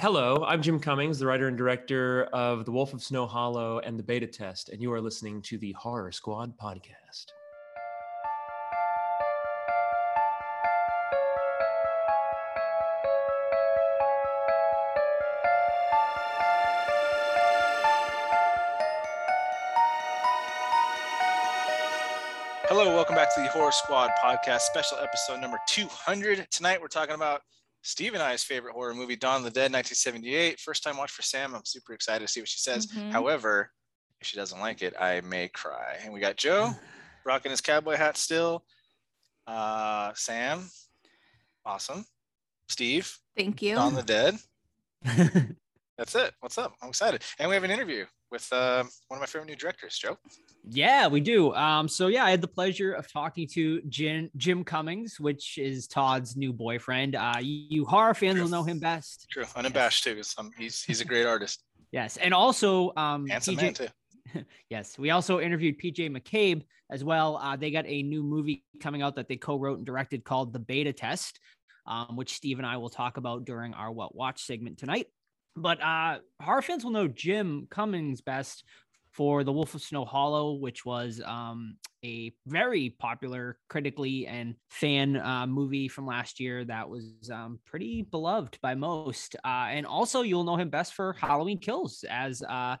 Hello, I'm Jim Cummings, the writer and director of The Wolf of Snow Hollow and The Beta Test, and you are listening to the Horror Squad podcast. Hello, welcome back to the Horror Squad podcast, special episode number 200. Tonight we're talking about Steve and I's favorite horror movie, Dawn of the Dead, 1978. First time watch for Sam. I'm super excited to see what she says. Mhm. However, if she doesn't like it, I may cry. And we got Joe rocking his cowboy hat still. Uh, Sam, awesome. Steve, Thank you. Dawn of the Dead. That's it. What's up? I'm excited. And we have an interview with uh, one of my favorite new directors, Joe. Yeah, we do. Um, so yeah, I had the pleasure of talking to Jim Jim Cummings, which is Todd's new boyfriend. Uh, you, horror fans True. will know him best. True, unabashed too. um, he's he's a great artist, Yes, and also um, handsome PJ man too. Yes, we also interviewed PJ McCabe as well. Uh, they got a new movie coming out that they co-wrote and directed called The Beta Test, um, which Steve and I will talk about during our What Watch segment tonight. But uh, horror fans will know Jim Cummings best for The Wolf of Snow Hollow, which was um, a very popular critically and fan uh, movie from last year that was um, pretty beloved by most. Uh, and also, you'll know him best for Halloween Kills as uh,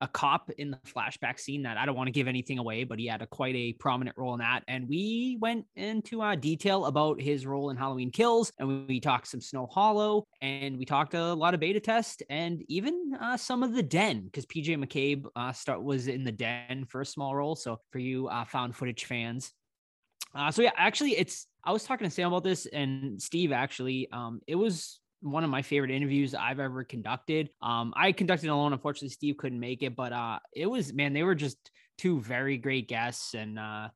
a cop in the flashback scene that I don't want to give anything away, but he had a quite a prominent role in that. And we went into uh, detail about his role in Halloween Kills, and we, talked some Snow Hollow, and we talked a lot of beta test, and even uh, some of the Den, because PJ McCabe uh, start was in the Den for a small role. So for you uh, found footage fans, uh, so yeah, actually, it's I was talking to Sam about this and Steve actually. Um, it was one of my favorite interviews I've ever conducted. Um, I conducted alone. Unfortunately, Steve couldn't make it, but uh, it was man, they were just two very great guests, and uh,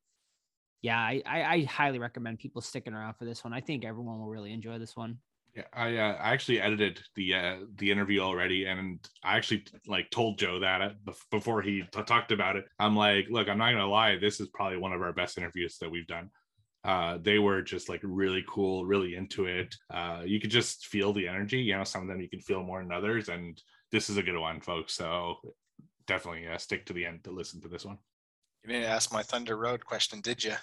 yeah, I, I, I highly recommend people sticking around for this one. I think everyone will really enjoy this one. Yeah, I uh, I actually edited the uh, the interview already, and I actually like told Joe that uh, before he t- talked about it. I'm like, look, I'm not gonna lie, this is probably one of our best interviews that we've done. Uh, they were just like really cool, really into it. Uh, you could just feel the energy. You know, some of them you can feel more than others, and this is a good one, folks. So definitely uh, stick to the end to listen to this one. You didn't ask my Thunder Road question, did you?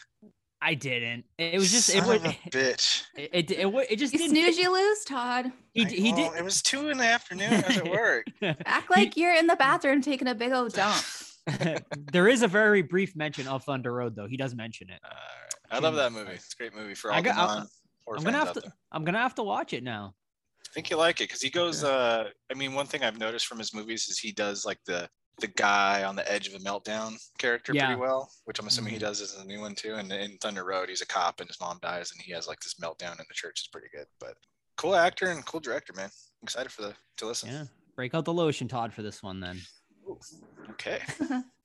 I didn't. It was just it was a bitch. it it, it, wa- it just you didn't. snooze, you lose, Todd. He, I- d- he well, did. It was two in the afternoon. I was at work. Act like you're in the bathroom taking a big old dump. there is a very brief mention of Thunder Road, though. He does mention it. All right. I love that movie. It's a great movie for I all the got- I- non horror I'm gonna have to. there. I'm gonna have to watch it now. I think you like it because he goes. Uh, I mean, one thing I've noticed from his movies is he does like the the guy on the edge of a meltdown character Yeah. pretty well, which I'm assuming he Mhm. does as a new one too. And in Thunder Road, he's a cop and his mom dies, and he has like this meltdown in the church. It's pretty good, but cool actor and cool director, man. I'm excited for the to listen. Yeah. Break out the lotion, Todd, for this one then. Okay.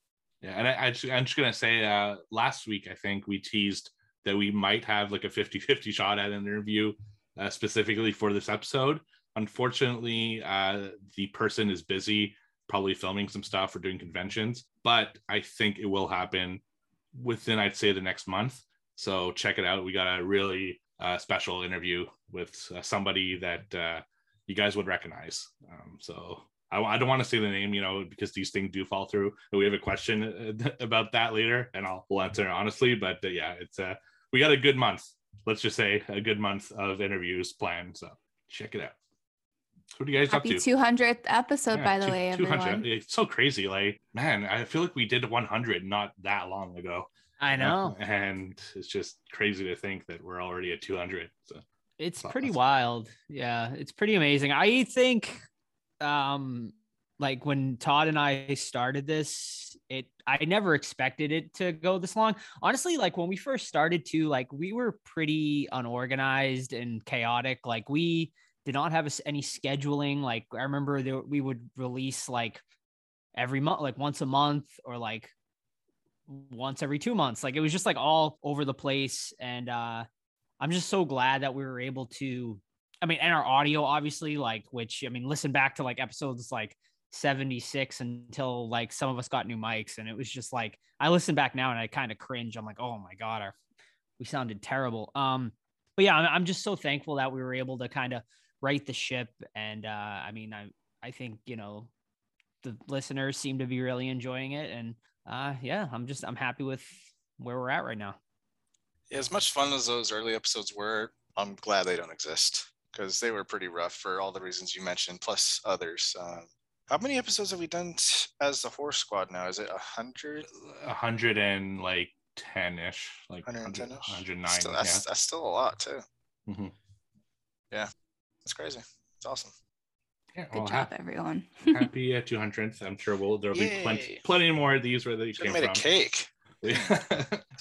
Yeah, and I, I just, I'm just gonna say, uh, last week I think we teased that we might have like a 50-50 shot at an interview uh, specifically for this episode. Unfortunately, uh, the person is busy, probably filming some stuff or doing conventions, but I think it will happen within, I'd say, the next month. So check it out. We got a really uh, special interview with uh, somebody that uh, you guys would recognize. Um, so I, I don't want to say the name, you know, because these things do fall through. But we have a question uh, about that later, and I'll we'll answer it honestly. But uh, yeah, it's uh, we got a good month. Let's just say a good month of interviews planned. So check it out. So what are you guys Happy up to? 200th episode, Yeah, by the two- way, 200. everyone. It's so crazy. Like, man, I feel like we did 100 not that long ago. I know. And it's just crazy to think that we're already at 200. So It's pretty awesome. wild. Yeah, it's pretty amazing. I think um like when Todd and I started this, it I never expected it to go this long. Honestly, like when we first started to like we were pretty unorganized and chaotic. Like we did not have any scheduling. Like I remember there, we would release like every month, like once a month or like once every two months. Like it was just like all over the place. And uh I'm just so glad that we were able to I mean, and our audio obviously, like which I mean, listen back to like episodes like 76 until like some of us got new mics and it was just like I listen back now and I kind of cringe. I'm like, oh my God, our we sounded terrible. Um, but yeah, I'm, I'm just so thankful that we were able to kind of right the ship. And uh, I mean, I I think you know the listeners seem to be really enjoying it, and uh, yeah, I'm just I'm happy with where we're at right now. Yeah, as much fun as those early episodes were, I'm glad they don't exist because they were pretty rough for all the reasons you mentioned, plus others. Um, how many episodes have we done t- as the Horror Squad now? Is it a hundred? A hundred and like ten ish, like hundred ten ish, 109. Still, that's, that's still a lot too. yeah. Mhm. It's crazy. It's awesome. yeah. Good well, job, ha- everyone. happy uh, 200th. I'm sure we'll there'll be plenty, plenty more of these where they Should came have made from. a cake. yeah.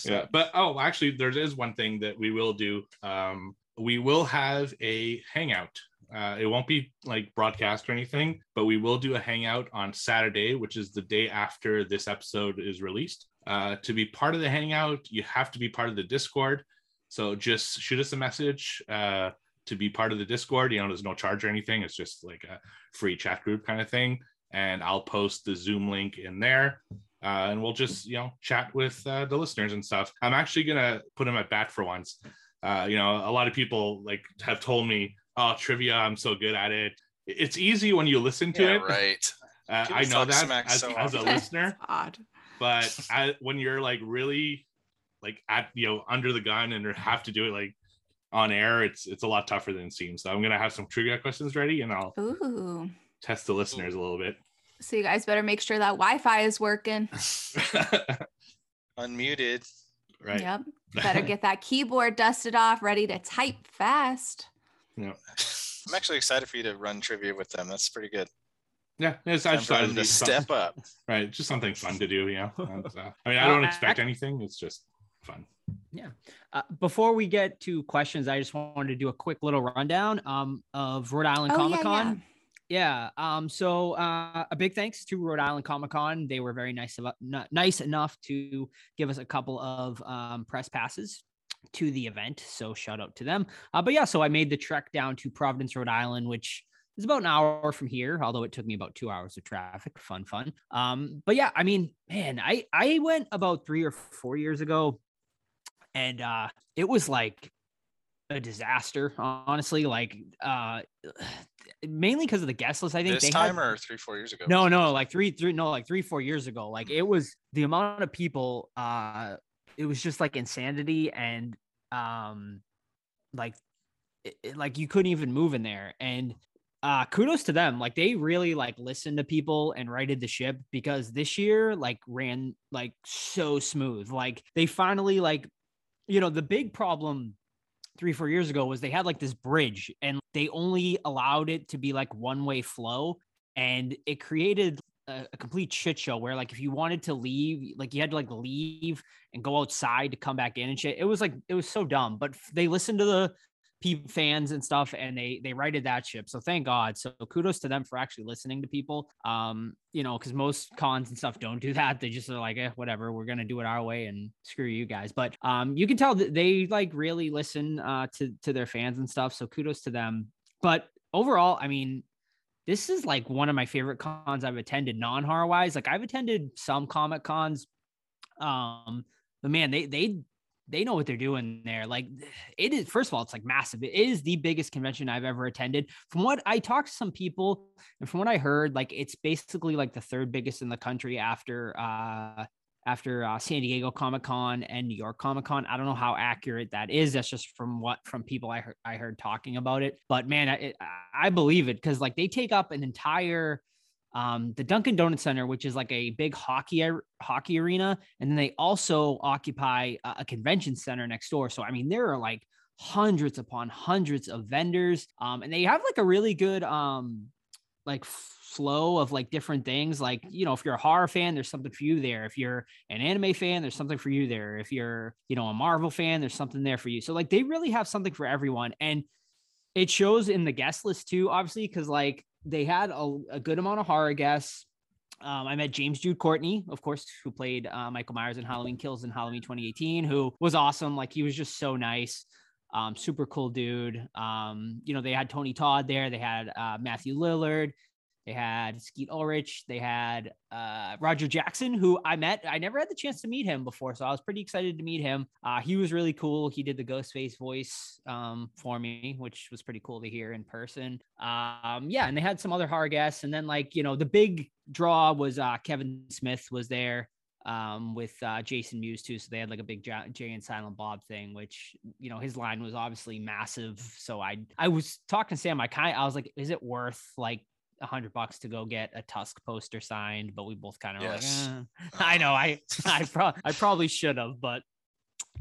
yeah but oh actually there is one thing that we will do um we will have a hangout. Uh, it won't be like broadcast or anything but we will do a hangout on saturday which is the day after this episode is released. Uh, to be part of the hangout you have to be part of the discord. So just shoot us a message uh, to be part of the discord. You know there's no charge or anything. It's just like a free chat group kind of thing. And i'll post the zoom link in there. Uh, and we'll just you know chat with uh, the listeners and stuff. I'm actually gonna put him at bat for once. Uh, you know, a lot of people like have told me, "Oh, trivia, I'm so good at it." It's easy when you listen to Yeah, it. right. Uh, I know that as, so as a listener, Odd. but I, when you're like really like at you know under the gun and have to do it like on air, it's it's a lot tougher than it seems. So I'm gonna have some trivia questions ready, and I'll Ooh. test the listeners a little bit. So you guys better make sure that Wi-Fi is working. Unmuted. Right. Yep. Better get that keyboard dusted off, ready to type fast. Yeah. I'm actually excited for you to run trivia with them. That's pretty good. Yeah, it's, I just thought it'd be some- step up. right just something fun to do you know uh, i mean i don't expect anything it's just fun Yeah. Uh, before we get to questions, I just wanted to do a quick little rundown um, of Rhode Island Oh, Comic yeah, Con. Yeah. Um, so uh, a big thanks to Rhode Island Comic Con. They were very nice about n- nice enough to give us a couple of um, press passes to the event. So shout out to them. Uh, but yeah, so I made the trek down to Providence, Rhode Island, which is about an hour from here, although it took me about two hours of traffic. Fun, fun. Um, but yeah, I mean, man, I I went about three or four years ago, and uh, it was like a disaster, honestly. Like uh, mainly because of the guest list. I think This they time had, or three, four years ago? no, no, like three, three, no, like three, four years ago. Like it was the amount of people. Uh, it was just like insanity, and um, like, it, it- like you couldn't even move in there. And uh, kudos to them. Like they really like listened to people and righted the ship because this year like ran like so smooth. Like they finally like, you know, the big problem three four years ago was they had like this bridge and they only allowed it to be like one way flow and it created a, a complete shit show where like if you wanted to leave like you had to like leave and go outside to come back in and shit it was like it was so dumb but they listened to the people fans and stuff and they they righted that ship. So thank god. So kudos to them for actually listening to people. Um you know because most cons and stuff don't do that. They just are like eh, whatever. We're gonna do it our way and screw you guys. But um you can tell that they like really listen uh to to their fans and stuff. So kudos to them. But overall i mean this is like one of my favorite cons I've attended non-horror wise. Like I've attended some comic cons. Um, but man, they they they know what they're doing there. Like it is first of all, it's like massive. It is the biggest convention I've ever attended. From what I talked to some people and from what I heard, like it's basically like the third biggest in the country after uh after uh, San Diego Comic Con and New York Comic Con. I don't know how accurate that is. That's just from what from people I heard I heard talking about it. But man, I, I believe it because like they take up an entire um, the Dunkin' Donuts Center, which is like a big hockey hockey arena, and then they also occupy a, a convention center next door. So I mean, there are like hundreds upon hundreds of vendors, um, and they have like a really good um, like flow of like different things. Like you know, if you're a horror fan, there's something for you there. If you're an anime fan, there's something for you there. If you're you know a Marvel fan, there's something there for you. So like they really have something for everyone, and it shows in the guest list too, obviously, because like they had a, a good amount of horror guests. Um, I met James Jude Courtney, of course, who played uh, Michael Myers in Halloween Kills in Halloween 2018, who was awesome. Like he was just so nice, um, super cool dude. Um, you know, they had Tony Todd there, they had uh, Matthew Lillard, They had Skeet Ulrich. They had uh, Roger Jackson, who I met. I never had the chance to meet him before, so I was pretty excited to meet him. Uh, he was really cool. He did the Ghostface voice um, for me, which was pretty cool to hear in person. Um, yeah, and they had some other horror guests, and then like you know the big draw was uh, Kevin Smith was there um, with uh, Jason Mewes too. So they had like a big Jay and Silent Bob thing, which you know his line was obviously massive. So I I was talking to Sam. I kind I was like, is it worth like a hundred bucks to go get a Tusk poster signed? But we both kind of Yes. like, eh. I know I I pro- I probably should have, but.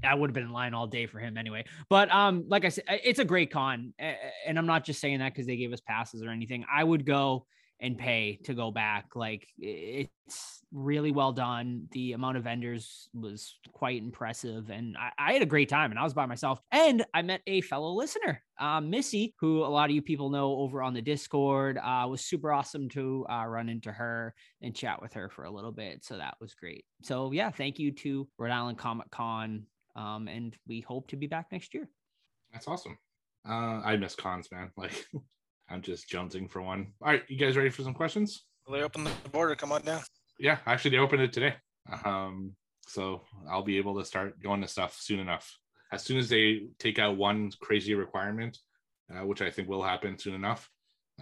I would have been in line all day for him anyway. But um, like I said, it's a great con, and I'm not just saying that because they gave us passes or anything. I would go and pay to go back. Like it's really well done. The amount of vendors was quite impressive, and I, I had a great time. And I was by myself, and I met a fellow listener, uh, Missy, who a lot of you people know over on the Discord. Uh, was super awesome to uh, run into her and chat with her for a little bit. So that was great. So yeah, thank you to Rhode Island Comic Con, um, and we hope to be back next year. That's awesome. Uh, I miss cons, man. Like, I'm just jonesing for one. All right, you guys ready for some questions? Will they open the border? Come on down. Yeah, actually, they opened it today. Um, so I'll be able to start going to stuff soon enough. As soon as they take out one crazy requirement, uh, which I think will happen soon enough,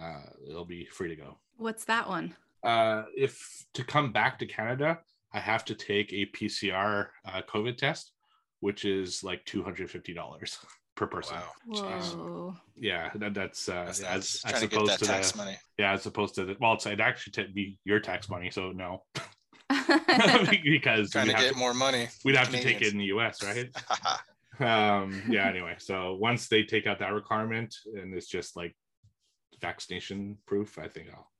uh, it'll be free to go. What's that one? Uh, if to come back to Canada, I have to take a PCR uh, COVID test, which is like two hundred fifty dollars per person. Wow. Jeez. Whoa. Yeah, that, that's uh, That's as, nuts. as Trying to get that to tax the money. yeah, as opposed to the well, it's it'd actually t- be your tax money, so no, because Trying we'd to have get to, more money. we'd have to take it in the U.S., right? um, yeah. Anyway, so once they take out that requirement and it's just like vaccination proof, I think I'll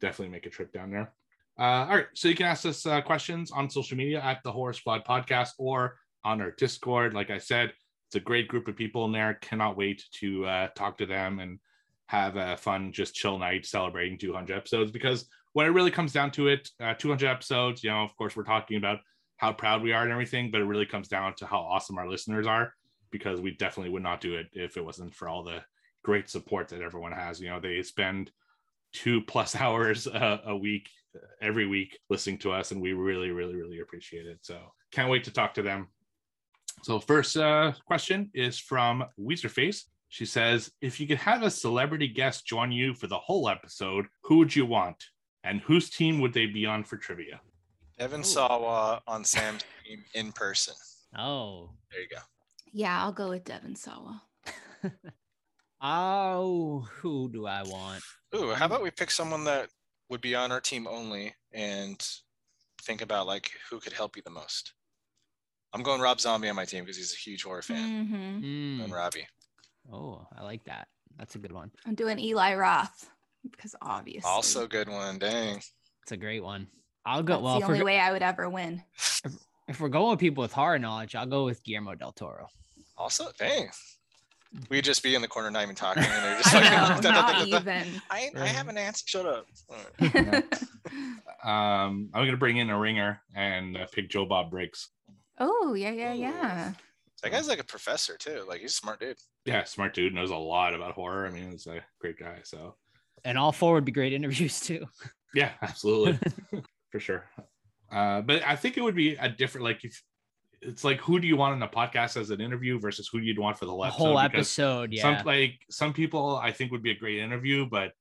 definitely make a trip down there. Uh, all right, so you can ask us uh, questions on social media at the Horror Squad Podcast or on our Discord. Like I said, it's a great group of people in there. Cannot wait to uh, talk to them and have a fun, just chill night celebrating 200 episodes. Because when it really comes down to it, uh, 200 episodes, you know, of course, we're talking about how proud we are and everything, but it really comes down to how awesome our listeners are. Because we definitely would not do it if it wasn't for all the great support that everyone has. You know, they spend two plus hours a, a week every week listening to us, and we really, really, really appreciate it. So can't wait to talk to them. So first uh, question is from Weezerface. She says, "If you could have a celebrity guest join you for the whole episode, who would you want, and whose team would they be on for trivia?" Devin Sawa on Sam's team in person. Oh, There you go. yeah, I'll go with Devin Sawa. oh, who do I want? Ooh, how about we pick someone that would be on our team only and think about like who could help you the most? I'm going Rob Zombie on my team because he's a huge horror fan. hmm Hmm. And Robbie. Oh, I like that. That's a good one. I'm doing Eli Roth because obviously Also good one. Dang. It's a great one. I'll go. that's well, the only go- way I would ever win. if we're going with people with horror knowledge, I'll go with Guillermo del Toro. Also, dang. We'd just be in the corner not even talking. And they're just I like, know, not even. I, I have an answer. Shut up. All right. Um, I'm gonna bring in a ringer and uh, pick Joe Bob Briggs. Oh yeah, yeah, yeah. That guy's like a professor too. Like he's a smart dude. Yeah, smart dude knows a lot about horror. I mean, he's a great guy. So And all four would be great interviews too. yeah, absolutely, for sure. Uh, but I think it would be a different like if it's like who do you want in the podcast as an interview versus who you'd want for the whole The episode? whole episode, yeah. Some like some people I think would be a great interview, but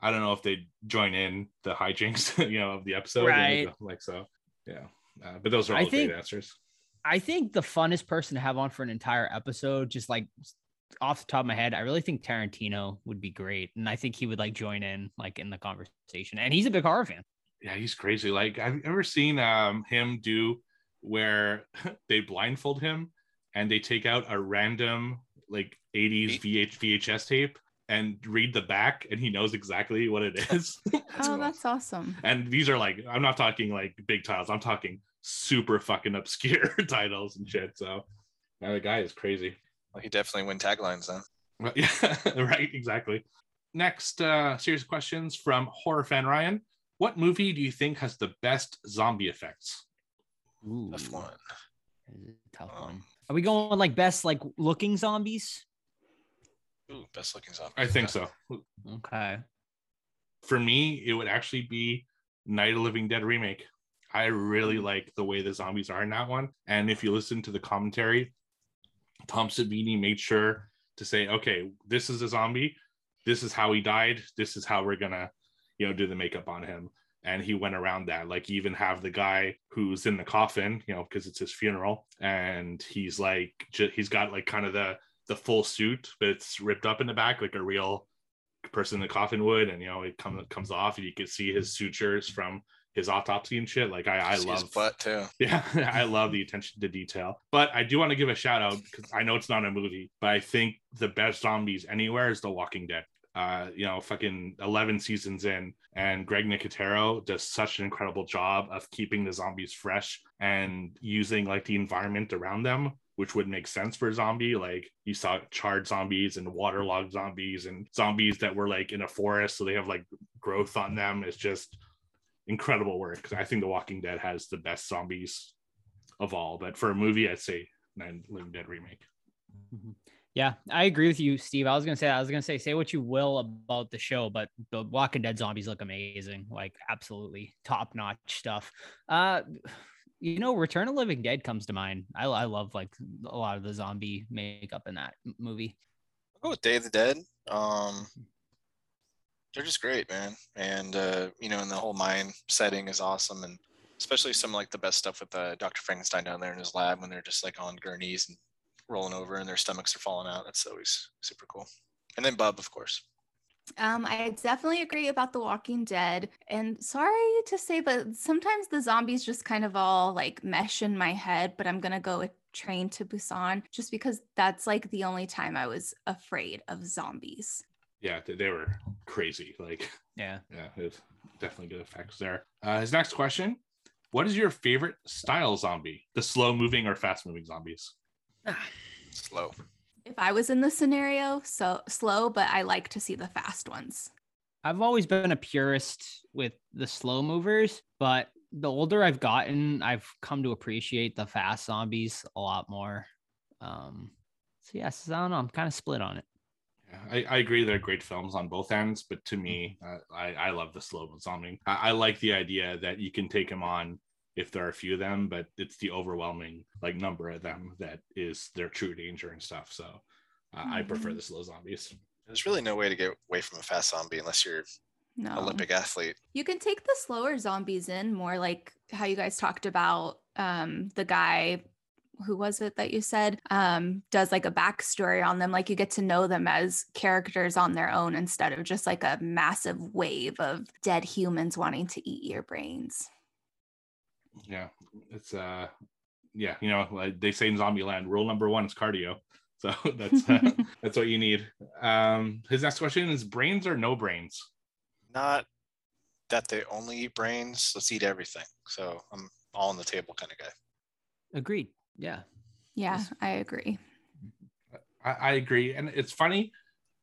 I don't know if they'd join in the hijinks, you know, of the episode. Right. Like so, yeah. Uh, but those are all I the think- great answers. I think the funnest person to have on for an entire episode, just like off the top of my head, I really think Tarantino would be great, and I think he would like join in like in the conversation. And he's a big horror fan. Yeah, he's crazy. Like, I've ever seen um him do where they blindfold him and they take out a random like 80s VH, VHS tape and read the back and he knows exactly what it is. oh, cool. that's awesome. and these are like, I'm not talking like big tiles. I'm talking super fucking obscure titles and shit. So uh, the guy is crazy. Well, he definitely win taglines then. Well, Yeah, right, exactly. Next uh series of questions from horror fan Ryan. What movie do you think has the best zombie effects? Ooh, Tough one. tough Um, one. Are we going with, like best like looking zombies? Ooh, best looking zombie. I think so. Okay. for me, it would actually be Night of Living Dead remake. I really like the way the zombies are in that one. And if you listen to the commentary, Tom Savini made sure to say, okay, this is a zombie. This is how he died. This is how we're gonna, you know, do the makeup on him. And he went around that. Like even have the guy who's in the coffin, you know, because it's his funeral, and he's like, he's got like kind of the the full suit, but it's ripped up in the back like a real person in the coffin would, and you know, it comes comes off, and you can see his sutures from his autopsy and shit. Like I, I See his love butt too. yeah, I love the attention to detail. But I do want to give a shout out because I know it's not a movie, but I think the best zombies anywhere is The Walking Dead. Uh, you know, fucking 11 seasons in, and Greg Nicotero does such an incredible job of keeping the zombies fresh and using like the environment around them, which would make sense for a zombie. Like you saw charred zombies and waterlogged zombies and zombies that were like in a forest, so they have like growth on them. It's just incredible work. I think The Walking Dead has the best zombies of all. But for a movie, I'd say Night the Living Dead remake. Yeah, I agree with you, Steve. I was gonna say, I was gonna say, say what you will about the show, but the Walking Dead zombies look amazing, like absolutely top notch stuff. Uh, you know, Return of Living Dead comes to mind. I, I love like a lot of the zombie makeup in that movie. I'll go with Day of the Dead. Um, they're just great, man. And uh, you know, and the whole mine setting is awesome, and especially some like the best stuff with uh, Dr. Frankenstein down there in his lab when they're just like on gurneys and rolling over and their stomachs are falling out. That's always super cool. And then Bub, of course. Um, I definitely agree about The Walking Dead. And sorry to say, but sometimes the zombies just kind of all like mesh in my head. But I'm gonna go with Train to Busan just because that's like the only time I was afraid of zombies. Yeah, they, they were crazy. Like, Yeah. yeah, it's definitely good effects there. Uh, his next question What is your favorite style zombie? The slow moving or fast moving zombies? Slow. If I was in the scenario, so slow, but I like to see the fast ones. I've always been a purist with the slow movers, but the older I've gotten, I've come to appreciate the fast zombies a lot more. Um, so yes, I don't know. I'm kind of split on it. Yeah, I, I agree they're great films on both ends, but to me, uh, I, I love the slow zombie. I, I like the idea that you can take them on if there are a few of them, but it's the overwhelming like number of them that is their true danger and stuff. So uh, I prefer Mhm. the slow zombies. There's really no way to get away from a fast zombie unless you're No. an Olympic athlete. You can take the slower zombies in more like how you guys talked about um the guy who was it that you said um does like a backstory on them like you get to know them as characters on their own instead of just like a massive wave of dead humans wanting to eat your brains Yeah, it's uh, yeah, you know, like they say in Zombieland rule number one is cardio. So that's uh, that's what you need. Um, his next question is: brains or no brains? Not that they only eat brains. Let's eat everything. So I'm all on the table kind of guy. Agreed. Yeah. yeah i agree I, I agree, and it's funny.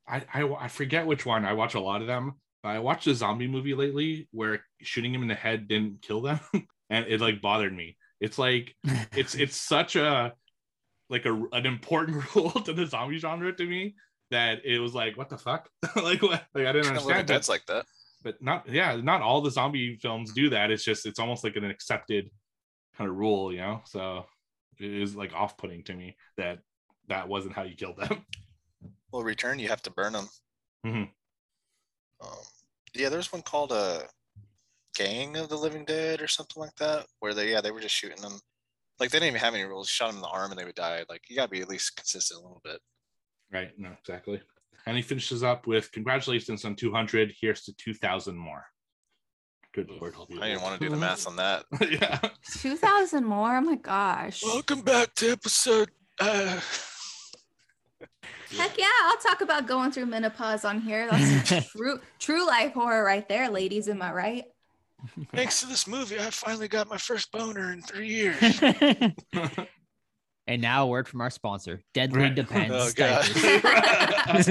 I, I I forget which one. I watch a lot of them. But I watched a zombie movie lately where shooting him in the head didn't kill them, and it like bothered me. It's like it's it's such a like a an important rule to the zombie genre to me that it was like what the fuck like what like I didn't Kind of Living understand that. Dead's like that. but not yeah not all the zombie films do that it's just it's almost like an accepted kind of rule you know so it is like off-putting to me that that wasn't how you killed them Well, return you have to burn them. Mhm. Um, yeah, there's one called a Gang of the Living Dead or something like that, where they yeah they were just shooting them. Like they didn't even have any rules. Shot them in the arm and they would die. Like you gotta be at least consistent a little bit. right no exactly and he finishes up with congratulations on 200 here's to 2000 more good lord I didn't want to do the math on that. yeah 2000 more oh my gosh Welcome back to episode. Uh, heck yeah i'll talk about going through menopause on here that's true true life horror right there ladies am i right thanks to this movie, I finally got my first boner in three years. And now a word from our sponsor, Deadly Right. Depends. Oh, God. diapers.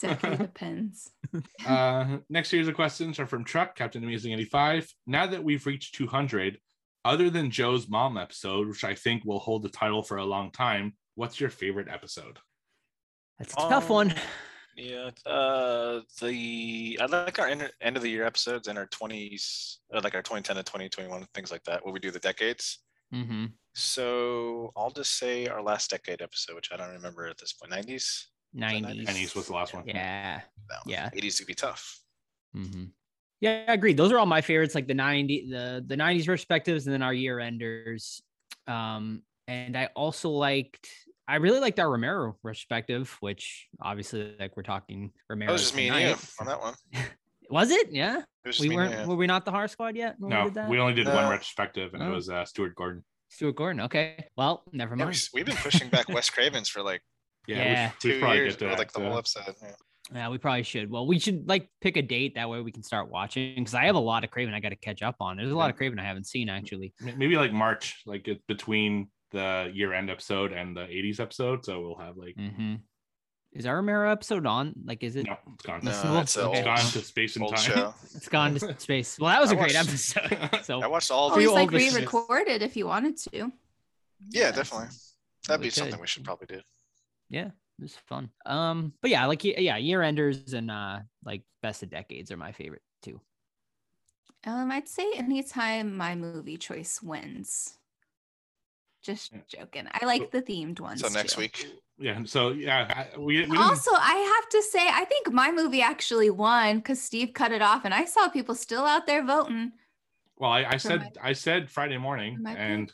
definitely depends uh, next series of questions are from Truck, Captain Amazing 85. Now that we've reached 200, other than Joe's mom episode, which I think will hold the title for a long time, what's your favorite episode? That's a tough Um, one. Yeah, uh, the I like our end, end of the year episodes and our twenties, uh, like our 2010 to 2021, things like that, where we do the decades. Mm-hmm. So I'll just say our last decade episode, which I don't remember at this point, 90s. 90s. Pennies was the last one. Yeah. Yeah. 80s could be tough. Mm-hmm. Yeah, I agree. Those are all my favorites, like the 90 the the 90s perspectives and then our year enders. Um, and I also liked I really liked our Romero perspective, which obviously like we're talking Romero. That was just me and you on that one. was it? Yeah. It was We weren't you. were we not the horror squad yet? when No, did that? we only did one retrospective, and it Oh. was uh, Stuart Gordon. Stuart Gordon. Okay. Well, never Yeah, mind. we, have been pushing back Wes Cravens for like Yeah, Yeah. we, should- we two probably years, get to that. like the uh, whole episode. Yeah. Yeah, we probably should. Well, we should like pick a date that way we can start watching because I have a lot of Craven I got to catch up on. There's a lot Yeah. of Craven I haven't seen actually. maybe like March, like between the year end episode and the 80s episode. So we'll have like Mm-hmm. Is our Romero episode on? Like, is it? no, it's gone. No, Listenable? it's Okay. It's old, gone to space and time. show. It's gone to space. Well, that was I a great episode. So I watched all For the you like re-recorded if you wanted to. Yeah, definitely. That'd We be something we should probably do. yeah, it was fun. Um, but yeah, like yeah, year enders and uh like best of decades are my favorite too. Um, I'd say anytime my movie choice wins. Just joking. I like the themed ones. So next too. week, Yeah. So yeah, I, we, we Also, I have to say, I think my movie actually won because Steve cut it off, and I saw people still out there voting well, I, I said my- I said Friday morning, and.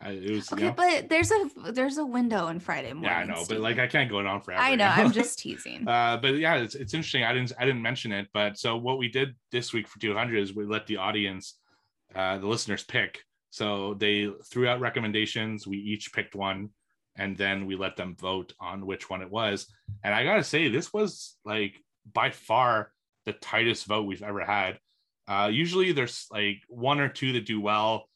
I, it was you Okay, know, but there's a there's a window on Friday morning. yeah, I know, but like I can't go on forever. I you know, I'm just teasing. Uh, but yeah, it's, it's interesting. I didn't I didn't mention it, but so what we did this week for 200 is we let the audience, uh, the listeners pick. So they threw out recommendations. We each picked one, and then we let them vote on which one it was. And I gotta say, this was like by far the tightest vote we've ever had. Uh, usually there's like one or two that do well,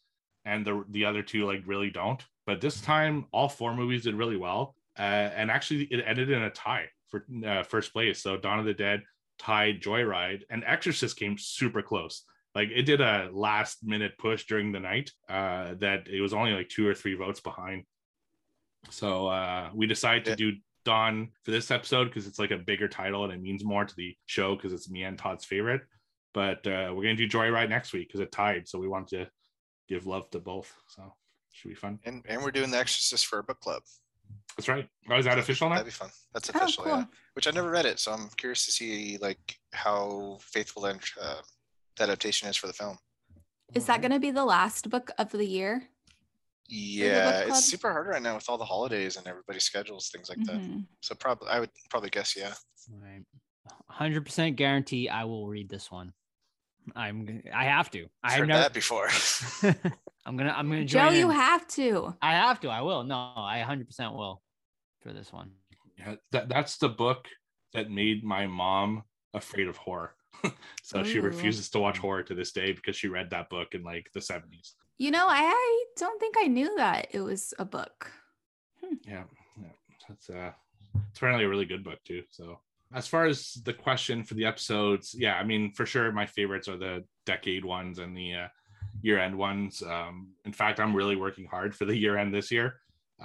and the the other two like really don't. But this time, all four movies did really well, uh, and actually it ended in a tie for uh, first place. So Dawn of the Dead tied Joyride, and Exorcist came super close. Like it did a last minute push during the night uh, that it was only like two or three votes behind. So uh, we decided to Yeah. do Dawn for this episode because it's like a bigger title and it means more to the show because it's me and Todd's favorite. But uh, we're gonna do Joyride next week because it tied. So we wanted to give love to both. So should be fun. And and we're doing The Exorcist for a book club. That's right. Oh, is that official now? That'd be fun. That's Oh, official, yeah. cool. Which I never read it, so I'm curious to see like how faithful that uh, the adaptation is for the film. Is that going to be the last book of the year? Yeah, it's super hard right now with all the holidays and everybody's schedules, things like that. Mhm. So probably I would probably guess yeah. Right. 100% guarantee I will read this one. I'm g- I have to. I I've heard never that before. I'm going to I'm going to Joe, join you in. have to. I have to. I will. No, I 100% will for this one. Yeah, that, that's the book that made my mom afraid of horror. so she refuses to watch horror to this day because she read that book in like the 70s. You know, I, I don't think I knew that it was a book. Yeah, yeah. That's uh it's apparently a really good book too. So as far as the question for the episodes, yeah, I mean for sure my favorites are the decade ones and the uh, year end ones. Um, in fact, I'm really working hard for the year end this year.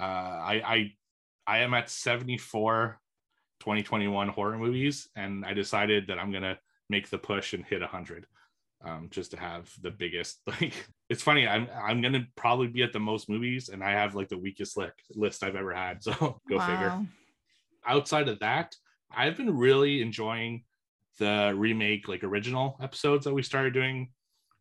Uh, I I I am at 74 2021 horror movies, and I decided that I'm gonna make the push and hit 100 um, just to have the biggest like it's funny i'm i'm gonna probably be at the most movies and i have like the weakest li- list i've ever had so go figure. Outside of that i've been really enjoying the remake like original episodes that we started doing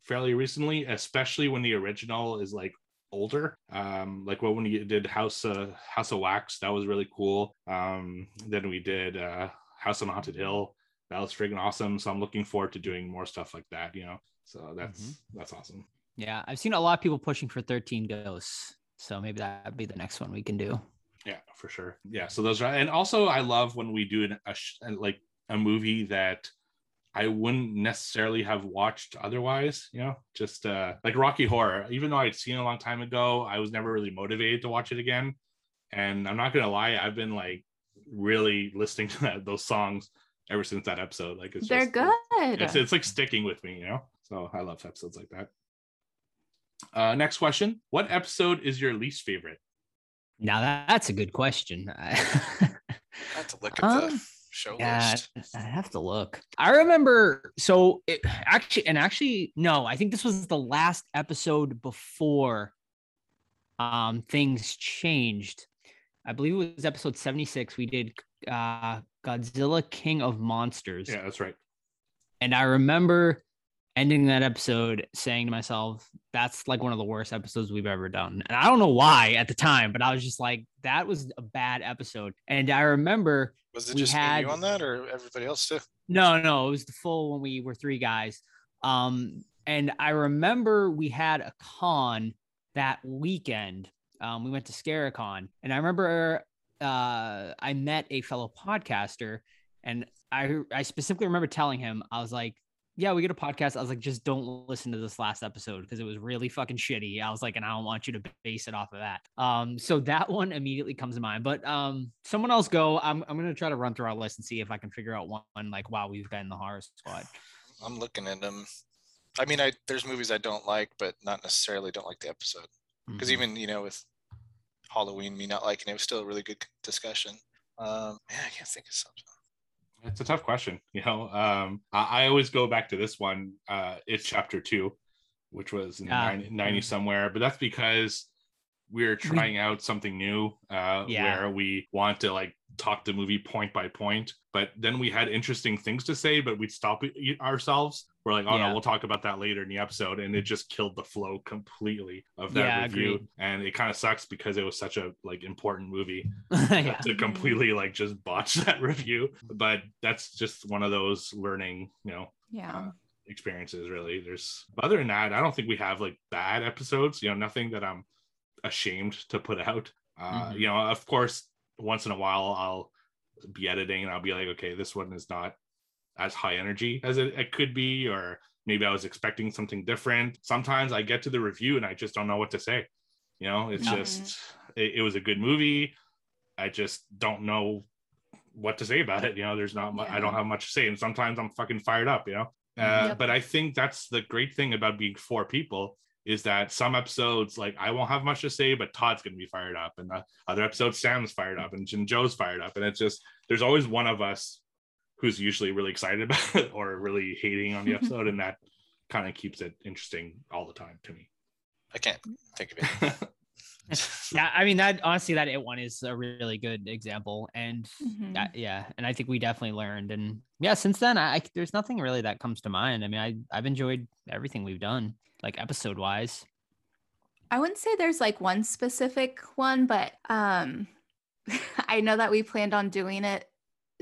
fairly recently especially when the original is like older. Um like what when we did house uh house of wax that was really cool. Um then we did uh house on haunted hill. That was freaking awesome so i'm looking forward to doing more stuff like that you know? So that's Mhm. that's awesome Yeah, I've seen a lot of people pushing for 13 ghosts. So maybe that'd be the next one we can do. Yeah, for sure. Yeah, so those are, and also I love when we do an, a sh- like a movie that I wouldn't necessarily have watched otherwise. You know, just uh like Rocky Horror. Even though I'd seen it a long time ago, I was never really motivated to watch it again. And I'm not gonna lie, I've been like really listening to that, those songs ever since that episode. Like it's They're just, good. It's it's like sticking with me, you know. So I love episodes like that. Uh, next question: What episode is your least favorite? Now that's a good question. I have to look at Um, the show Yeah, list. I have to look. I remember. So it, actually, and actually, no, I think this was the last episode before um things changed. I believe it was episode 76. We did uh Godzilla King of Monsters. Yeah, that's right. And I remember ending that episode saying to myself, that's like one of the worst episodes we've ever done. And I don't know why at the time, but I was just like, that was a bad episode. And I remember Was it just had- you on that, or everybody else too? no, no, it was the full when we were three guys. Um, and I remember we had a con that weekend. Um, we went to Scaricon, and I remember uh, I met a fellow podcaster, and I I specifically remember telling him I was like, "Yeah, we get a podcast." I was like, "Just don't listen to this last episode because it was really fucking shitty." I was like, "And I don't want you to base it off of that." Um, so that one immediately comes to mind. But um, someone else go. I'm I'm gonna try to run through our list and see if I can figure out one like wow we've got in the horror squad. I'm looking at them. I mean, I there's movies I don't like, but not necessarily don't like the episode. Because Mhm. even you know with Halloween, me not liking it was still a really good discussion. Um, man, I can't think of something. It's a tough question. You know, um, I, I always go back to this one. Uh, it's chapter two, which was in Ah, 90, 90 mm. somewhere, but that's because we're trying out something new uh, Yeah. where we want to like talk the movie point by point. But then we had interesting things to say, but we'd stop ourselves. We're like, oh Yeah. no, we'll talk about that later in the episode. And it just killed the flow completely of that Yeah, review. agreed. And it kind of sucks because it was such a like important movie yeah. to completely like just botch that review. But that's just one of those learning, you know, Yeah. experiences really. There's other than that, I don't think we have like bad episodes, you know, nothing that I'm ashamed to put out. Uh, Mhm. you know, of course, once in a while I'll be editing and I'll be like, okay, this one is not as high energy as it, it could be, or maybe I was expecting something different. Sometimes I get to the review and I just don't know what to say. You know, it's Mhm. just it, it was a good movie. I just don't know what to say about it. You know, there's not mu- I don't have much to say, and sometimes I'm fucking fired up. You know, uh, Yep. but I think that's the great thing about being four people is that some episodes like I won't have much to say, but Todd's gonna be fired up, and the other episodes Sam's fired up, and Jin Joe's fired up, and it's just there's always one of us who's usually really excited about it or really hating on the episode, and that kind of keeps it interesting all the time to me. I can't think of it. yeah, I mean that honestly, that it one is a really good example, and Mhm. uh, yeah, and I think we definitely learned, and yeah, since then, I, I there's nothing really that comes to mind. I mean, I I've enjoyed everything we've done, like episode wise. I wouldn't say there's like one specific one, but um I know that we planned on doing it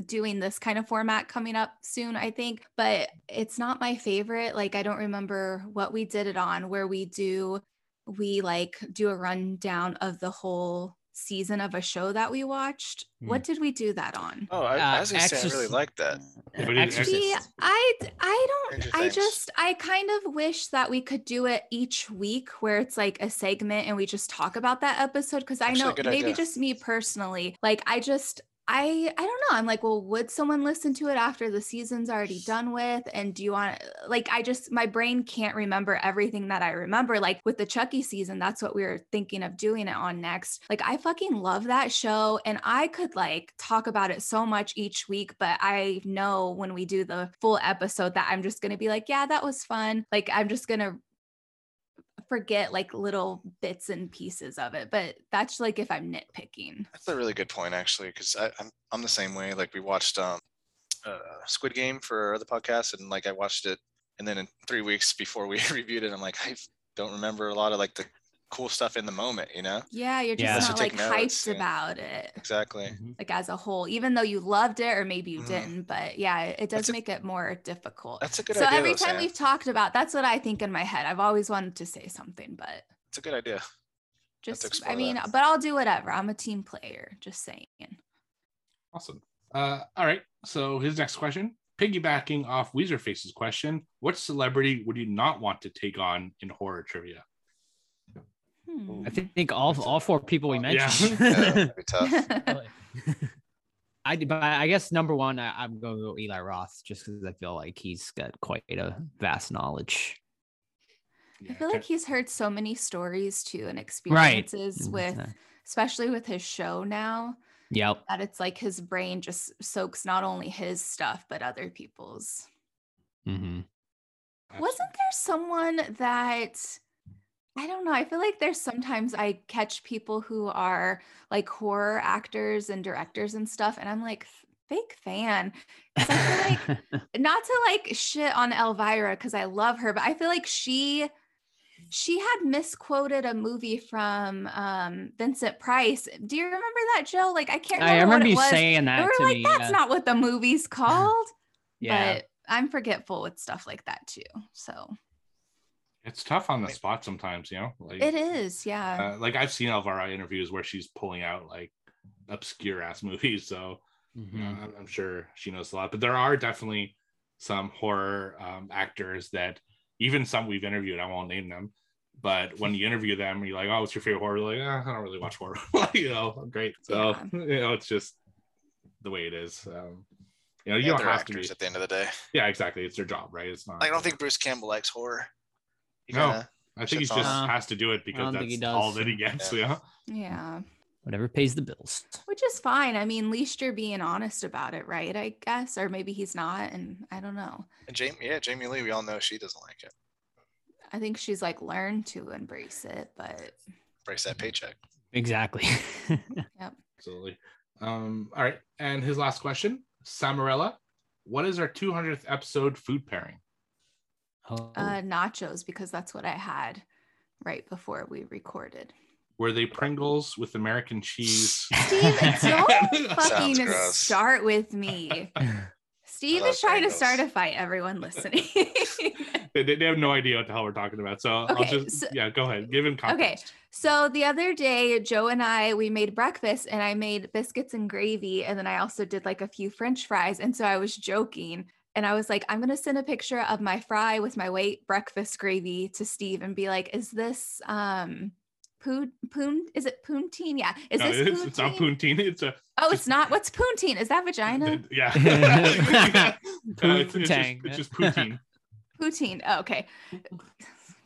doing this kind of format coming up soon, I think, but it's not my favorite. Like I don't remember what we did it on where we do we like do a rundown of the whole season of a show that we watched. Hmm. What did we do that on? Oh, I, I Uh, was gonna say I really Exorc- like that. But it- Exorcist. See, I I don't I just I kind of wish that we could do it each week where it's like a segment and we just talk about that episode because I Actually, a know maybe idea. just me personally like I just I I don't know I'm like well would someone listen to it after the season's already done with and do you want like I just my brain can't remember everything that I remember like with the Chucky season that's what we were thinking of doing it on next. Like I fucking love that show and I could like talk about it so much each week but I know when we do the full episode that I'm just going to be like yeah that was fun. Like I'm just going to forget like little bits and pieces of it but that's like if I'm nitpicking That's a really good point, actually, because I'm I'm the same way. Like we watched um, uh, Squid Game for the podcast, and like I watched it, and then in three weeks before we reviewed it, I'm like I don't remember a lot of like the cool stuff in the moment. You know? yeah you're just Unless not like take notes, hyped yeah. about it Exactly. Mhm. like as a whole even though you loved it or maybe you Mhm. didn't but yeah it it does That's a- make it more difficult That's a good so idea. So every time Sam. we've talked about that's what i think in my head i've always wanted to say something but It's a good idea. just i mean that. but i'll do whatever i'm a team player just saying Awesome. Uh, all right. So his next question, piggybacking off Weezer Face's question, what celebrity would you not want to take on in horror trivia? Hmm. I think, think all all four people we mentioned. Yeah, that'd be tough. I but I guess number one, I, I'm going to go Eli Roth just because I feel like he's got quite a vast knowledge. I feel like he's heard so many stories too and experiences Mm, with uh, especially with his show now Yep. that it's like his brain just soaks not only his stuff but other people's. hmm Wasn't there someone that I don't know? I feel like there's sometimes I catch people who are like horror actors and directors and stuff, and I'm like, fake fan. I feel like not to like shit on Elvira because I love her, but I feel like she she had misquoted a movie from um Vincent Price. Do you remember that, Joe? Like I can't remember, I remember what it you was. saying that we were like, me. that's yeah. not what the movie's called. yeah. But I'm forgetful with stuff like that too. So It's tough on the spot sometimes, you know. Like it is, yeah. uh, like I've seen Elvira interviews where she's pulling out like obscure ass movies, so you know, Mhm. I'm, I'm sure she knows a lot. But there are definitely some horror um, actors that even some we've interviewed. I won't name them, but when you interview them, you're like, "Oh, what's your favorite horror?" Like, eh, I don't really watch horror. you know, great. So you know, it's just the way it is. Um, you know, you Yeah, don't have to be. at the end of the day. Yeah, exactly. It's their job, right? It's not. Like, I don't think Bruce Campbell likes horror. He No. I think he just on has to do it because don't he that's all that he gets. Yeah. Yeah. yeah. Whatever pays the bills. Which is fine. I mean, at least you're being honest about it, right? I guess. Or maybe he's not. And I don't know. and Jamie, yeah, Jamie Lee, we all know she doesn't like it. I think she's like learned to embrace it, but Brace that paycheck. Exactly. Yep. Absolutely. Um, all right. And his last question, Samarella, what is our 200th episode food pairing? Oh, uh nachos because that's what I had right before we recorded. Were they Pringles with American cheese? Steve, don't fucking start with me. Steve is trying Pringles. to start a fight, everyone listening. they, they have no idea what the hell we're talking about. So I'll Okay, just, so- yeah, go ahead. Give him context. Okay. So the other day, Joe and I we made breakfast, and I made biscuits and gravy, and then I also did like a few French fries. And so I was joking, and I was like, "I'm gonna send a picture of my fry with my white breakfast gravy to Steve, and be like, is this um poon poon? Is it poutine? Yeah, is No, this it's, it's not poutine? poutine. It's a, Oh, it's not. What's poutine? Is that vagina? yeah. Uh, it's, it's, just, Poutine. it's just poutine. Poutine. Oh, okay.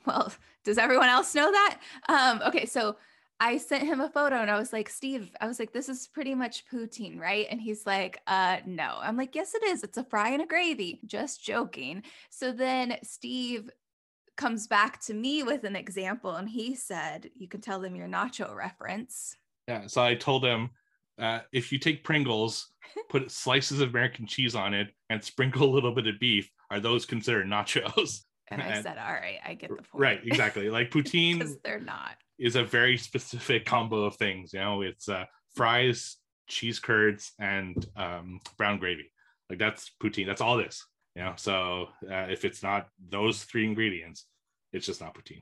Well, does everyone else know that? Um, okay, so I sent him a photo and I was like, Steve, I was like, this is pretty much poutine, right? And he's like, uh, no. I'm like, yes, it is. It's a fry and a gravy. Just joking. So then Steve comes back to me with an example and he said, you can tell them your nacho reference. Yeah. So I told him uh, if you take Pringles, put slices of American cheese on it, and sprinkle a little bit of beef, are those considered nachos? And I And- said, all right, I get the point. Right. Exactly. Like poutine Because they're not. Is a very specific combo of things. You know, it's uh, fries, cheese curds, and um, brown gravy. Like that's poutine. That's all this. You know, so uh, if it's not those three ingredients, it's just not poutine.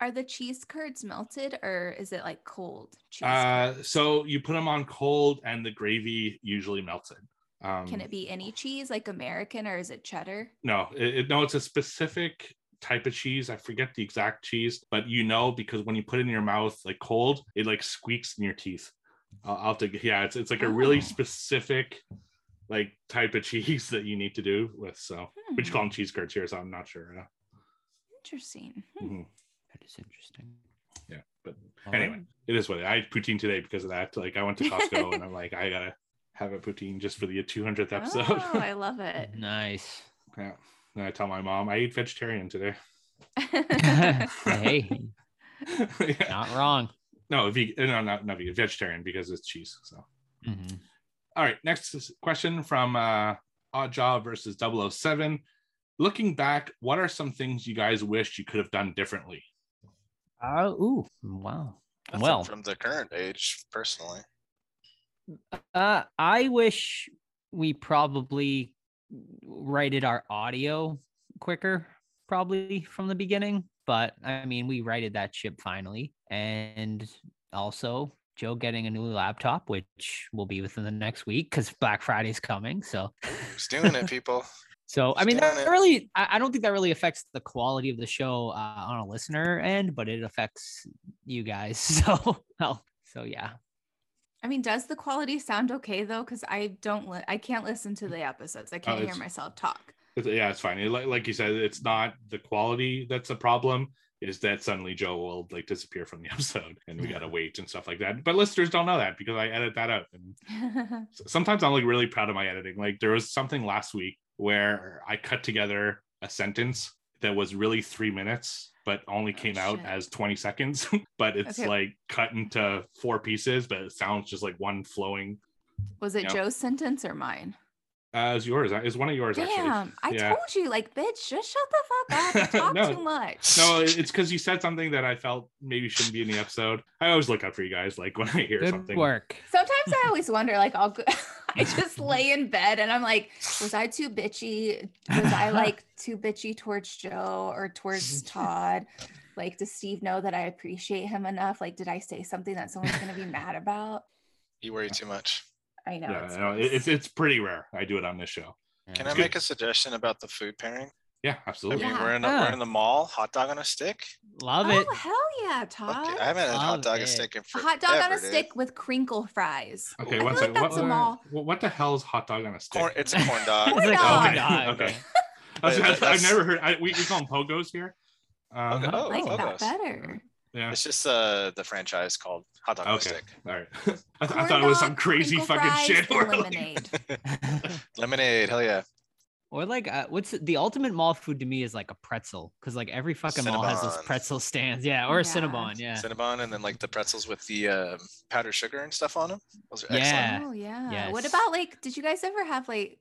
Are the cheese curds melted or is it like cold cheese? Uh, so you put them on cold, and the gravy usually melts it. Um, Can it be any cheese like American or is it cheddar? No, it, it- no, it's a specific type of cheese. I forget the exact cheese, but you know because when you put it in your mouth like cold, it like squeaks in your teeth. I'll, I'll have to, yeah, it's it's like a really Oh. specific like type of cheese that you need to do with. So we just Hmm, call them cheese curds here, so I'm not sure. Uh, Interesting. Hmm. mhm. that is interesting. Yeah, but All anyway, right. it is what it, I had poutine today because of that. Like I went to Costco and I'm like, I gotta have a poutine just for the 200th episode. Oh, I love it. Nice. yeah. And I tell my mom I ate vegetarian today. hey, Yeah. not wrong. No, vegan, no, not, not vegan, vegetarian because it's cheese. So, Mhm. all right. Next question from uh, Odd Job versus 007. Looking back, what are some things you guys wished you could have done differently? Oh, ooh, wow. Nothing Well, from the current age, personally. Uh, I wish we probably righted our audio quicker, probably from the beginning. But I mean, we righted that ship finally, and also Joe getting a new laptop, which will be within the next week because Black Friday's coming. So, Who's doing it, people? so I mean, that it. really, I, I don't think that really affects the quality of the show uh, on a listener end, but it affects you guys. So, well, so yeah. I mean, does the quality sound okay though? Because I don't, li- I can't listen to mm. the episodes. I oh, can't hear myself talk. It's- yeah, it's fine. It- like, like you said, it's not the quality that's a problem. Is that suddenly Joe will like disappear from the episode and we gotta wait and stuff like that. But listeners don't know that because I edit that out. And sometimes I'm like really proud of my editing. Like there was something last week where I cut together a sentence that was really three minutes, but only came out as 20 seconds. but it's Okay. like cut into four pieces, but it sounds just like one flowing. Was it Yeah. Joe's sentence or mine? Uh, is yours? Is one of yours actually? Damn, I Yeah. told you, like, bitch, just shut the fuck up. You talk No. too much. No, it's because you said something that I felt maybe shouldn't be in the episode. I always look out for you guys, like when I hear Good something. work. Sometimes I always wonder, like, I'll go, I just lay in bed and I'm like, was I too bitchy? Was I like too bitchy towards Joe or towards Todd? Like, does Steve know that I appreciate him enough? Like, did I say something that someone's gonna be mad about? You worry too much. I know. Yeah, it's I know. gross. It's it's pretty rare. I do it on this show. Can Yeah. I make a suggestion about the food pairing? Yeah, I absolutely. mean, Yeah. we're in a, Yeah. we're in the mall. Hot dog on a stick. Love it. oh hell yeah, Todd! it. I haven't had a hot dog it. and stick in A forever. hot dog on a dude. stick with crinkle fries. Okay, I one feel second. like What, a what- mall. what, what the hell is hot dog on a stick? Corn, it's a corn dog. Corn It's like, dog. oh, Okay, dog. okay. That's- that's- that's- I've never heard. I, we, we call them pogos here. Uh, Okay. Oh, I like that Pogos. better. Yeah. It's just uh the franchise called hot dog on a Okay. stick. All right. I, th- I Corn thought it was some crazy fucking shit. and We're lemonade. Lemonade, hell yeah. Or like, uh, what's the ultimate mall food to me is like a pretzel because like every fucking mall has those pretzel stands. Yeah, or a Yeah. Cinnabon. Yeah. Cinnabon and then like the pretzels with the um, powdered sugar and stuff on them. Those are Yeah. excellent. Oh yeah. What about like? Did you guys ever have like?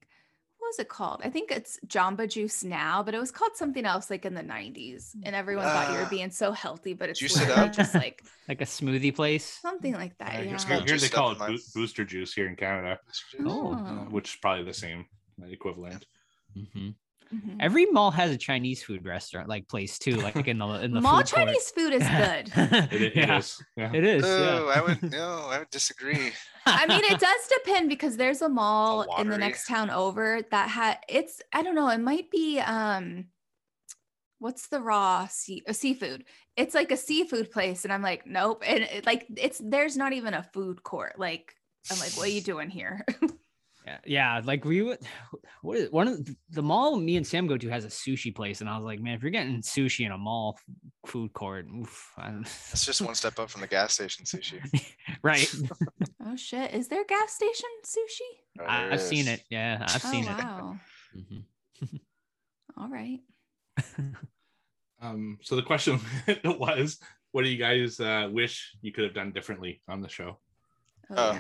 What was it called? I think it's Jamba Juice now, but it was called something else like in the '90s, and everyone thought you were Ah. being so healthy, but it's Juice it up? just like Like a smoothie place. something like that. Uh, Yeah. here- just here, got here juice they call it my- booster juice here in Canada, Oh. uh, Oh. which is probably the same equivalent. Mhm. Mhm. Every mall has a Chinese food restaurant like place too, like in the in the Mall food court. Chinese food is good. It, it yeah, is. Yeah. it is. Oh, yeah. I would no, I would disagree. I mean, it does depend because there's a mall in the next town over that had it's I don't know, it might be um what's the raw sea uh, seafood? It's like a seafood place, and I'm like, nope. And it, like it's there's not even a food court. Like I'm like, what are you doing here? Yeah, yeah. Like we would. What is one of the, the mall me and Sam go to has a sushi place, and I was like, man, if you're getting sushi in a mall food court, oof, I That's just one step up from the gas station sushi. right? oh shit, is there gas station sushi? Oh, I, i've seen it. Yeah, I've oh seen wow. it. Mhm. All right. Um, so the question was, what do you guys uh, wish you could have done differently on the show? Oh, Um,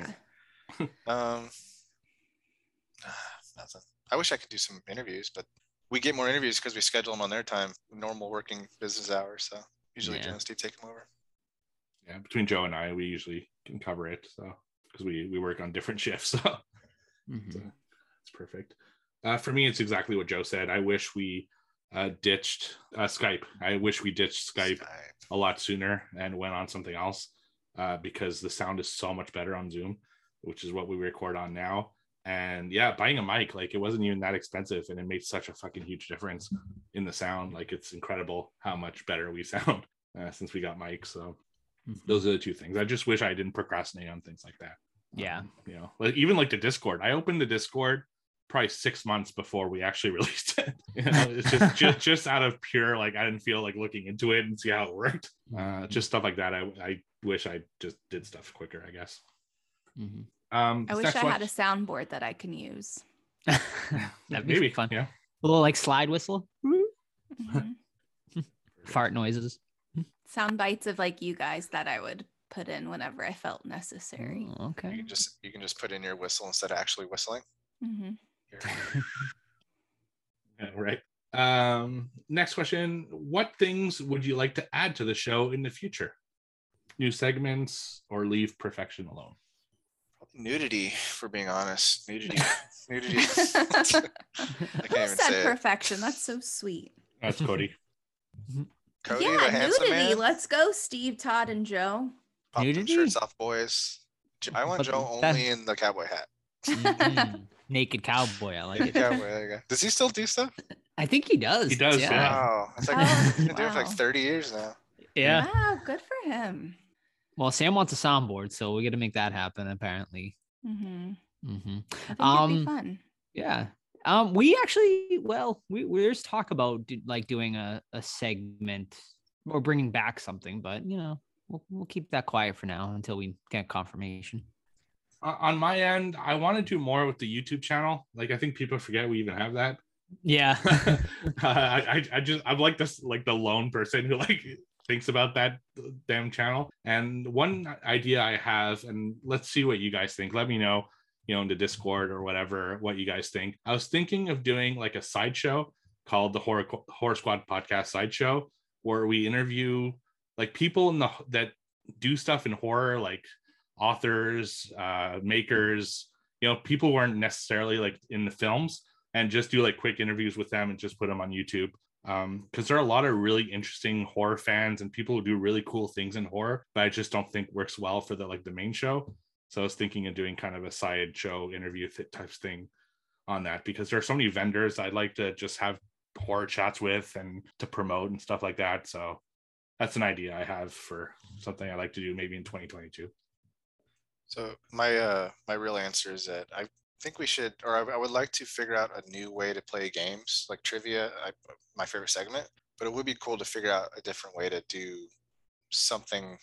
yeah. Um, nothing. I wish I could do some interviews, but we get more interviews because we schedule them on their time, normal working business hours. So usually Yeah. Jen and Steve take them over. Yeah, between Joe and I, we usually can cover it. So because we we work on different shifts, so Mhm. So it's perfect. Uh, for me, it's exactly what Joe said. I wish we uh, ditched uh, Skype. I wish we ditched Skype a lot sooner and went on something else uh, because the sound is so much better on Zoom, which is what we record on now. And yeah, buying a mic, like it wasn't even that expensive and it made such a fucking huge difference in the sound. Like it's incredible how much better we sound uh, since we got mics. So Mhm. those are the two things. I just wish I didn't procrastinate on things like that. Yeah. Um, you know, like even like the Discord. I opened the Discord probably six months before we actually released it. You know, it's just, just just out of pure like I didn't feel like looking into it and see how it worked. Uh, just stuff like that. I I wish I just did stuff quicker. I guess. Mhm. Um, I wish I one- had a soundboard that I can use. That'd be maybe fun. Yeah. A little like slide whistle, Mhm. fart noises. Sound bites of like you guys that I would put in whenever I felt necessary. Oh, You okay. can just you can just put in your whistle instead of actually whistling. hmm Yeah, right. Um, next question: What things would you like to add to the show in the future? New segments or leave perfection alone? Nudity, for being honest. Nudity. Nudity. Who I can't even said say it. perfection? That's so sweet. That's Cody. Cody, the yeah, handsome nudity. man. Let's go, Steve, Todd, and Joe. Pop them Nudity? shirts off, boys. J- I want But Joe that- only in the cowboy hat. Mhm. Naked cowboy. I like it. Cowboy, there you go. Does he still do stuff? I think he does. He does, yeah. Wow. It's like Oh, he's doing it for like 30 years now. Yeah. Wow, good for him. Well, Sam wants a soundboard, so we got to make that happen. Apparently. hmm hmm I think it'd Um, be fun. Yeah. Um, we actually, well, we there's talk about do, like doing a, a segment or bringing back something, but you know, we'll we'll keep that quiet for now until we get confirmation. Uh, on my end, I want to do more with the YouTube channel. Like I think people forget we even have that. Yeah, uh, I, I just I'm like this like the lone person who like thinks about that damn channel. And one idea I have, and let's see what you guys think. Let me know, you know, in the Discord or whatever, what you guys think. I was thinking of doing like a sideshow called the Horror Horror Squad Podcast Sideshow, where we interview like people in the that do stuff in horror, like authors, uh, makers, you know, people weren't necessarily like in the films, and just do like quick interviews with them and just put them on YouTube um because there are a lot of really interesting horror fans and people who do really cool things in horror but i just don't think works well for the like the main show. So i was thinking of doing kind of a side show interview th- type thing on that because there are so many vendors i'd like to just have horror chats with and to promote and stuff like that. So that's an idea i have for something i like to do maybe in 2022 So my uh my real answer is that I think we should, or I, I would like to figure out a new way to play games like trivia. I, my favorite segment, but it would be cool to figure out a different way to do something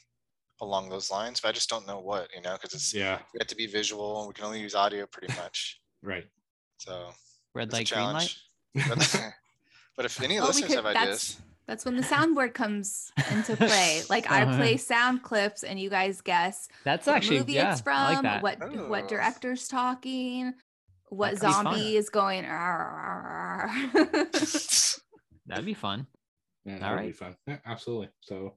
along those lines. But I just don't know what, you know, because it's yeah we have to be visual and we can only use audio pretty much. right So red light, green light. challenge. But, but if any Well, we listeners could- have that's ideas, that's when the soundboard comes into play. Like I Uh-huh. play sound clips and you guys guess That's what actually movie yeah, it's I like from, what Oh. what director's talking, what could be fun. zombie is going. That'd be fun. Yeah, that would be fun. Yeah, absolutely. So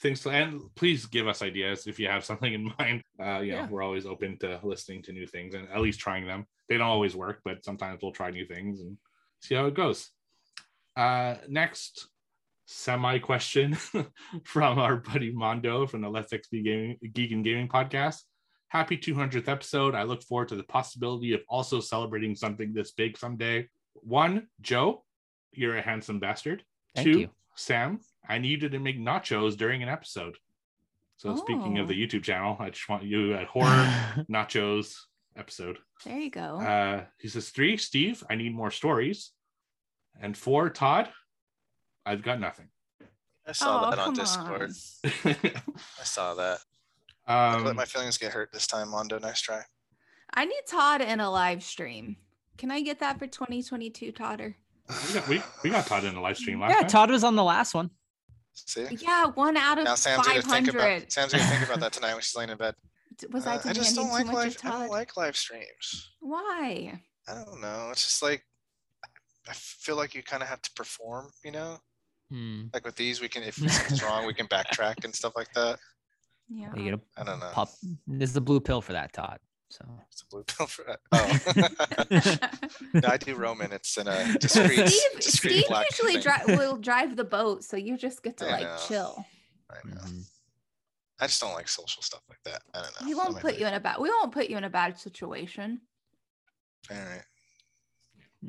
things and please give us ideas if you have something in mind. Uh, you know, Yeah. we're always open to listening to new things and at least trying them. They don't always work, but sometimes we'll try new things and see how it goes. Uh, next semi question from our buddy Mondo from the Let's XP Gaming Geek and Gaming podcast. Happy 200th episode. I look forward to the possibility of also celebrating something this big someday. One, Joe, you're a handsome bastard. Thank Two, you. Sam, I needed to make nachos during an episode. So speaking of Oh. the YouTube channel, I just want you at horror nachos episode. there you go. Uh, he says three, Steve, I need more stories. And four, Todd, I've got nothing. I saw Oh, that on Discord. on. I saw that. Um, let my feelings get hurt this time, Mondo. Nice try. I need Todd in a live stream. Can I get that for 2022, Todder? we, got, we, we got Todd in a live stream last yeah, time. Todd was on the last one. See? Yeah, one out of Now Sam's gonna think 500. about Sam's gonna think about that tonight when she's laying in bed. Was Uh, I I just don't like much live. I don't like live streams. Why? I don't know. It's just like I feel like you kind of have to perform. You know, Hmm. like with these, we can if something's wrong, we can backtrack and stuff like that. Yeah. You get I don't know. a pop. There's a blue pill for that, Todd. So It's a blue pill for that. Oh. no, I do Roman. It's in a discreet, Steve, discreet Steve black usually thing. dri- will drive the boat, so you just get to I like know. chill. I know. mhm. I just don't like social stuff like that. I don't know. We won't put you in a bad. We won't put you in a bad situation. All right.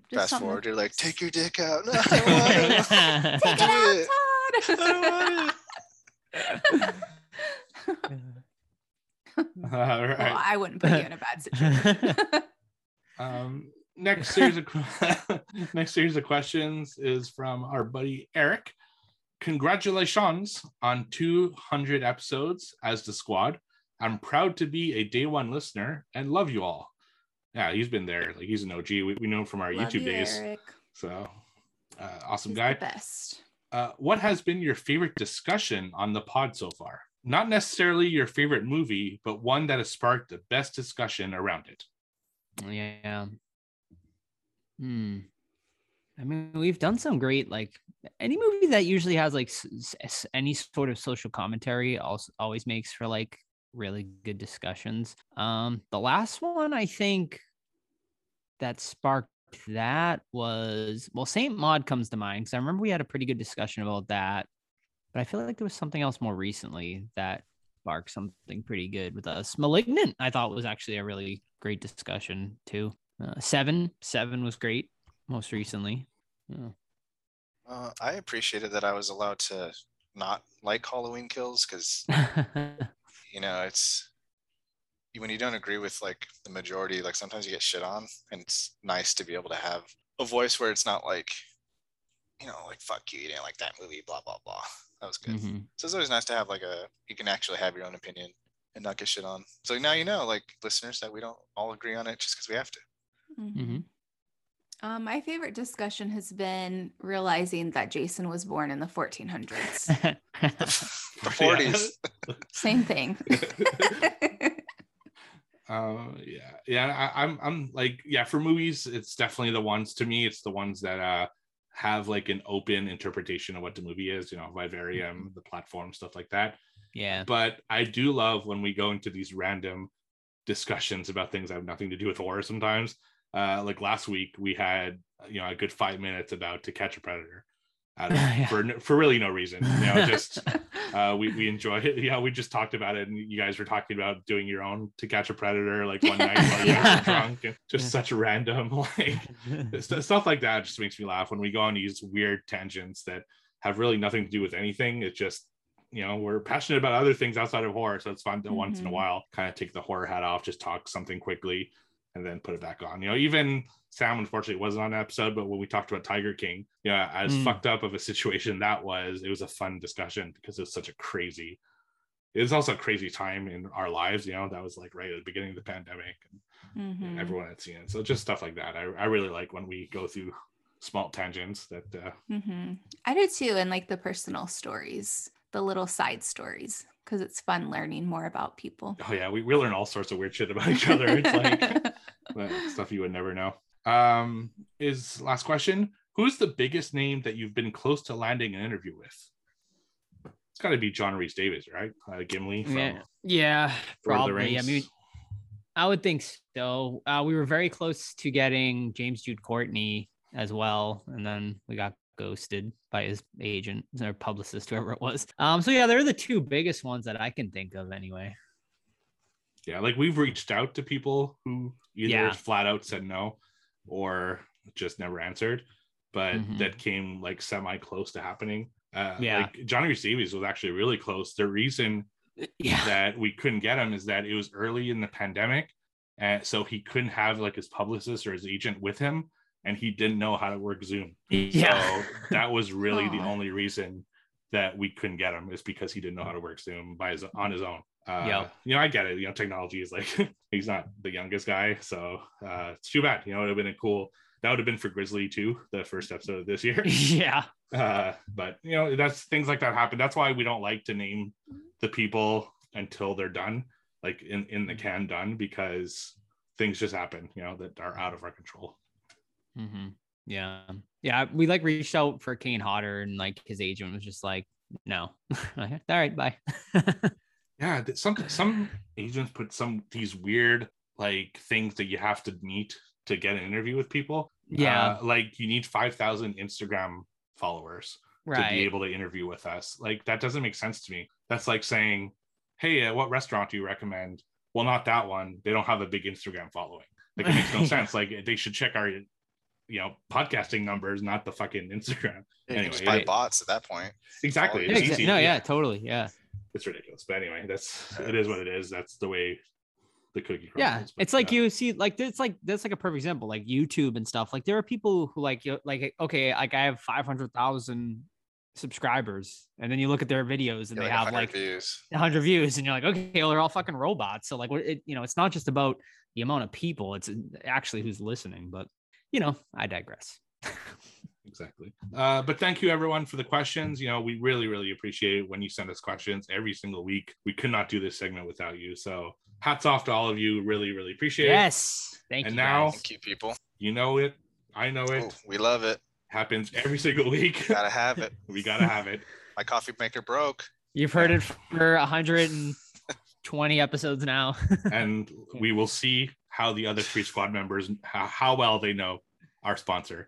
Just Fast something- forward. You're like, take your dick out. No, I don't want it. Take it it. out, Todd. All well, right. I wouldn't put you in a bad situation. Um, next series of next series of questions is from our buddy Eric. Congratulations on 200 episodes as the squad. I'm proud to be a day one listener and love you all. Yeah, he's been there. Like he's an OG. We, we know him from our Love YouTube you, days. Eric. So uh, awesome He's guy. the best. Uh, what has been your favorite discussion on the pod so far? Not necessarily your favorite movie, but one that has sparked the best discussion around it. Yeah. Hmm. I mean, we've done some great like any movie that usually has like s- s- s- any sort of social commentary also always makes for like really good discussions. Um, the last one I think that sparked that was well, Saint Maud comes to mind because I remember we had a pretty good discussion about that, but I feel like there was something else more recently that sparked something pretty good with us. Malignant, I thought was actually a really great discussion too. Uh, seven, seven was great most recently. Yeah. Uh, I appreciated that I was allowed to not like Halloween kills because you know it's when you don't agree with like the majority like sometimes you get shit on and it's nice to be able to have a voice where it's not like, you know, like fuck you, you didn't like that movie, blah blah blah. That was good. Mhm. So it's always nice to have like a you can actually have your own opinion and not get shit on. So now you know, like listeners, that we don't all agree on it just because we have to. Mhm. Um, my favorite discussion has been realizing that Jason was born in the 1400s. The 40s. Same thing. Uh, yeah, yeah. I, I'm, I'm like, yeah. For movies, it's definitely the ones. To me, it's the ones that uh have like an open interpretation of what the movie is. You know, Vivarium, the platform, stuff like that. yeah. But I do love when we go into these random discussions about things that have nothing to do with horror. Sometimes, uh, like last week, we had you know a good five minutes about To Catch a Predator, out of, Yeah. for for really no reason. You know, just uh, we we enjoy it. Yeah, we just talked about it, and you guys were talking about doing your own To Catch a Predator like one night while you guys were drunk, and just Yeah. such random like st- stuff like that. Just makes me laugh when we go on these weird tangents that have really nothing to do with anything. It's just you know we're passionate about other things outside of horror, so it's fun to once in a Mhm. while kind of take the horror hat off, just talk something quickly, and then put it back on. You know, even Sam unfortunately wasn't on the episode, but when we talked about Tiger King, yeah, as Mm. fucked up of a situation that was, it was a fun discussion because it was such a crazy. It was also a crazy time in our lives, you know. That was like right at the beginning of the pandemic, and Mhm. everyone had seen it. So just stuff like that. I, I really like when we go through small tangents that uh, Mhm. I do too, and like the personal stories, the little side stories, because it's fun learning more about people. oh yeah, we, we learn all sorts of weird shit about each other. It's like stuff you would never know. Um, is last question. Who's the biggest name that you've been close to landing an interview with? It's got to be John Rhys-Davies, right? Uh, Gimli from yeah, yeah, Lord of the probably. I mean, I would think so. Uh, we were very close to getting James Jude Courtney as well, and then we got ghosted by his agent or publicist, whoever it was. Um, so yeah, they're the two biggest ones that I can think of anyway. Yeah, like we've reached out to people who either Yeah. flat out said no or just never answered, but Mhm. that came like semi close to happening. Uh, Yeah. like Johnny Rhys-Davies was actually really close. The reason Yeah, that we couldn't get him is that it was early in the pandemic, and so he couldn't have like his publicist or his agent with him, and he didn't know how to work Zoom. yeah, So that was really the only reason that we couldn't get him is because he didn't know how to work Zoom by his on his own. Uh, Yep. You know, I get it. You know, technology is like he's not the youngest guy, so uh, it's too bad. You know, it would have been a cool. That would have been for Grizzly II, the first episode of this year. yeah, Uh, but you know, that's things like that happen. That's why we don't like to name the people until they're done, like in in the can done, because things just happen. You know, that are out of our control. Mm-hmm. yeah, yeah. We like reached out for Kane Hodder, and like his agent was just like, no. All right, bye. Yeah some some agents put some these weird like things that you have to meet to get an interview with people. Yeah, Uh, like you need 5000 instagram followers to be able to interview with us. Like that doesn't make sense to me. That's like saying hey uh, what restaurant do you recommend? Well not that one. They don't have a big instagram following. Like it makes no Yeah. sense. Like they should check our you know podcasting numbers not the fucking instagram. You can just Anyway, buy it- bots at that point. exactly. Yeah, Yeah, it's exa- easy no, yeah, totally, yeah. It's ridiculous. But anyway, that's it is what it is. That's the way the cookie yeah it's like uh, you see like it's like that's like a perfect example like youtube and stuff like there are people who like you like okay like i have 500000 subscribers and then you look at their videos and Yeah, they like have 100 like views. 100 views and you're like okay well they're all fucking robots so like what it you know it's not just about the amount of people it's actually who's listening but you know i digress exactly. Uh, but thank you everyone for the questions. You know, we really, really appreciate it when you send us questions every single week. We could not do this segment without you. So hats off to all of you. Really, really appreciate it. yes thank And you now- guys. Thank you, people. You know it. I know it. Ooh, we love it. Happens every single week. Gotta have it. we gotta have it. My coffee maker broke. you've heard it for 120 episodes now And we will see how the other three squad members how, how well they know our sponsor,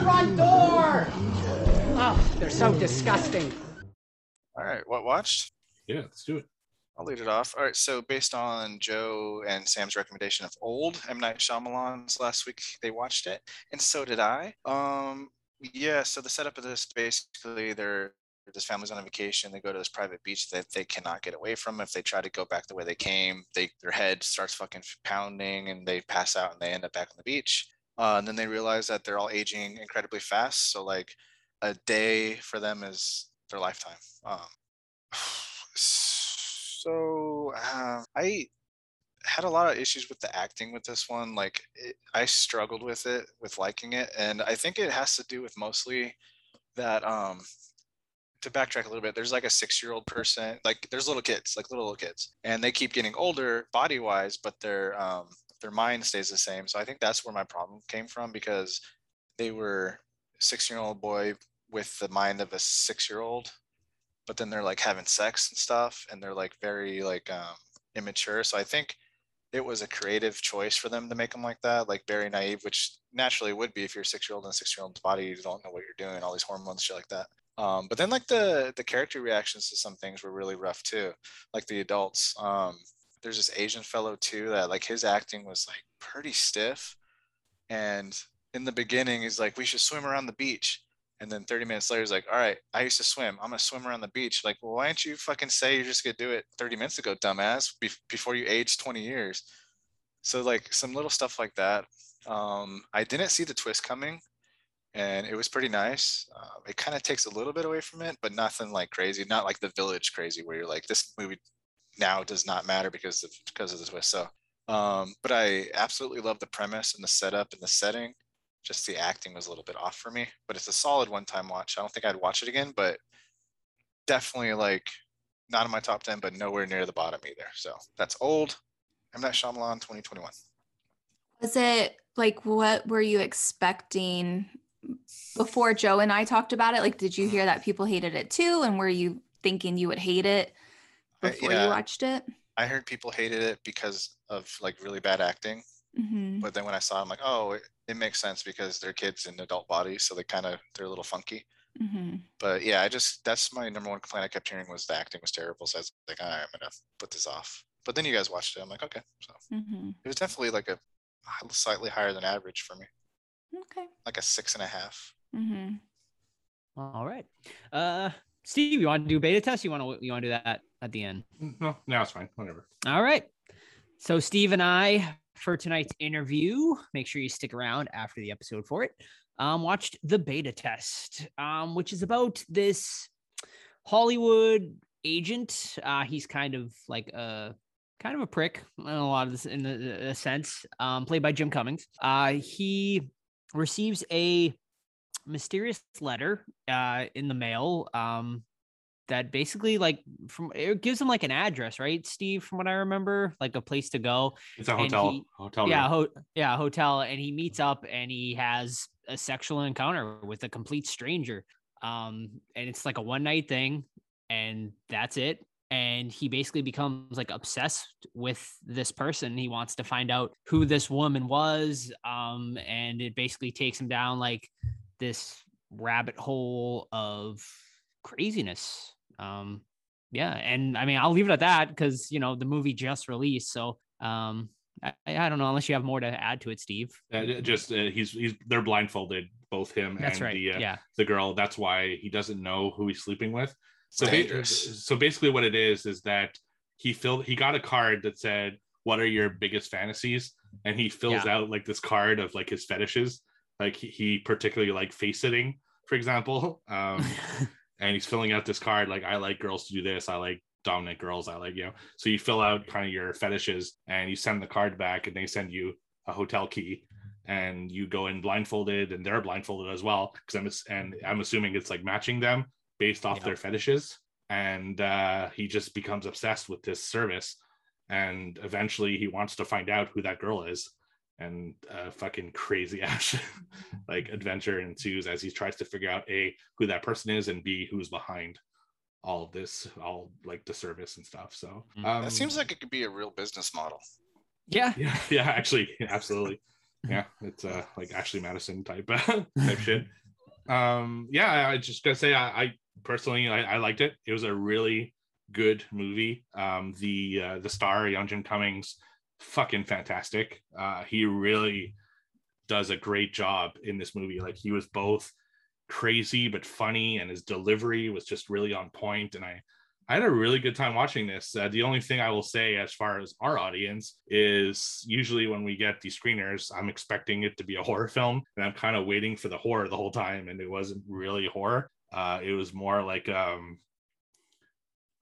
front! They're so disgusting. All right, what watched? Yeah, let's do it. I'll lead it off. All right, so based on Joe and Sam's recommendation of Old M Night Shyamalan's last week, they watched it, and so did I. Um, yeah. So the setup of this basically, they're this family's on a vacation. They go to this private beach that they cannot get away from. If they try to go back the way they came, they their head starts fucking pounding, and they pass out, and they end up back on the beach. Uh, and then they realize that they're all aging incredibly fast. So like a day for them is their lifetime. Um, so uh, I had a lot of issues with the acting with this one. Like it, I struggled with it, with liking it, and I think it has to do with mostly that. Um, to backtrack a little bit, there's like a six-year-old person, like there's little kids, like little, little kids, and they keep getting older body-wise, but their um, their mind stays the same. So I think that's where my problem came from because they were six-year-old boy with the mind of a six-year-old but then they're like having sex and stuff and they're like very like um immature. So i think it was a creative choice for them to make them like that like very naive which naturally would be if you're a six year old in a six year old's body you don't know what you're doing all these hormones shit like that. Um but then like the the character reactions to some things were really rough too like the adults. Um there's this asian fellow too that like his acting was like pretty stiff and in the beginning he's like we should swim around the beach and then 30 minutes later, he's like, all right, I used to swim. I'm going to swim around the beach. Like, well, why don't you fucking say you're just going to do it 30 minutes ago, dumbass, be- before you age 20 years? So, like, some little stuff like that. Um, I didn't see the twist coming and it was pretty nice. Uh, it kind of takes a little bit away from it, but nothing like crazy. Not like the village crazy where you're like, this movie now does not matter because of, because of the twist. So, um, but I absolutely love the premise and the setup and the setting just the acting was a little bit off for me but it's a solid one time watch i don't think i'd watch it again but definitely like not in my top 10 but nowhere near the bottom either so that's old M. Night Shyamalan 2021 Was it like what were you expecting before Joe and I talked about it? Like, did you hear that people hated it too? And were you thinking you would hate it I- before yeah. you watched it? i heard people hated it because of like really bad acting hmm but then when i saw it i'm like oh it, it makes sense because they're kids in adult bodies so they kind of they're a little funky hmm but yeah i just that's my number one complaint i kept hearing was the acting was terrible so i was like all right, i'm gonna put this off but then you guys watched it i'm like okay so hmm it was definitely like a slightly higher than average for me Okay. like a six and a half hmm All right. Uh Steve, you want to do beta test? You want to you want to do that at the end? No, now it's fine. Whatever. All right. So Steve and I for tonight's interview, make sure you stick around after the episode for it. Um, watched the beta test, um, which is about this Hollywood agent. Uh, he's kind of like a kind of a prick in a lot of this in a, a sense. Um, played by Jim Cummings. Uh, he receives a mysterious letter uh in the mail um that basically like from it gives him like an address right steve from what i remember like a place to go It's a hotel. he- hotel. yeah ho- yeah hotel and he meets up and he has a sexual encounter with a complete stranger um and it's like a one night thing and that's it and he basically becomes like obsessed with this person he wants to find out who this woman was um and it basically takes him down like this rabbit hole of craziness um yeah and i mean i'll leave it at that because you know the movie just released so um I, I don't know unless you have more to add to it steve Uh, just uh, he's he's they're blindfolded, both him that's and right the uh, yeah the girl. That's why he doesn't know who he's sleeping with. So ba- so basically, what it is is that he filled he got a card that said, "What are your biggest fantasies?" And he fills Yeah. out like this card of like his fetishes. Like he, he particularly like face sitting, for example. Um, and he's filling out this card like I like girls to do this. I like dominant girls. I like you know. So you fill out kind of your fetishes, and you send the card back, and they send you a hotel key, and you go in blindfolded, and they're blindfolded as well because I'm and I'm assuming it's like matching them based off Yep. their fetishes, and uh, he just becomes obsessed with this service, and eventually he wants to find out who that girl is. And uh, fucking crazy ass like adventure ensues as he tries to figure out a who that person is and b who's behind all of this, all like the service and stuff. So Mm. um, that seems like it could be a real business model yeah yeah, yeah, actually, absolutely, yeah, it's uh like Ashley Madison type type shit. Um, yeah, I, I just gotta say, I, I personally, I, I liked it. It was a really good movie. Um, the uh, the star, young Jim Cummings, fucking fantastic. Uh, he really does a great job in this movie. Like he was both crazy but funny, and his delivery was just really on point. And I I had a really good time watching this. Uh, the only thing I will say, as far as our audience, is usually when we get these screeners, I'm expecting it to be a horror film, and I'm kind of waiting for the horror the whole time, and it wasn't really horror. Uh, it was more like um,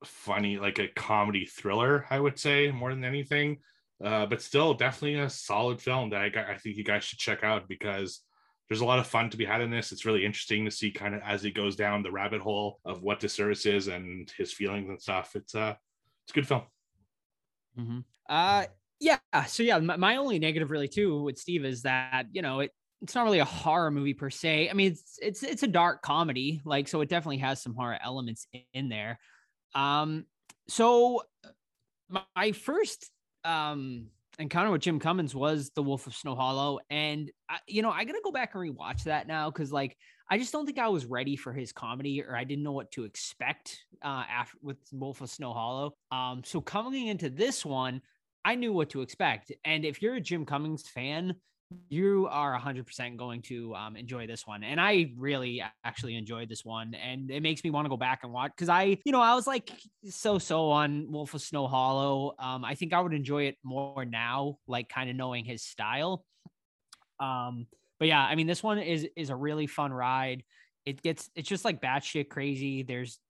funny, like a comedy thriller, I would say, more than anything. Uh, but still, definitely a solid film that I, I think you guys should check out because there's a lot of fun to be had in this. It's really interesting to see kind of as he goes down the rabbit hole of what the service is and his feelings and stuff. It's uh it's a good film. Mm-hmm. Uh yeah. So yeah, my, my, only negative really too with Steve is that, you know, it it's not really a horror movie per se. I mean, it's it's it's a dark comedy, like so it definitely has some horror elements in there. Um so my first um encounter with Jim Cummings was The Wolf of Snow Hollow. And, I, you know, I got to go back and rewatch that now because, like, I just don't think I was ready for his comedy or I didn't know what to expect uh, after with Wolf of Snow Hollow. Um, so coming into this one, I knew what to expect. And if you're a Jim Cummings fan, you are 100% going to um, enjoy this one and i really actually enjoyed this one and it makes me want to go back and watch because i you know i was like so so on wolf of snow hollow um, i think i would enjoy it more now like kind of knowing his style um, but yeah i mean this one is is a really fun ride it gets it's just like batshit crazy there's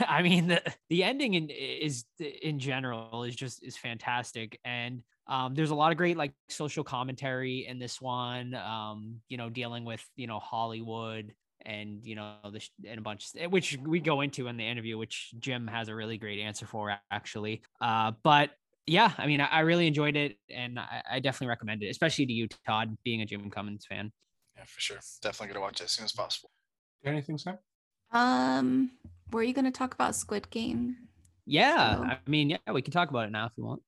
I mean the the ending in is in general is just is fantastic and um, there's a lot of great like social commentary in this one. Um, you know, dealing with you know Hollywood and you know the and a bunch which we go into in the interview, which Jim has a really great answer for actually. Uh, but yeah, I mean, I, I really enjoyed it, and I, I, definitely recommend it, especially to you, Todd, being a Jim Cummings fan. Yeah, for sure. Definitely gonna watch it as soon as possible. Anything, Sam? Um, were you gonna talk about Squid Game? Yeah, so... I mean, yeah, we can talk about it now if you want.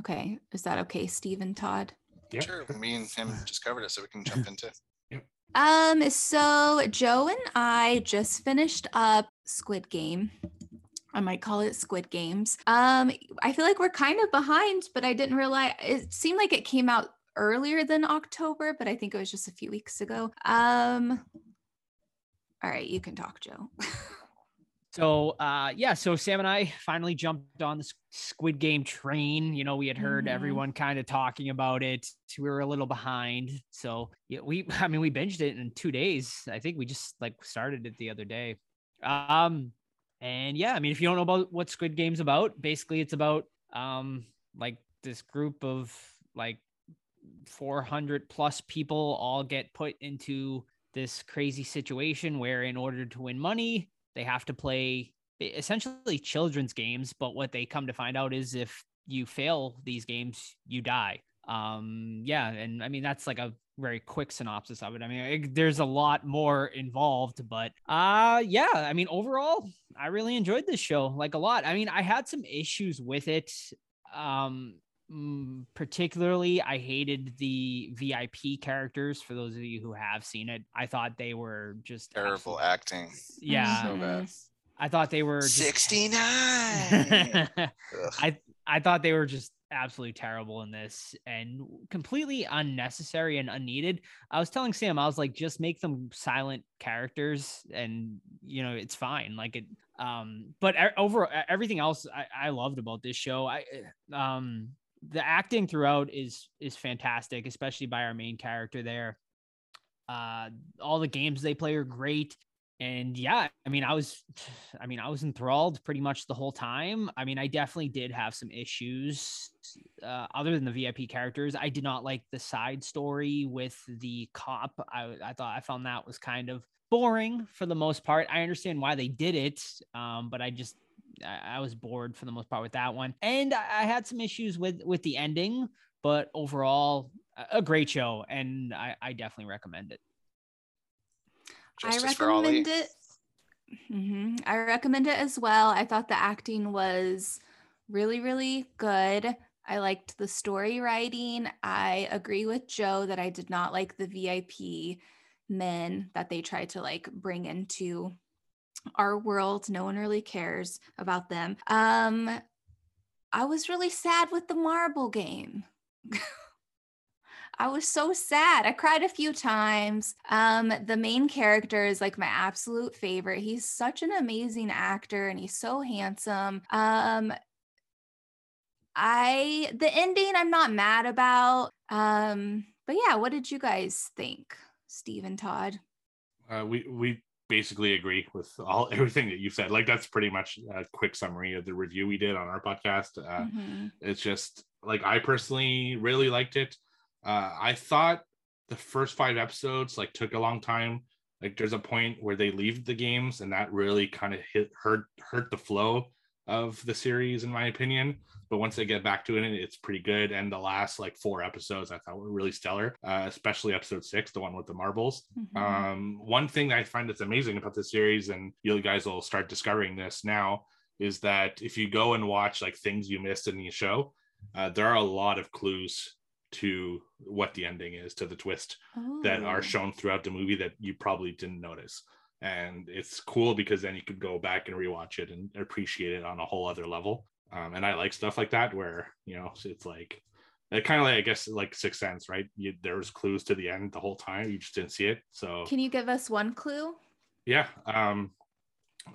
Okay. Is that okay, Steve and Todd? Yep. Sure. Me and him just covered it, so we can jump into. Yep. Um. So Joe and I just finished up Squid Game. I might call it Squid Games. Um. I feel like we're kind of behind, but I didn't realize it seemed like it came out earlier than October, but I think it was just a few weeks ago. Um. All right, you can talk, Joe. So uh yeah, so Sam and I finally jumped on the Squid Game train. You know, we had heard mm-hmm. everyone kind of talking about it. We were a little behind. So yeah, we I mean we binged it in 2 days. I think we just like started it the other day. Um and yeah, I mean if you don't know about what Squid Game's about, basically it's about um like this group of like 400 plus people all get put into this crazy situation where in order to win money they have to play essentially children's games, but what they come to find out is if you fail these games, you die. Um, yeah, and I mean that's like a very quick synopsis of it. I mean, it, there's a lot more involved, but uh yeah, I mean overall, I really enjoyed this show like a lot. I mean, I had some issues with it. Um particularly I hated the VIP characters for those of you who have seen it. I thought they were just terrible acting. Yeah. So bad. I thought they were just... 69. I I thought they were just absolutely terrible in this and completely unnecessary and unneeded. I was telling Sam, I was like, just make them silent characters and you know, it's fine. Like it um but over everything else I, I loved about this show. I um the acting throughout is is fantastic, especially by our main character there. Uh, all the games they play are great. And yeah, I mean, I was, I mean, I was enthralled pretty much the whole time. I mean, I definitely did have some issues, uh, other than the VIP characters. I did not like the side story with the cop. I, I thought I found that was kind of boring for the most part. I understand why they did it, um, but I just I, I was bored for the most part with that one, and I, I had some issues with with the ending. But overall, a great show, and I, I definitely recommend it. Justice I recommend it. Mm-hmm. I recommend it as well. I thought the acting was really, really good. I liked the story writing. I agree with Joe that I did not like the VIP men that they try to like bring into our world. No one really cares about them. Um, I was really sad with the marble game. I was so sad. I cried a few times. Um, the main character is like my absolute favorite. He's such an amazing actor and he's so handsome. Um, I the ending I'm not mad about. Um, but yeah, what did you guys think, Steve and Todd? Uh, we we basically agree with all everything that you said. Like that's pretty much a quick summary of the review we did on our podcast. Uh, mm-hmm. It's just like I personally really liked it. Uh, I thought the first five episodes like took a long time. Like there's a point where they leave the games, and that really kind of hit hurt hurt the flow of the series, in my opinion. But once they get back to it, it's pretty good. And the last like four episodes I thought were really stellar, uh, especially episode six, the one with the marbles. Mm-hmm. Um, one thing that I find that's amazing about the series, and you guys will start discovering this now, is that if you go and watch like things you missed in the show, uh, there are a lot of clues to what the ending is, to the twist oh. that are oh. shown throughout the movie that you probably didn't notice and it's cool because then you could go back and rewatch it and appreciate it on a whole other level um, and I like stuff like that where you know it's like it kind of like I guess like Sixth Sense, right? You, there was clues to the end the whole time, you just didn't see it. So can you give us one clue? Yeah. Um,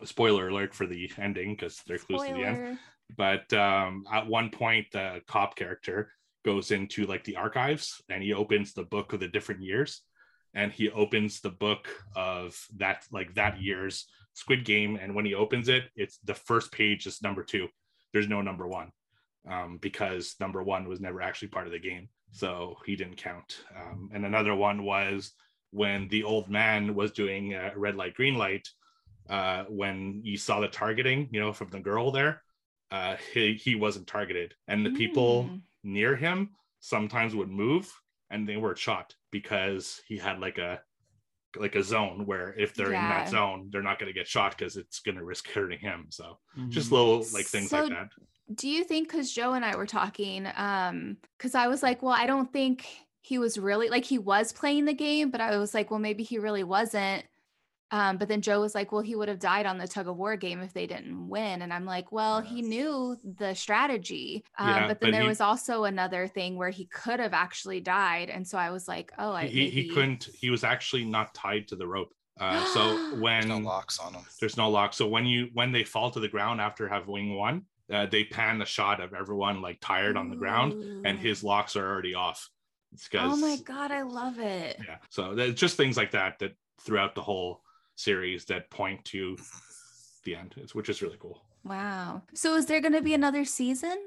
spoiler alert for the ending because there's clues to the end. But um, at one point, the cop character goes into like the archives and he opens the book of the different years and he opens the book of that like that year's squid game and when he opens it it's the first page is number two there's no number one um, because number one was never actually part of the game. So he didn't count. Um, and another one was when the old man was doing uh, red light, green light, uh, when you saw the targeting, you know, from the girl there, uh, he, he wasn't targeted. And the people mm. near him sometimes would move and they were shot because he had like a like a zone where if they're yeah. in that zone, they're not going to get shot because it's going to risk hurting him. So mm-hmm. just little like things so like that. Do you think because Joe and I were talking, um, because I was like, well, I don't think he was really like he was playing the game, but I was like, well, maybe he really wasn't. Um, but then Joe was like, well, he would have died on the tug of war game if they didn't win. And I'm like, well, yes. he knew the strategy. Um, yeah, but then but there he, was also another thing where he could have actually died. And so I was like, oh, I, he, maybe... he couldn't, he was actually not tied to the rope. Uh, so when there's no locks on them, there's no lock. So when you, when they fall to the ground after having won, uh, they pan the shot of everyone like tired on the ground and his locks are already off. oh my God, I love it. Yeah. So just things like that, that throughout the whole series that point to the end, which is really cool. Wow. So is there going to be another season?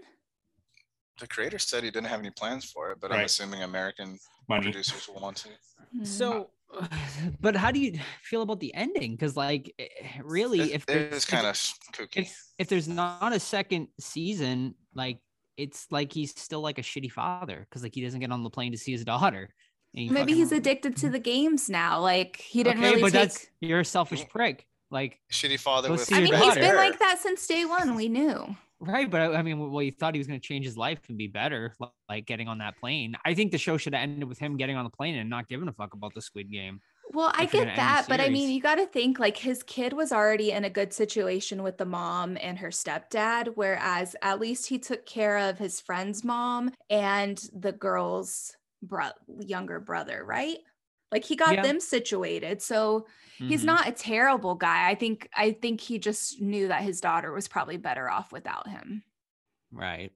The creator said he didn't have any plans for it, but right. I'm assuming American Money. producers will want to. Hmm. So, but how do you feel about the ending? Because, like, eh, really, it, if it's kind of kooky. If, if there's not a second season, like, it's like he's still like a shitty father because, like, he doesn't get on the plane to see his daughter. Maybe he's addicted to the games now. Like he didn't okay, really. But take... that's you're a selfish mm. prick. Like shitty father. With I mean, he's been like that since day one. We knew. Right, but I mean, well, you thought he was going to change his life and be better, like getting on that plane. I think the show should have ended with him getting on the plane and not giving a fuck about the Squid Game. Well, I get that, but I mean, you got to think like his kid was already in a good situation with the mom and her stepdad, whereas at least he took care of his friend's mom and the girl's bro- younger brother, right? Like he got yeah. them situated. So mm-hmm. he's not a terrible guy. I think I think he just knew that his daughter was probably better off without him. Right.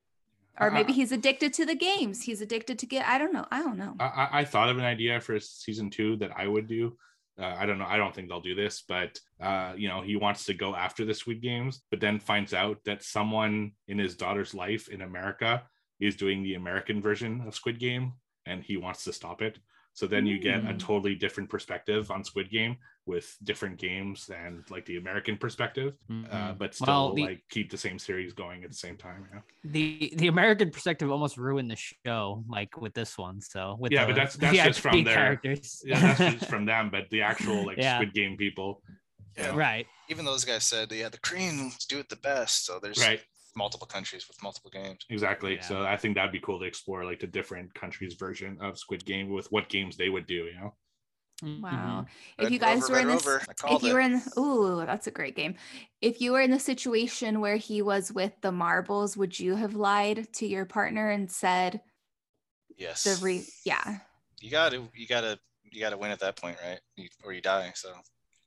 Or maybe he's addicted to the games. He's addicted to get. I don't know. I don't know. I, I thought of an idea for season two that I would do. Uh, I don't know. I don't think they'll do this, but uh, you know, he wants to go after the Squid Games, but then finds out that someone in his daughter's life in America is doing the American version of Squid Game, and he wants to stop it. So then you get a hmm. totally different perspective on Squid Game with different games and like the American perspective, uh, mm-hmm. uh, but still well, the, like keep the same series going at the same time. Yeah. The the American perspective almost ruined the show, like with this one. So with yeah, the, but that's that's just from their characters. yeah, that's just from them. But the actual like yeah. Squid Game people, yeah. right? Even those guys said, yeah, the Koreans do it the best. So there's right multiple countries with multiple games. Exactly. Yeah. So I think that'd be cool to explore like the different countries' version of Squid Game with what games they would do, you know. Wow. Mhm. If you guys Rover, were in Red this, if you it. were in, ooh, that's a great game. If you were in the situation where he was with the marbles, would you have lied to your partner and said Yes. the re? Yeah. you gotta you gotta you gotta win at that point, right? You, or you die. So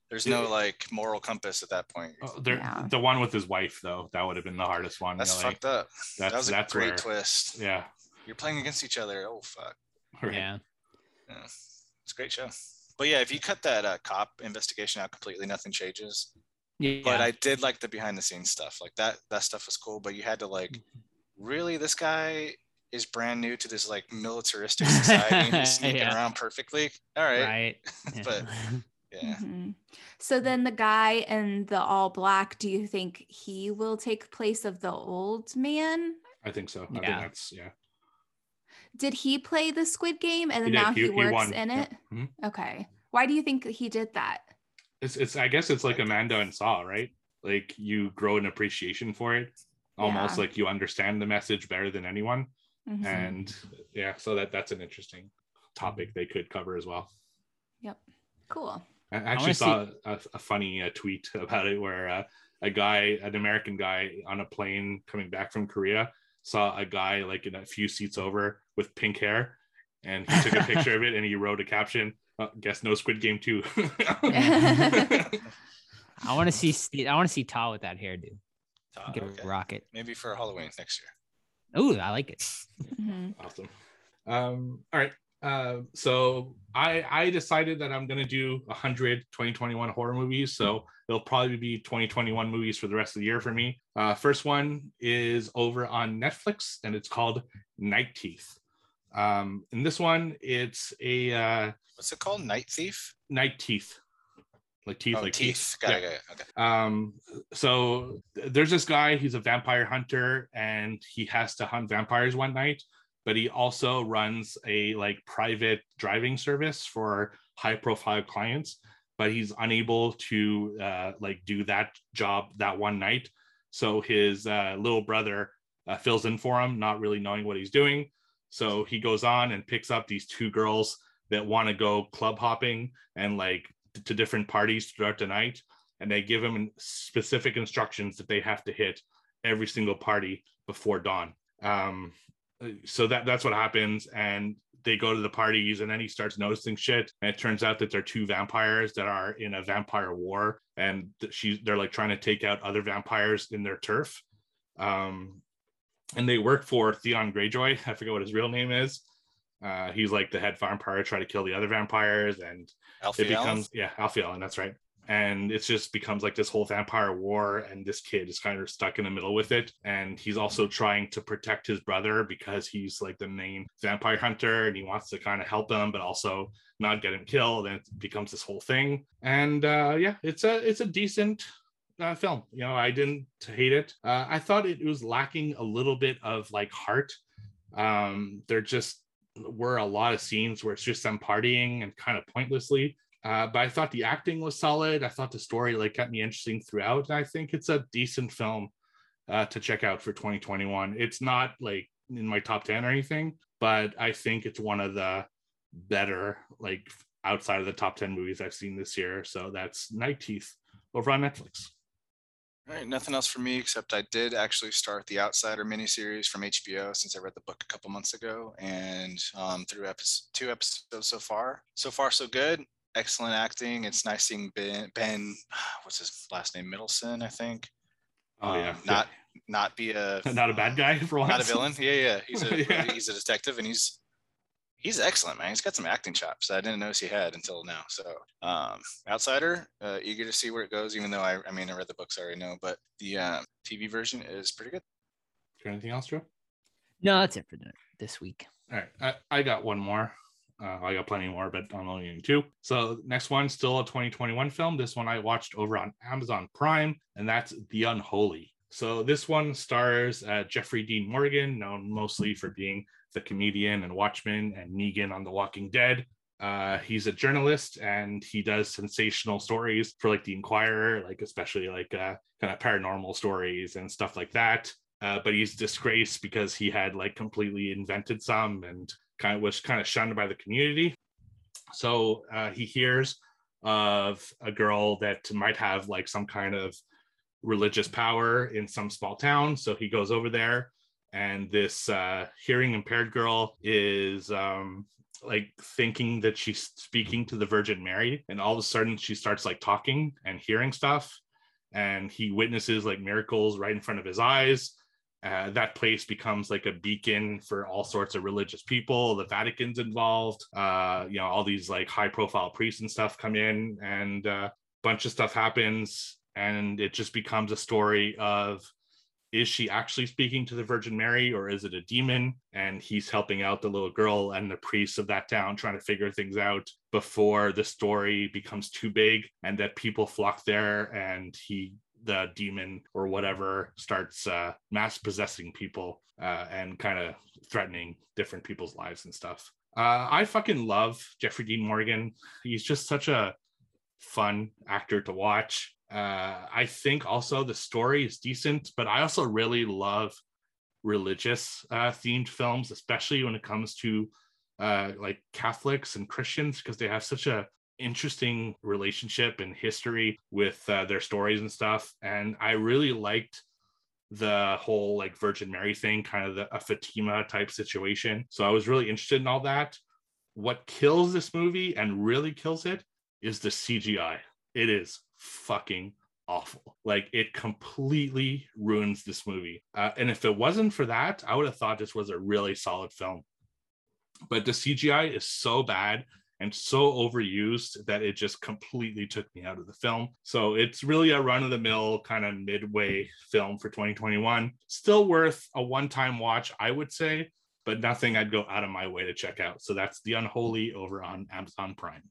there's no like moral compass at that point. Oh, there, Yeah. The one with his wife, though, that would have been the hardest one. That's you know, like, fucked up. That's that was a that's great where, twist. Yeah. You're playing against each other. Oh fuck. right. Yeah. Yeah. It's a great show. But yeah, if you cut that uh, cop investigation out completely, nothing changes. Yeah. But I did like the behind the scenes stuff. Like that that stuff was cool. But you had to like, Mm-hmm. really, this guy is brand new to this like militaristic society. and he's sneaking Yeah. around perfectly. All right. right. But- Yeah. Mhm. So then the guy in the all black, do you think he will take place of the old man? I think so. I think Yeah. that's yeah. Did he play the Squid Game and then did. now He- he, he works won. in Yeah. it? Mhm. Okay. Why do you think he did that? It's it's I guess it's like Amanda and Saw, right? Like you grow an appreciation for it. Almost Yeah. like you understand the message better than anyone. Mhm. And yeah, so that that's an interesting topic they could cover as well. Yep. Cool. I wanna actually see- saw a, a funny uh, tweet about it where uh, a guy, an American guy on a plane coming back from Korea, saw a guy like in a few seats over with pink hair, and he took a picture of it and he wrote a caption. Uh, guess no Squid Game too. I want to see Steve, I want to see Ta with that hairdo. Ah, Get okay. a rocket. Maybe for Halloween next year. Oh, I like it. Mhm. awesome. Um, all right. Uh, so I I decided that I'm gonna do 100 2021 horror movies. So it'll probably be 2021 movies for the rest of the year for me. Uh, first one is over on Netflix and it's called Night Teeth. Um, in this one, it's a uh, What's it called? Night Thief? night teeth, like teeth, oh, like teeth. teeth. Got Yeah. it, got it. Okay. Um, so th- there's this guy, he's a vampire hunter, and he has to hunt vampires one night, but he also runs a like private driving service for high profile clients, but he's unable to uh, like do that job that one night. So his uh, little brother uh, fills in for him, not really knowing what he's doing. So he goes on and picks up these two girls that want to go club hopping and like to different parties throughout the night and they give him specific instructions that they have to hit every single party before dawn. Um, so that that's what happens, and they go to the parties, and then he starts noticing shit, and it turns out that they're two vampires that are in a vampire war, and she's they're like trying to take out other vampires in their turf. Um, and they work for Theon Greyjoy. I forget what his real name is. Uh, he's like the head vampire trying to kill the other vampires, and it becomes yeah Alfie Allen, that's right. And it just becomes like this whole vampire war, and this kid is kind of stuck in the middle with it. And he's also trying to protect his brother because he's like the main vampire hunter, and he wants to kind of help him, but also not get him killed. And it becomes this whole thing. And uh, yeah, it's a it's a decent uh, film. You know, I didn't hate it. Uh, I thought it was lacking a little bit of like heart. Um, there just were a lot of scenes where it's just them partying and kind of pointlessly. Uh, but I thought the acting was solid. I thought the story like kept me interesting throughout. And I think it's a decent film uh, to check out for 2021. It's not like in my top 10 or anything, but I think it's one of the better like outside of the top 10 movies I've seen this year. So that's Night Teeth over on Netflix. All right, nothing else for me except I did actually start the Outsider miniseries from HBO since I read the book a couple months ago, and um, through episode, two episodes so far. So far, so good. Excellent acting. It's nice seeing Ben. Ben, what's his last name? Middleton, I think. Oh yeah, Um, not not be a not a bad guy for once. not a villain. Yeah, yeah. He's a Yeah. he's a detective, and he's he's excellent, man. He's got some acting chops I didn't notice he had until now. So, um, Outsider, uh, eager to see where it goes. Even though I, I mean, I read the books, I already know, but the um, TV version is pretty good. Is there anything else, Joe? No, that's it for this week. All right, I, I got one more. Uh, I got plenty more, but I'm only doing two. So next one, still a 2021 film. This one I watched over on Amazon Prime, and that's The Unholy. So this one stars uh, Jeffrey Dean Morgan, known mostly for being the comedian and Watchmen and Negan on The Walking Dead. Uh, he's a journalist and he does sensational stories for like the Inquirer, like especially like uh, kind of paranormal stories and stuff like that. Uh, but he's disgraced because he had like completely invented some and kind of was kind of shunned by the community. So uh, he hears of a girl that might have like some kind of religious power in some small town. So he goes over there, and this uh, hearing impaired girl is um, like thinking that she's speaking to the Virgin Mary, and all of a sudden she starts like talking and hearing stuff, and he witnesses like miracles right in front of his eyes. Uh, that place becomes like a beacon for all sorts of religious people. The Vatican's involved. Uh, you know, all these like high profile priests and stuff come in, and a uh, bunch of stuff happens, and it just becomes a story of is she actually speaking to the Virgin Mary or is it a demon? And he's helping out the little girl and the priests of that town trying to figure things out before the story becomes too big and that people flock there and he the demon or whatever starts uh, mass possessing people uh, and kind of threatening different people's lives and stuff. Uh, I fucking love Jeffrey Dean Morgan. He's just such a fun actor to watch. Uh, I think also the story is decent, but I also really love religious uh, themed films, especially when it comes to uh, like Catholics and Christians, because they have such a interesting relationship and history with uh, their stories and stuff. And I really liked the whole like Virgin Mary thing, kind of the, a Fatima type situation. So I was really interested in all that. What kills this movie and really kills it is the CGI. It is fucking awful. Like it completely ruins this movie. Uh, and if it wasn't for that, I would have thought this was a really solid film. But the CGI is so bad and so overused that it just completely took me out of the film. So it's really a run of the mill kind of midway film for 2021. Still worth a one time watch, I would say, but nothing I'd go out of my way to check out. So that's The Unholy over on Amazon Prime.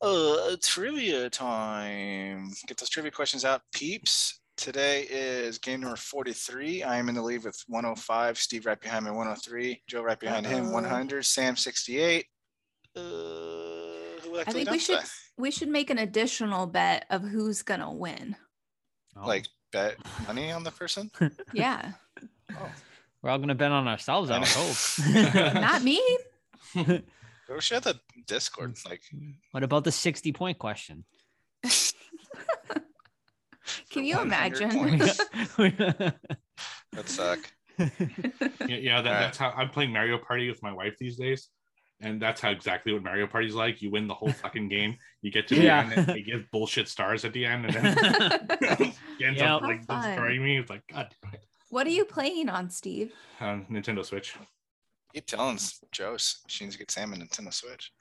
Uh, trivia time. Get those trivia questions out, peeps. Today is game number 43. I am in the lead with 105. Steve right behind me, 103. Joe right behind him, 100. Sam, 68. Uh, I think we should we should make an additional bet of who's gonna win. Oh. Like bet money on the person? yeah. Oh. We're all gonna bet on ourselves, I hope. Not me. We should have the Discord. Like, what about the sixty point question? Can you imagine? that suck. yeah, yeah that, that's how I'm playing Mario Party with my wife these days, and that's how exactly what Mario Party's like. You win the whole fucking game. You get to the yeah. end, and they give bullshit stars at the end, and then ends yep. up like destroying me. It's like God. What are you playing on, Steve? On Nintendo Switch. Keep telling Joe she needs to get Sam a Nintendo Switch.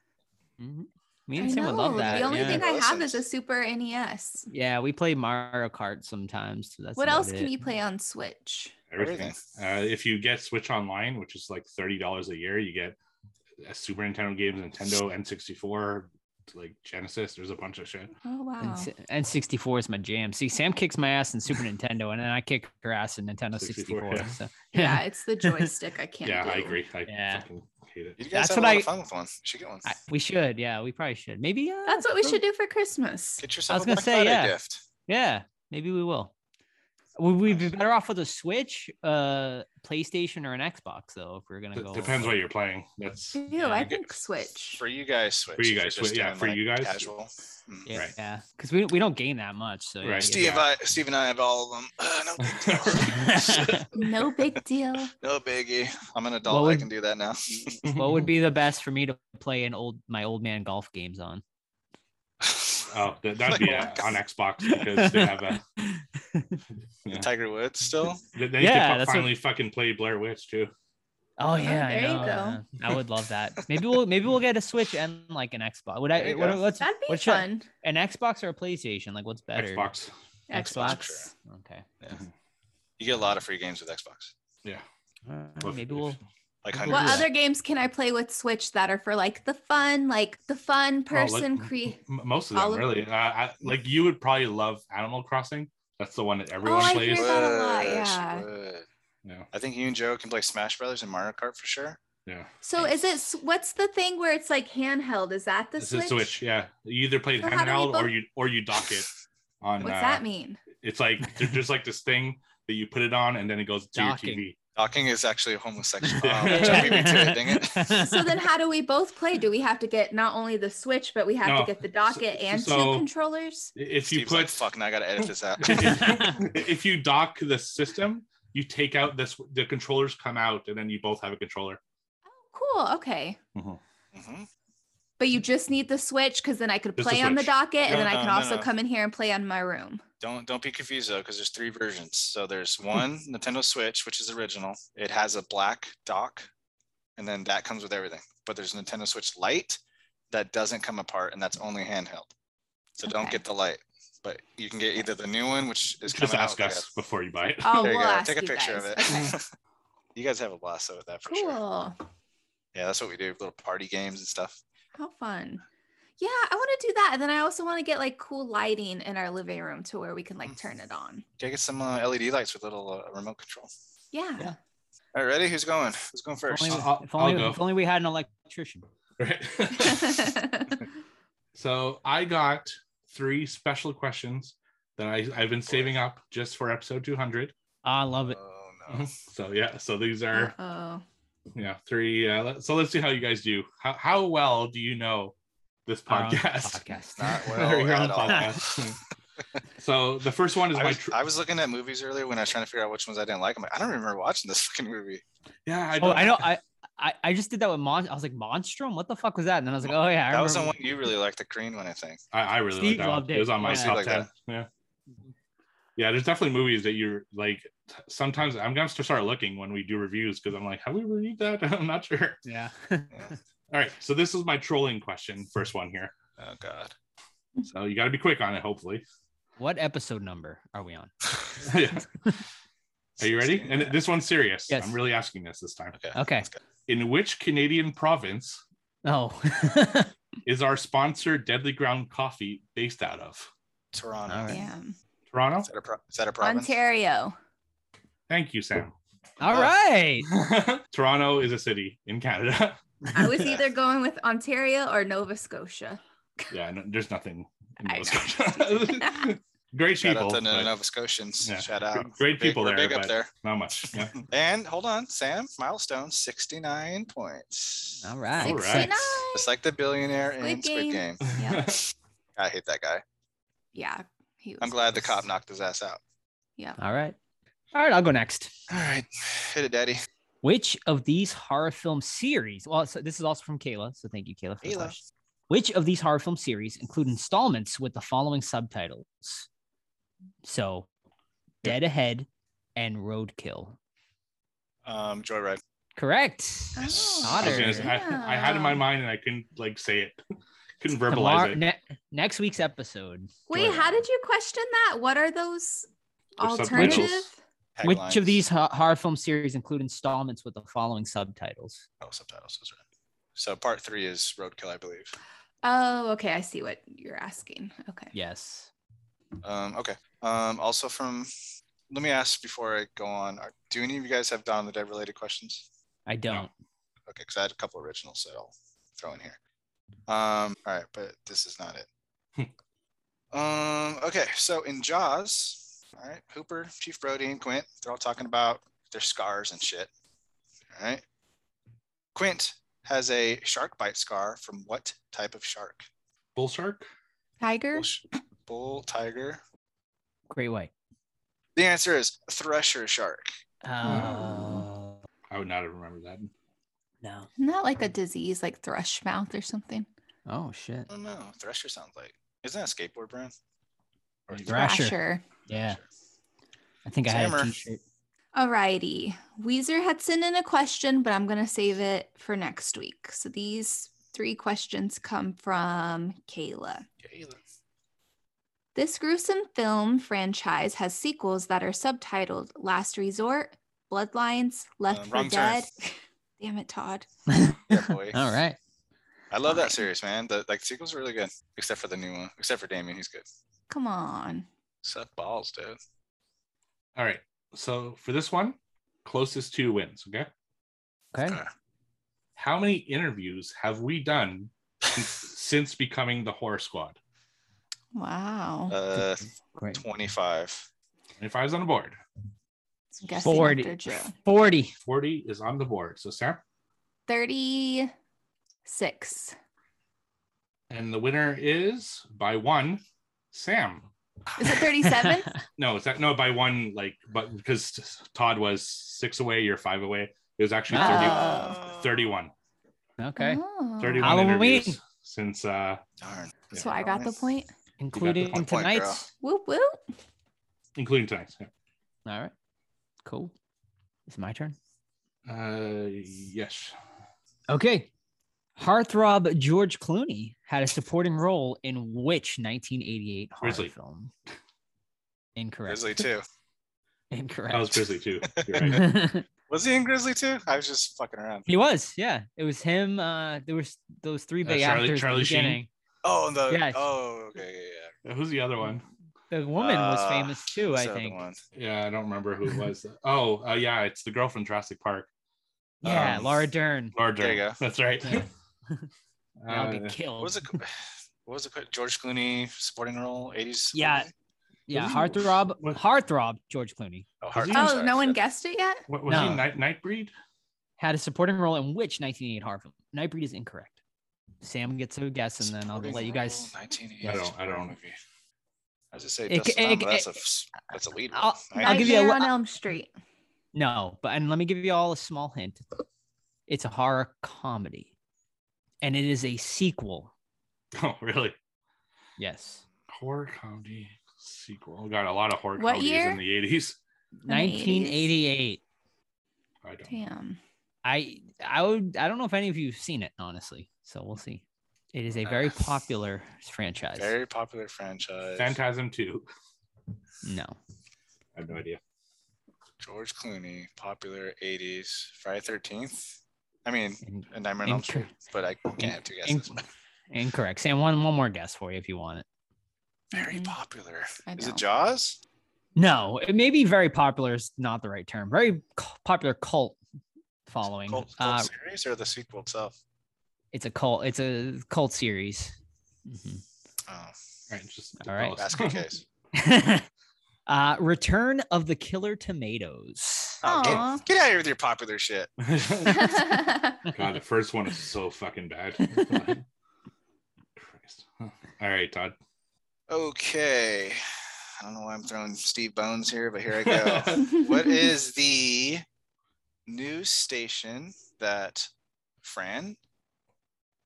Mm-hmm. Me and I Sam know. would love that. The only yeah. thing I have is a Super NES. Yeah, we play Mario Kart sometimes. So that's what else it. can you play on Switch? Everything. Uh, if you get Switch Online, which is like thirty dollars a year, you get a Super Nintendo games, Nintendo N64, like Genesis. There's a bunch of shit. Oh wow. And, 64 is my jam. See, Sam kicks my ass in Super Nintendo, and then I kick her ass in Nintendo 64. 64 yeah. So, yeah. yeah. it's the joystick. I can't. yeah, do. I agree. I yeah. fucking hate it. You guys That's have what a lot I, of fun with one. You should get one. I, we should. Yeah, we probably should. Maybe. Uh, That's what we should do for Christmas. Get yourself I was gonna say, yeah. gift. Yeah, maybe we will. Would we be better off with a Switch, uh, PlayStation, or an Xbox though? If we're gonna go, depends what you're playing. That's Ew, yeah, I think Switch. For you guys, Switch. For you guys, Switch. Yeah, for like you guys, casual. Yeah, right. yeah, because we we don't gain that much. So right. Steve, yeah. I, Steve and I have all of them. Uh, no big deal. no big deal. No biggie. I'm an adult. Would, I can do that now. what would be the best for me to play an old my old man golf games on? Oh, that, would be uh, on Xbox because they have a yeah. Tiger Woods still. They, they yeah, finally what... fucking play Blair Witch too. Oh yeah, there you go. I would love that. Maybe we'll maybe we'll get a Switch and like an Xbox. Would I? What, what's that'd be what's fun? An Xbox or a PlayStation? Like what's better? Xbox. Xbox. Xbox. Okay. Yeah. You get a lot of free games with Xbox. Yeah. Uh, maybe we'll like what other games can I play with Switch that are for like the fun, like the fun person oh, create? Most of them, of really. Uh, I, like you would probably love Animal Crossing. That's the one that everyone oh, plays. I hear that a lot. Yeah. Yeah. I think you and Joe can play Smash Brothers and Mario Kart for sure. Yeah. So is it what's the thing where it's like handheld? Is that the it's Switch? Switch? Yeah. You either play so handheld both... or you or you dock it on. What's uh, that mean? It's like there's like this thing that you put it on and then it goes to Docking. your TV. Docking is actually a homosexual. Yeah. Um, which I beat me to dang it. So then how do we both play? Do we have to get not only the Switch, but we have No. to get the docket So- and so- two controllers? If you Steve's like, put fuck, now I gotta edit this out. if you dock the system, you take out this the controllers come out and then you both have a controller. Oh, cool. Okay. Mhm. But you just need the Switch because then I could Just the play on the Switch. docket and No, then I can no, also no. come in here and play on my room. Don't don't be confused though, because there's three versions. So there's one Nintendo Switch, which is original. It has a black dock, and then that comes with everything. But there's a Nintendo Switch Lite that doesn't come apart, and that's only handheld. So don't get the Lite, but you can get either the new one, which is Just ask out. us before you buy it. Oh, There you we'll go. ask Take a you picture of guys. it. you guys have a blast with that for sure. Cool. Yeah, that's what we do. Little party games and stuff. How fun. Yeah, I want to do that. And then I also want to get like cool lighting in our living room to where we can like turn it on. Gotta get some uh, LED lights with a little uh, remote control. Yeah. Yeah. All right, ready? Who's going? Who's going If first? only, I'll- if, only, I'll go. if only we had an electrician. Right. so I got three special questions that I, I've been saving up just for episode 200. I love it. Oh no. So yeah, so these are oh. yeah three. Uh, so let's see how you guys do. How how well do you know this podcast? podcast. Not well your own at podcast. so the first one is I my was, tr- I was looking at movies earlier when I was trying to figure out which ones I didn't like. I'm like, I don't remember watching this fucking movie. yeah. I, oh, don't- I know. I, I I just did that with Mon. I was like, Monstrum. What the fuck was that? And then I was like, oh yeah, I that was the one you really liked, the green one, I think. I, I really Steve like that. one. loved It was on my Yeah. top Like ten. that. Yeah. Yeah, there's definitely movies that you're like. Sometimes I'm gonna have to start looking when we do reviews because I'm like, have we reviewed that? I'm not sure. Yeah. All right, so this is my trolling question. First one here. Oh god. So you got to be quick on it. Hopefully. what episode number are we on? yeah. Are you ready? And this one's serious. Yes. I'm really asking this this time. Okay. Okay. In which Canadian province Oh. is our sponsor Deadly Ground Coffee based out of? Toronto. All right. Yeah. Toronto. Is that a pro- is that a province? Ontario. Thank you, Sam. All oh. right. Toronto is a city in Canada. I was either going with Ontario or Nova Scotia. yeah, no, there's nothing. in I Nova. Scotia. Great Shout people. out to but Nova Scotians. Yeah. Shout out. Great We're big- people there, Big up but- there. not much. Yeah. And hold on, Sam. Milestone 69 points. All right. All right. 69. Just like the billionaire in Squid Squid Game. Game. Yep. I hate that guy. Yeah. He was I'm glad the cop knocked his ass out. Yeah. All right. All right. I'll go next. All right. Hit it, daddy. Which of these horror film series? Well, so this is also from Kayla. So thank you, Kayla, for the Kayla. question. Which of these horror film series include installments with the following subtitles? So, Dead Ahead and Roadkill. Um, Joyride. Correct. Oh, I, Otter. gonna say, I, I had in my mind and I couldn't like say it. couldn't verbalize Tomorrow, it. ne- next week's episode. Wait, Joyride. how did you question that? What are those They're alternative? Subtitles. Which Taglines. of these horror film series include installments with the following subtitles? Oh, subtitles. That's right. So part three is Roadkill, I believe. Oh, okay. I see what you're asking. Okay. Yes. Um, okay. Um, also from, let me ask before I go on. Are, do any of you guys have Dawn of the Dead related questions? I don't. Okay, because I had a couple originals that I'll throw in here. Um, all right, but this is not it. um, okay, so in Jaws, all right, Hooper, Chief Brody, and Quint, they're all talking about their scars and shit. All right. Quint has a shark bite scar from what type of shark? Bull shark. Tiger? Bull, sh- bull tiger. Great White. The answer is thresher shark. Oh. I would not have remembered that. No. Isn't that like a disease like thrush mouth or something? Oh shit. Oh no, thresher sounds like. Isn't that a skateboard brand? Or Thrasher. Thrasher. Yeah. I think I had a Hammer. t-shirt. Alrighty. Weezer had sent in a question, but I'm going to save it for next week. So these three questions come from Kayla. Kayla. This gruesome film franchise has sequels that are subtitled Last Resort, Bloodlines, Left Um, 4 wrong turn. Dead. Damn it, Todd. Yeah, boy. All right. I love that series, man. The like sequels are really good, except for the new one. Except for Damien, he's good. Come on. Suck balls, dude. All right. So for this one, closest to wins. Okay. Okay. Okay. How many interviews have we done since, since becoming the horror squad? Wow. Uh, Great. 25. If I on the board, I'm guessing 40. 40. 40 is on the board. So Sam, 36. and the winner is by one, Sam. Is it 37? No, it's that no by one like but because Todd was six away, you're five away. It was actually 30, Oh. 31. Okay. Oh. 31 Halloween. interviews since uh Darn. So I got the point. Including point, point, girl. tonight's. Whoop whoop. including tonight's. Yeah. All right. Cool. It's my turn. Uh yes. Okay. Heartthrob George Clooney had a supporting role in which 1988 horror Grizzly. film? Incorrect. Grizzly II. Incorrect. That was Grizzly II. You're right. Was he in Grizzly II? I was just fucking around. he was. Yeah. It was him. Uh, there was those three Uh, Charlie- actors. Charlie Sheen? beginning. Oh, and the Yes. oh, okay, yeah, yeah. Who's the other one? The woman was Uh, famous too. I think. Yeah, I don't remember who it was. oh, uh, yeah, it's the girl from Jurassic Park. Yeah, Um, Laura Dern. Laura There you Dern. go. That's right. Yeah. I'll Uh, get killed. What was it? What was it? George Clooney supporting role, 80s. Yeah. Yeah, Ooh. Heartthrob. What- Heartthrob George Clooney Oh, Was Heart- Oh, no one guessed it yet? what was No. he? Night Nightbreed? had a supporting role in which 1988 horror film? Nightbreed is incorrect. Sam gets a guess, and then I'll let you guys. 1980s I don't- I don't- movie. I was just say It- Dustin it- that's it- a f- that's a lead. I'll- role. I- I'll give you a Nightmare on Elm Street. No, but and let me give you all a small hint. It's a horror comedy, and it is a sequel. Oh, really? Yes, Horror comedy sequel. Oh, we got a lot of horror What comedies year? in the 80s. 1988. I don't. Damn. I I would I don't know if any of you've seen it honestly, so we'll see. It is a very popular franchise. Very popular franchise. Phantasm 2. No, I have no idea. George Clooney, popular 80s. Friday 13th. I mean, In- and Nightmare on Elm Incorrect. Street, but I can't have two in- guesses. incorrect. Sam, one one more guess for you if you want it. Very Mhm. popular. I Is it don't. Jaws? No, it may be very popular is not the right term. Very cu- popular cult following. Cult, cult Uh, series or the sequel itself? it's a cult. It's a cult series. Mhm. Oh, All right, just All right. tell us. basket case. uh, Return of the Killer Tomatoes. Oh, get, get out of here with your popular shit. God, the first one is so fucking bad. Christ. Huh. All right, Todd. Okay. I don't know why I'm throwing Steve Bones here, but here I go. what is the news station that Fran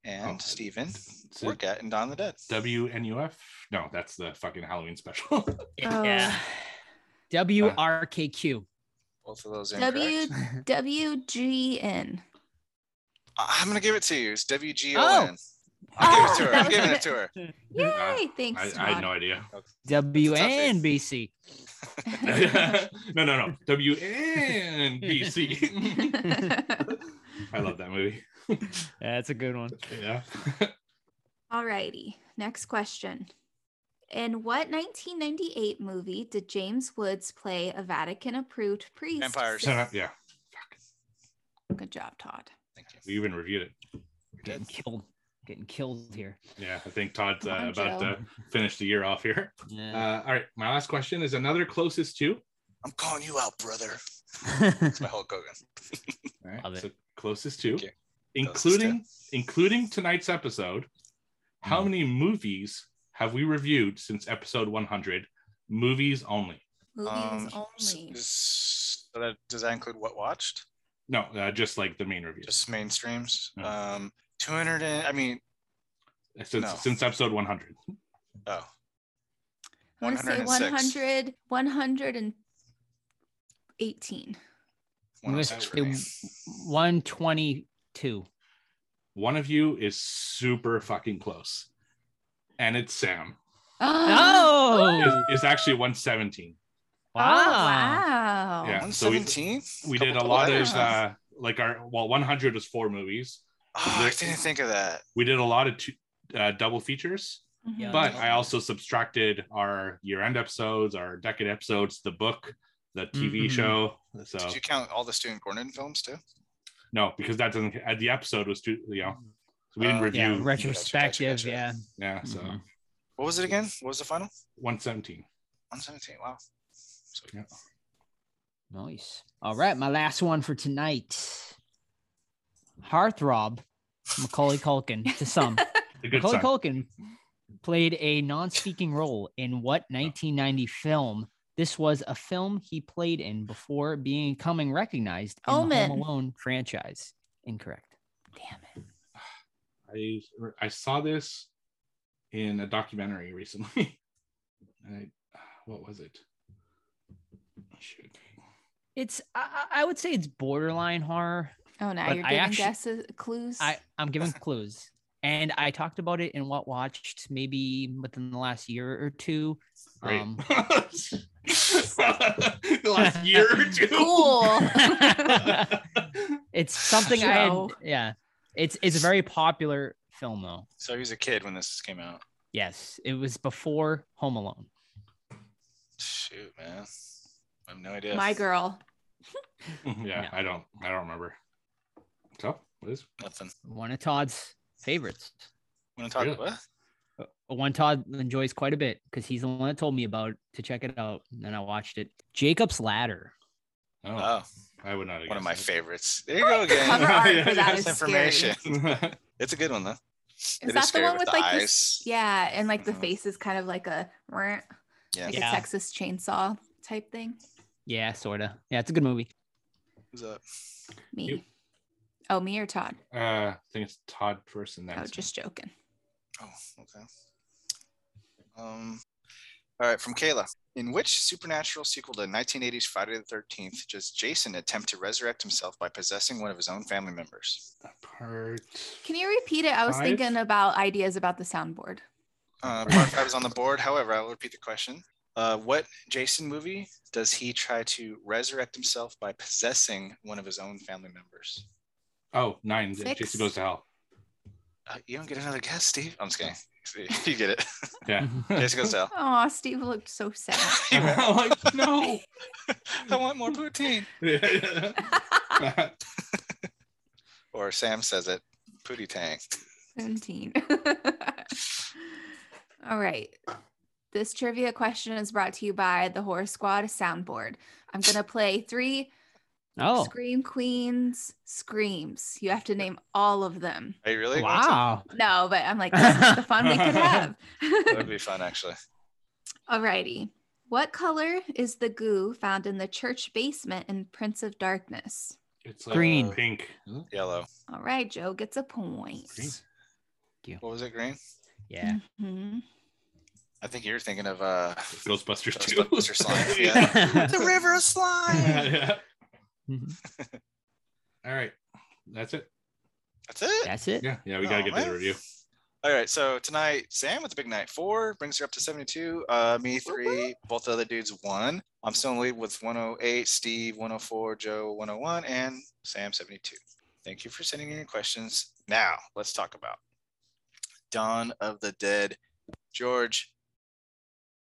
and Oh, Steven Is it work at in Dawn of the Dead? WNUF? No, that's the fucking Halloween special. Yeah. Oh. WRKQ. Uh, Both of those W incorrect. WGN. I- uh, I'm gonna give it to you. It's WGON. Oh. I'm giving it to Oh, her. that I'm giving it to her. Yay! Uh, I, Thanks, I had Todd. no idea. WNBC. no, no, no. WNBC. I love that movie. That's a good one. Yeah. Alrighty. Next question. In what 1998 movie did James Woods play a Vatican approved priest? Vampires. Shut up. Yeah. Fuck. Good job, Todd. Thank you. We even reviewed it. Getting killed. Getting killed here. Yeah, I think Todd's uh, on, about Joe. to finish the year off here. Yeah. Uh, all right, my last question is another closest to. I'm calling you out, brother. It's my Hulk Hogan. All right, Love it. so closest to, Okay. including including tonight's episode. How Mm. many movies have we reviewed since episode 100? Movies only. Movies Um, only. is- so that, does that include what watched? No, uh, just like the main reviews. Just mainstreams. No. Um, 200 and I mean, since no. since episode 100. oh, I want to say 106. 100, 118. I'm gonna 106 for me. say 122. One of you is super fucking close, and it's Sam. Oh, It's, it's actually 117. Oh, wow. wow. Yeah. so we- 117? We did a lot of letters, huh? uh, like our well, 100 was four movies. Oh, I didn't think of that. We did a lot of two, uh, double features, Mhm. Yeah. but I also subtracted our year-end episodes, our decade episodes, the book, the TV Mhm. show. So Did you count all the Stuart Gordon films too? no, because that doesn't. Uh, the episode was too. You know, so we didn't Oh, review. Yeah, Yeah. retrospective. gotcha. Yeah. so Mhm. What was it again? What was the final? 117. 117. Wow. So Yeah. Nice. All right, my last one for tonight. Heartthrob, Macaulay Culkin to some. Macaulay son. Culkin played a non-speaking role in what 1990 film? This was a film he played in before being becoming recognized in the Home Alone franchise. Incorrect. Damn it. I I saw this in a documentary recently. I, what was it? Shoot. It's I, I I would say it's borderline horror. Oh, now you're I giving actu- guesses, clues. I I'm giving clues, and I talked about it in what watched maybe within the last year or two. Great. Um, the last year or two. cool. it's something I had, yeah. It's it's a very popular film though. So he was a kid when this came out. Yes, it was before Home Alone. Shoot, man. I have no idea. My girl. yeah, Yeah. I don't I don't remember. So what is Nothing. One of Todd's favorites. Want to talk Really? what? Uh, One Todd enjoys quite a bit because he's the one that told me about to check it out, and then I watched it. Jacob's Ladder. oh, Oh, I would not one of my guessed that. favorites. There you go again. Cover art Yeah, for that That's is scary. It's a good one though. Is It is that the one with with the like eyes. this? Yeah, and like the Mhm. face is kind of like a like Yeah. Yeah. a Texas chainsaw type thing. Yeah, sorta. Yeah, it's a good movie. Who's up? Me. You. Oh, me or Todd? Uh, I think it's Todd first and then Oh, it's me. just joking. Oh, okay. Um, all right, from Kayla. In which supernatural sequel to 1980's Friday the 13th does Jason attempt to resurrect himself by possessing one of his own family members? part. Can you repeat it? I was Five? thinking about ideas about the soundboard. Uh, part five is on the board. However, I will repeat the question. Uh, what Jason movie does he try to resurrect himself by possessing one of his own family members? Oh, nine. Six. Jason goes to hell. Uh, you don't get another guess, Steve. I'm just kidding. You get it. Yeah. Jason goes to. Oh, Steve looked so sad. I'm like, no. I want more poutine. Yeah. Or Sam says it, pootie tang. 17. All right. This trivia question is brought to you by the Horror Squad soundboard. I'm going to play three Oh, Scream Queens screams. You have to name all of them. Are you really? wow. No, but I'm like, this is the fun we could have. That would be fun, actually. Alrighty. What color is the goo found in the church basement in Prince of Darkness? It's like Green. pink. Yellow. All right, Joe gets a point. Green. What was it? Green? Yeah. Mhm. I think you're thinking of uh, Ghostbusters too. Ghostbuster slime. Yeah. the river of slime. yeah. Mhm. All right. That's it. That's it. That's it. Yeah. Yeah. We got to Oh, get to the review. All right. So tonight, Sam with the big night four brings her up to 72. Uh, me three. Both the other dudes one. I'm still in the lead with 108. Steve 104. Joe 101, and Sam 72. Thank you for sending in your questions. Now let's talk about Dawn of the Dead. George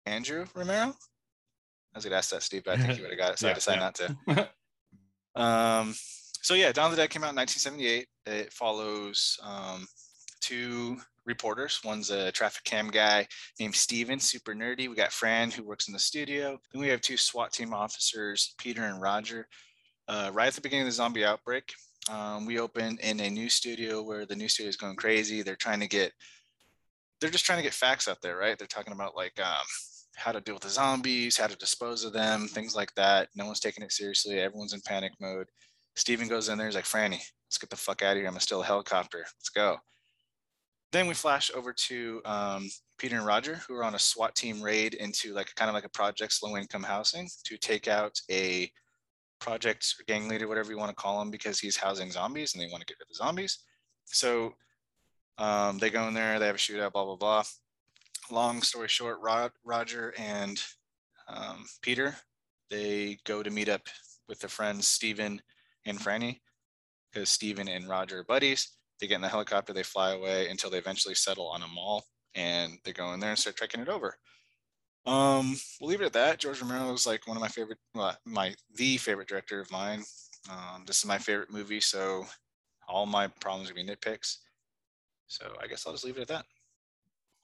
Andrew Romero. I was gonna ask that, Steve, but I think you would have got it, so I decided yeah. not to. Um, so yeah, Dawn of the Dead came out in 1978. It follows um, two reporters. One's a traffic cam guy named Steven, super nerdy. We got Fran, who works in the studio. Then we have two SWAT team officers, Peter and Roger. Uh, right at the beginning of the zombie outbreak, um, we open in a new studio where the new studio is going crazy. They're trying to get, they're just trying to get facts out there, right? They're talking about like um, how to deal with the zombies, how to dispose of them, things like that. No one's taking it seriously. Everyone's in panic mode. Steven goes in there. He's like, Franny, let's get the fuck out of here. I'm gonna steal a helicopter. Let's go. Then we flash over to um, Peter and Roger, who are on a SWAT team raid into like kind of like a project low income housing to take out a project gang leader, whatever you want to call him, because he's housing zombies and they want to get rid of the zombies. So um, they go in there, they have a shootout, blah blah blah. Long story short, Rod, Roger and um, Peter, they go to meet up with their friends Steven and Franny, because Steven and Roger are buddies. They get in the helicopter, they fly away until they eventually settle on a mall, and they go in there and start trekking it over. Um, we'll leave it at that. George Romero is like one of my favorite, well, my the favorite director of mine. Um, this is my favorite movie, so all my problems are gonna be nitpicks. So I guess I'll just leave it at that.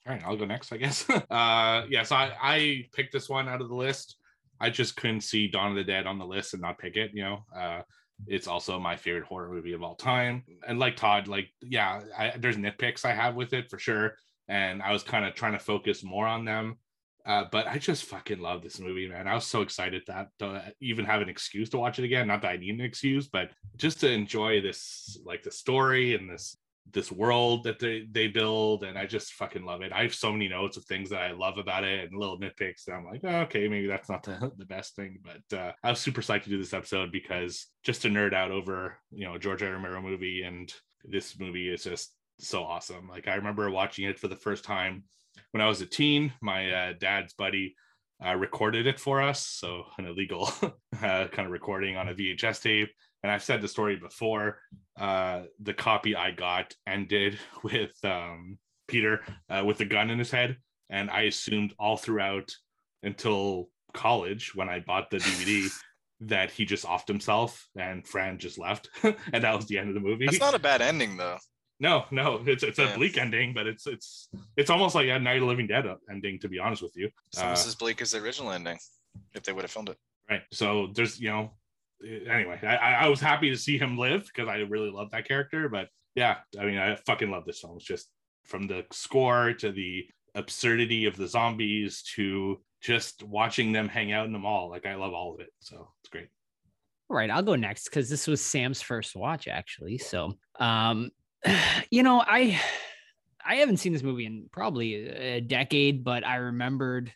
All right, I'll go next, I guess. uh, yeah, so I, I picked this one out of the list I just couldn't see Dawn of the Dead on the list and not pick it. You know, uh, it's also my favorite horror movie of all time. And like Todd, like yeah, I, there's nitpicks I have with it for sure, and I was kind of trying to focus more on them. Uh, but I just fucking love this movie, man. I was so excited that to even have an excuse to watch it again. Not that I need an excuse, but just to enjoy this, like the story and this this world that they they build, and I just fucking love it. I have so many notes of things that I love about it and little nitpicks that I'm like, oh, okay, maybe that's not the, the best thing, but uh, I was super psyched to do this episode because just to nerd out over you know George. Romero movie, and this movie is just so awesome. Like I remember watching it for the first time when I was a teen. My uh, dad's buddy uh, recorded it for us, so an illegal uh, kind of recording on a VHS tape. And I've said the story before. Uh, the copy I got ended with um, Peter uh, with a gun in his head, and I assumed all throughout until college when I bought the DVD. that he just offed himself and Fran just left, and that was the end of the movie. That's not a bad ending though. No, no, it's it's a Yeah. bleak ending, but it's it's it's almost like a Night of the Living Dead ending, to be honest with you. It's Uh, almost as bleak as the original ending, if they would have filmed it. right. So there's you know, anyway, I I was happy to see him live because I really love that character. But yeah, I mean, I fucking love this film. It's just from the score to the absurdity of the zombies to just watching them hang out in the mall. Like I love all of it. So it's great. All right, I'll go next because this was Sam's first watch, actually. So, um, you know, I I haven't seen this movie in probably a decade, but I remembered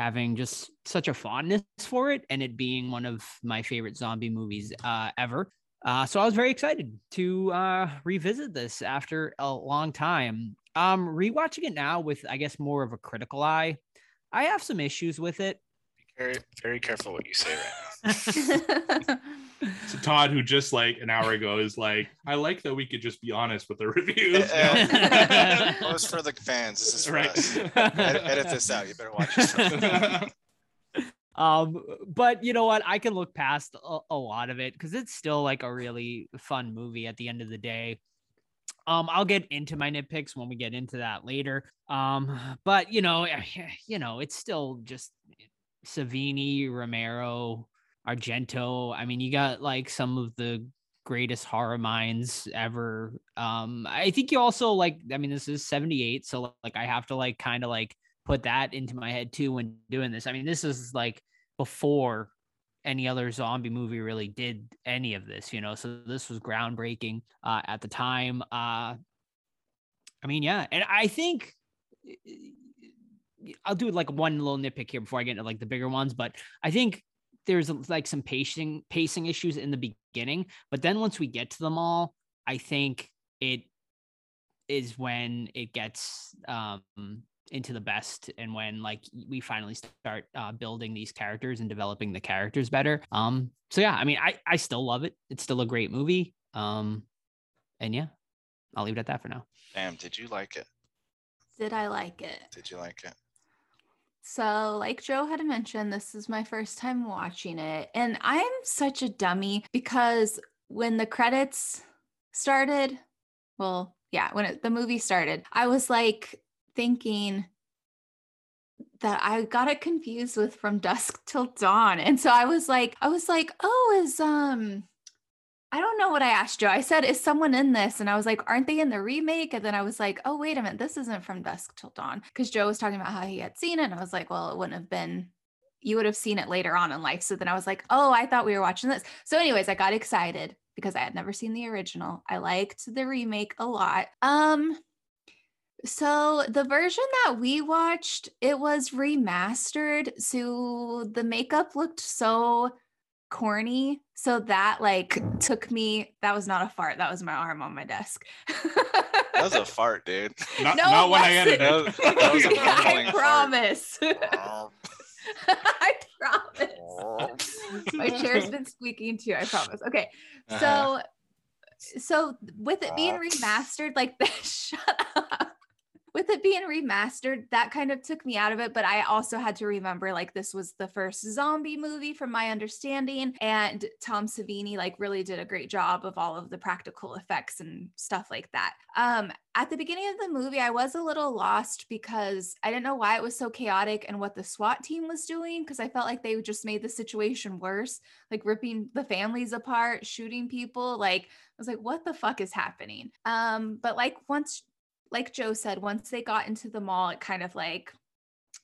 having just such a fondness for it and it being one of my favorite zombie movies uh, ever. Uh, so I was very excited to uh, revisit this after a long time. Um, rewatching it now with, I guess, more of a critical eye. I have some issues with it. Very, very careful what you say right now. So Todd, who just like an hour ago is like, I like that we could just be honest with the reviews. Uh, Well, it's for the fans. This is for right. us. Edit, edit this out. You better watch this. um but you know what i can look past a, a lot of it because it's still like a really fun movie at the end of the day um i'll get into my nitpicks when we get into that later um but you know you know it's still just savini romero argento i mean you got like some of the greatest horror minds ever um i think you also like i mean this is 78 so like i have to like kind of like put that into my head too when doing this. I mean, this is like before any other zombie movie really did any of this, you know. So this was groundbreaking uh, at the time. Uh, I mean, yeah, and I think I'll do like one little nitpick here before I get into like the bigger ones, but I think there's like some pacing pacing issues in the beginning, but then once we get to them all, I think it is when it gets um into the best and when like we finally start uh, building these characters and developing the characters better um so yeah i mean i i still love it it's still a great movie um and yeah i'll leave it at that for now Damn, did you like it? Did I like it? Did you like it? So, like Joe had mentioned, this is my first time watching it. And I'm such a dummy because when the credits started, well, yeah, when it, the movie started, I was like thinking that I got it confused with From Dusk Till Dawn. And so I was like, I was like, oh, is, um, I don't know what I asked Joe. I said, is someone in this? And I was like, aren't they in the remake? And then I was like, oh, wait a minute, this isn't from Dusk Till Dawn. Because Joe was talking about how he had seen it. And I was like, well, it wouldn't have been, you would have seen it later on in life. So then I was like, oh, I thought we were watching this. So, anyways, I got excited because I had never seen the original. I liked the remake a lot. Um, so the version that we watched, it was remastered. So the makeup looked so corny. So that like took me, that was not a fart. That was my arm on my desk. That was a fart, dude. Not, No, not when I wasn't. edited. That was, that was a I promise. I promise. My chair's been squeaking too. I promise. Okay. Uh-huh. So, so with it being remastered, like the shut up. With it being remastered, that kind of took me out of it. But I also had to remember like this was the first zombie movie from my understanding. And Tom Savini like really did a great job of all of the practical effects and stuff like that. Um, at the beginning of the movie, I was a little lost because I didn't know why it was so chaotic and what the SWAT team was doing because I felt like they just made the situation worse, like ripping the families apart, shooting people. Like I was like, what the fuck is happening? Um, but like once, like Joe said, once they got into the mall, it kind of like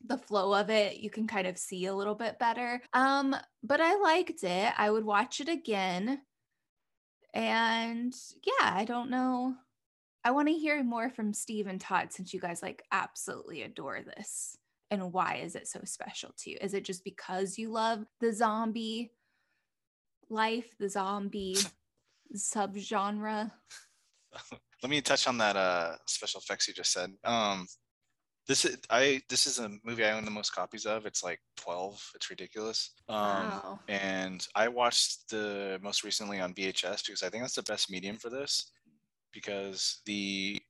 the flow of it you can kind of see a little bit better. Um, but I liked it. I would watch it again. And yeah, I don't know I want to hear more from Steve and Todd since you guys like absolutely adore this. And why is it so special to you? Is it just because you love the zombie life, the zombie subgenre? Let me touch on that uh special effects you just said. Um this is I this is a movie I own the most copies of. It's like 12. It's ridiculous. Um Wow. and I watched the most recently on VHS because I think that's the best medium for this because the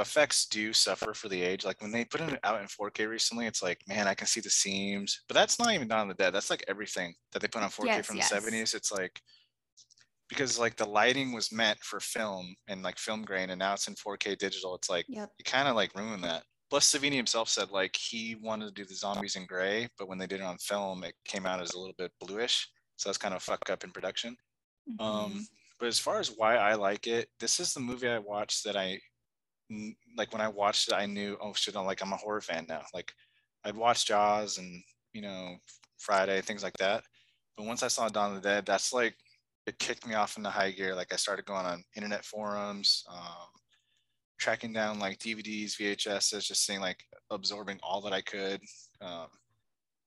effects do suffer for the age. Like when they put it out in 4K recently, it's like, man, I can see the seams. But that's not even Dawn of the Dead. That's like everything that they put on 4K Yes, from yes. the 70s. It's like because like the lighting was meant for film and like film grain, and now it's in 4K digital. It's like Yep. you kind of like ruin that. Plus, Savini himself said like he wanted to do the zombies in gray, but when they did it on film, it came out as a little bit bluish. So that's kind of fuck up in production. Mhm. Um, but as far as why I like it, this is the movie I watched that i like when I watched it, I knew, oh shit, I'm like I'm a horror fan now. Like I'd watched Jaws and you know Friday things like that, but once I saw Dawn of the Dead, that's like it kicked me off into high gear. Like I started going on internet forums, um, tracking down like DVDs, VHSs, just seeing like absorbing all that I could. Um,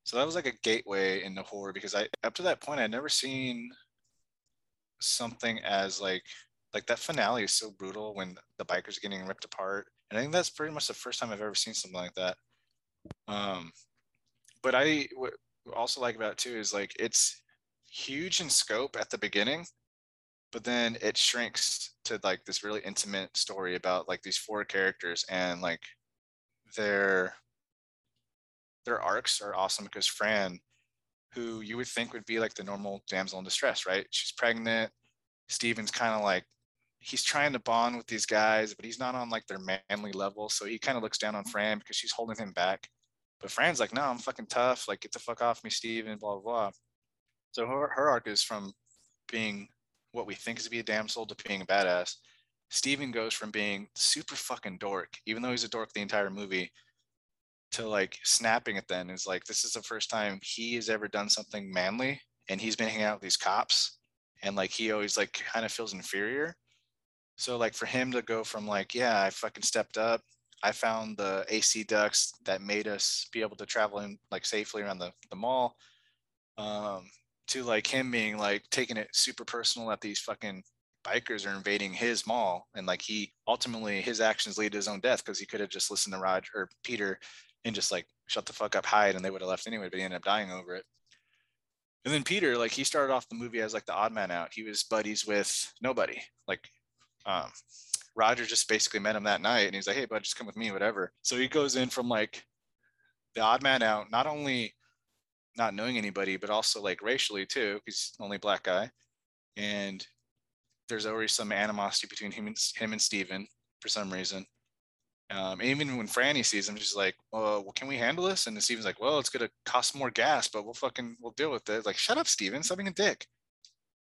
so that was like a gateway into horror because I up to that point I'd never seen something as like like that finale is so brutal when the bikers getting ripped apart. And I think that's pretty much the first time I've ever seen something like that. Um, but I what also like about it too is like it's huge in scope at the beginning, but then it shrinks to like this really intimate story about like these four characters and like their their arcs are awesome because Fran, who you would think would be like the normal damsel in distress, right? She's pregnant. Steven's kind of like he's trying to bond with these guys, but he's not on like their manly level. So he kind of looks down on Fran because she's holding him back. But Fran's like, no, I'm fucking tough. Like, get the fuck off me, Steven, blah, blah, blah. So her, her arc is from being what we think is to be a damsel to being a badass. Steven goes from being super fucking dork, even though he's a dork the entire movie, to like snapping at then is like, this is the first time he has ever done something manly. And he's been hanging out with these cops. And like, he always like kind of feels inferior. So like for him to go from like, yeah, I fucking stepped up. I found the AC ducts that made us be able to travel in like safely around the, the mall. Um, to like him being like taking it super personal that these fucking bikers are invading his mall and like he ultimately his actions lead to his own death because he could have just listened to Roger or Peter and just like shut the fuck up, hide, and they would have left anyway, but he ended up dying over it. And then Peter, like he started off the movie as like the odd man out. He was buddies with nobody. Like um Roger just basically met him that night and he's like, Hey bud, just come with me, whatever. So he goes in from like the odd man out, not only not knowing anybody, but also like racially too, he's only black guy. And there's already some animosity between him and him and Steven for some reason. Um, even when Franny sees him, she's like, well, can we handle this? And Steven's like, well, it's gonna cost more gas, but we'll fucking we'll deal with it. Like, shut up, Steven, stop being a dick.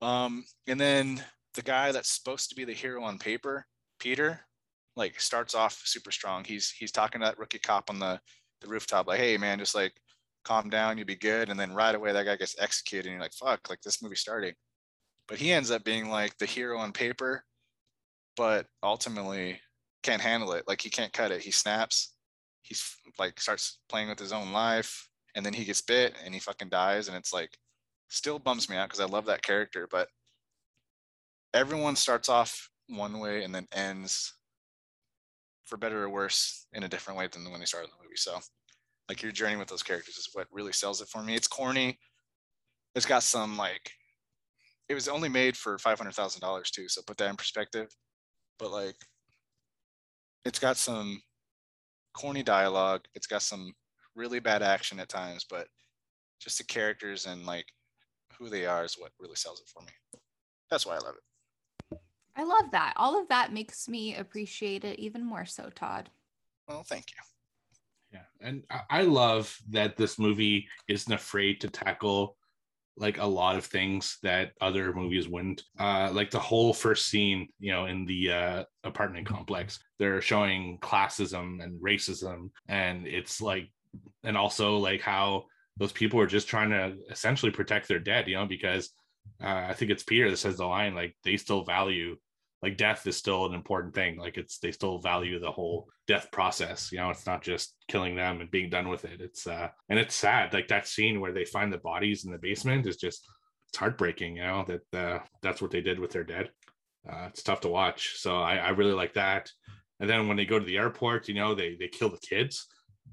Um, and then the guy that's supposed to be the hero on paper, Peter, like starts off super strong. He's he's talking to that rookie cop on the the rooftop, like, hey man, just like calm down, you'll be good. And then right away that guy gets executed, and you're like, fuck, like this movie starting. But he ends up being like the hero on paper, but ultimately can't handle it. Like he can't cut it. He snaps. He's like starts playing with his own life, and then he gets bit and he fucking dies. And it's like still bums me out because I love that character, but everyone starts off one way and then ends for better or worse in a different way than when they started the movie. So like your journey with those characters is what really sells it for me. It's corny. It's got some like it was only made for five hundred thousand dollars too, so put that in perspective. But like it's got some corny dialogue. It's got some really bad action at times, but just the characters and like who they are is what really sells it for me. That's why I love it. I love that. All of that makes me appreciate it even more so, Todd. Well, thank you. Yeah, and I- love that this movie isn't afraid to tackle like a lot of things that other movies wouldn't. Uh, like the whole first scene, you know, in the uh, apartment complex, they're showing classism and racism, and it's like, and also like how those people are just trying to essentially protect their dead, you know, because uh, I think it's Peter that says the line like they still value like death is still an important thing like it's they still value the whole death process you know it's not just killing them and being done with it. It's uh and it's sad like that scene where they find the bodies in the basement is just it's heartbreaking you know that uh that's what they did with their dead. Uh it's tough to watch. So i i really like that. And then when they go to the airport you know they they kill the kids.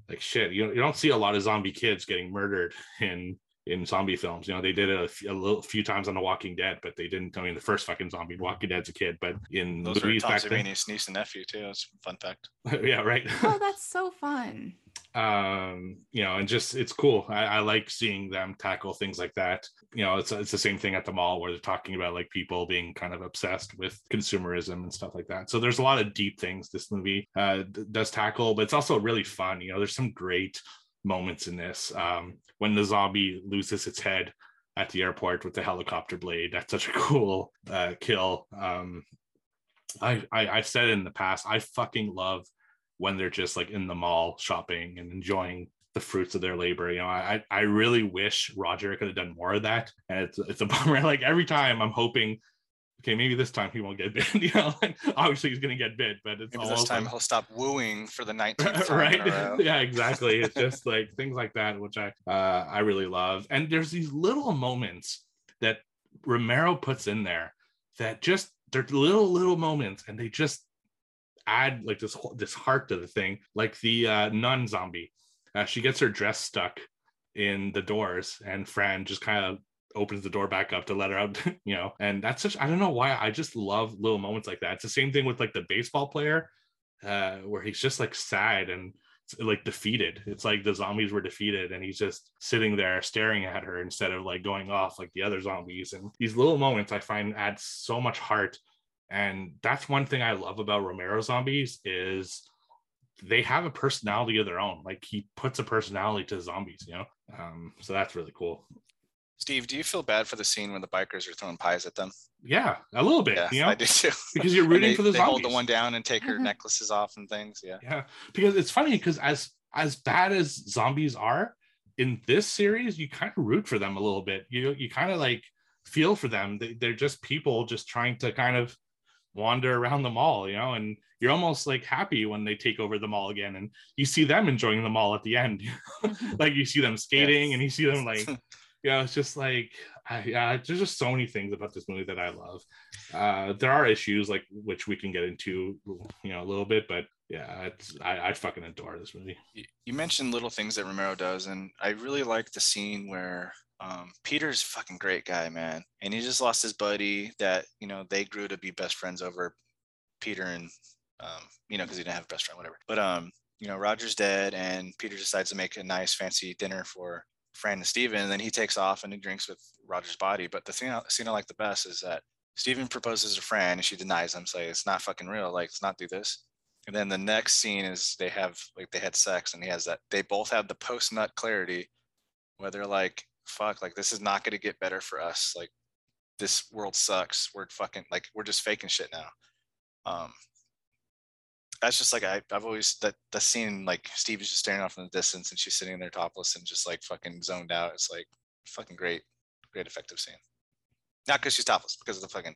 Like shit you, you don't see a lot of zombie kids getting murdered in in zombie films. You know, they did it a, f- a little few times on The Walking Dead, but they didn't. I mean, the first fucking zombie in Walking Dead's a kid, but in Those are movies Tom back then, Savini's niece and nephew too. That's a fun fact. yeah, right. Oh, that's so fun. um, you know, and just it's cool. I, I like seeing them tackle things like that. You know, it's it's the same thing at the mall where they're talking about like people being kind of obsessed with consumerism and stuff like that. So there's a lot of deep things this movie uh, d- does tackle, but it's also really fun. You know, there's some great moments in this. Um, when the zombie loses its head at the airport with the helicopter blade, that's such a cool uh, kill. Um, I, I I've said it in the past. I fucking love when they're just like in the mall shopping and enjoying the fruits of their labor. You know, I I really wish Roger could have done more of that. And it's it's a bummer. Like every time I'm hoping, okay, maybe this time he won't get bit. You know, like obviously he's gonna get bit, but it's Maybe this time like- he'll stop wooing for the 19th time right in a row. yeah exactly it's just like things like that which i uh i really love and there's these little moments that romero puts in there that just they're little little moments and they just add like this whole- this heart to the thing like the uh nun zombie uh, she gets her dress stuck in the doors and fran just kind of opens the door back up to let her out you know and that's such i don't know why i just love little moments like that. It's the same thing with like the baseball player uh where he's just like sad and like defeated. It's like the zombies were defeated and he's just sitting there staring at her instead of like going off like the other zombies. And these little moments i find add so much heart. And that's one thing i love about romero zombies is they have a personality of their own. Like he puts a personality to zombies you know? Um so that's really cool Steve, do you feel bad for the scene when the bikers are throwing pies at them? yeah a little bit Yeah, you know I do too. because you're rooting they, for the they zombies hold the one down and take her mm-hmm. necklaces off and things. Yeah. Yeah, because it's funny because as as bad as zombies are in this series, you kind of root for them a little bit. You you kind of like feel for them. They, they're just people just trying to kind of wander around the mall, you know, and you're almost like happy when they take over the mall again, and you see them enjoying the mall at the end. Mm-hmm. like you see them skating, and you see them like. Know, it's just like, I, yeah, there's just so many things about this movie that I love. Uh, there are issues like which we can get into, you know, a little bit, but yeah, I, I fucking adore this movie. You- mentioned little things that Romero does, and I really like the scene where um, Peter's a fucking great guy, man, and he just lost his buddy that you know they grew to be best friends over Peter and um, you know because he didn't have a best friend, whatever. But um, you know Roger's dead, and Peter decides to make a nice fancy dinner for Fran and Steven, and then he takes off and he drinks with Roger's body. But the thing, I- scene I like the best is that Steven proposes to Fran, and she denies him, saying it's not fucking real, like let's not do this. And then the next scene is they have like they had sex and he has that they both have the post nut clarity where they're like, fuck, like this is not gonna get better for us. Like this world sucks. We're fucking like we're just faking shit now. Um that's just like I, I've always that the scene like Steve is just staring off in the distance and she's sitting there topless and just like fucking zoned out. It's like fucking great, great effective scene. Not because she's topless, because of the fucking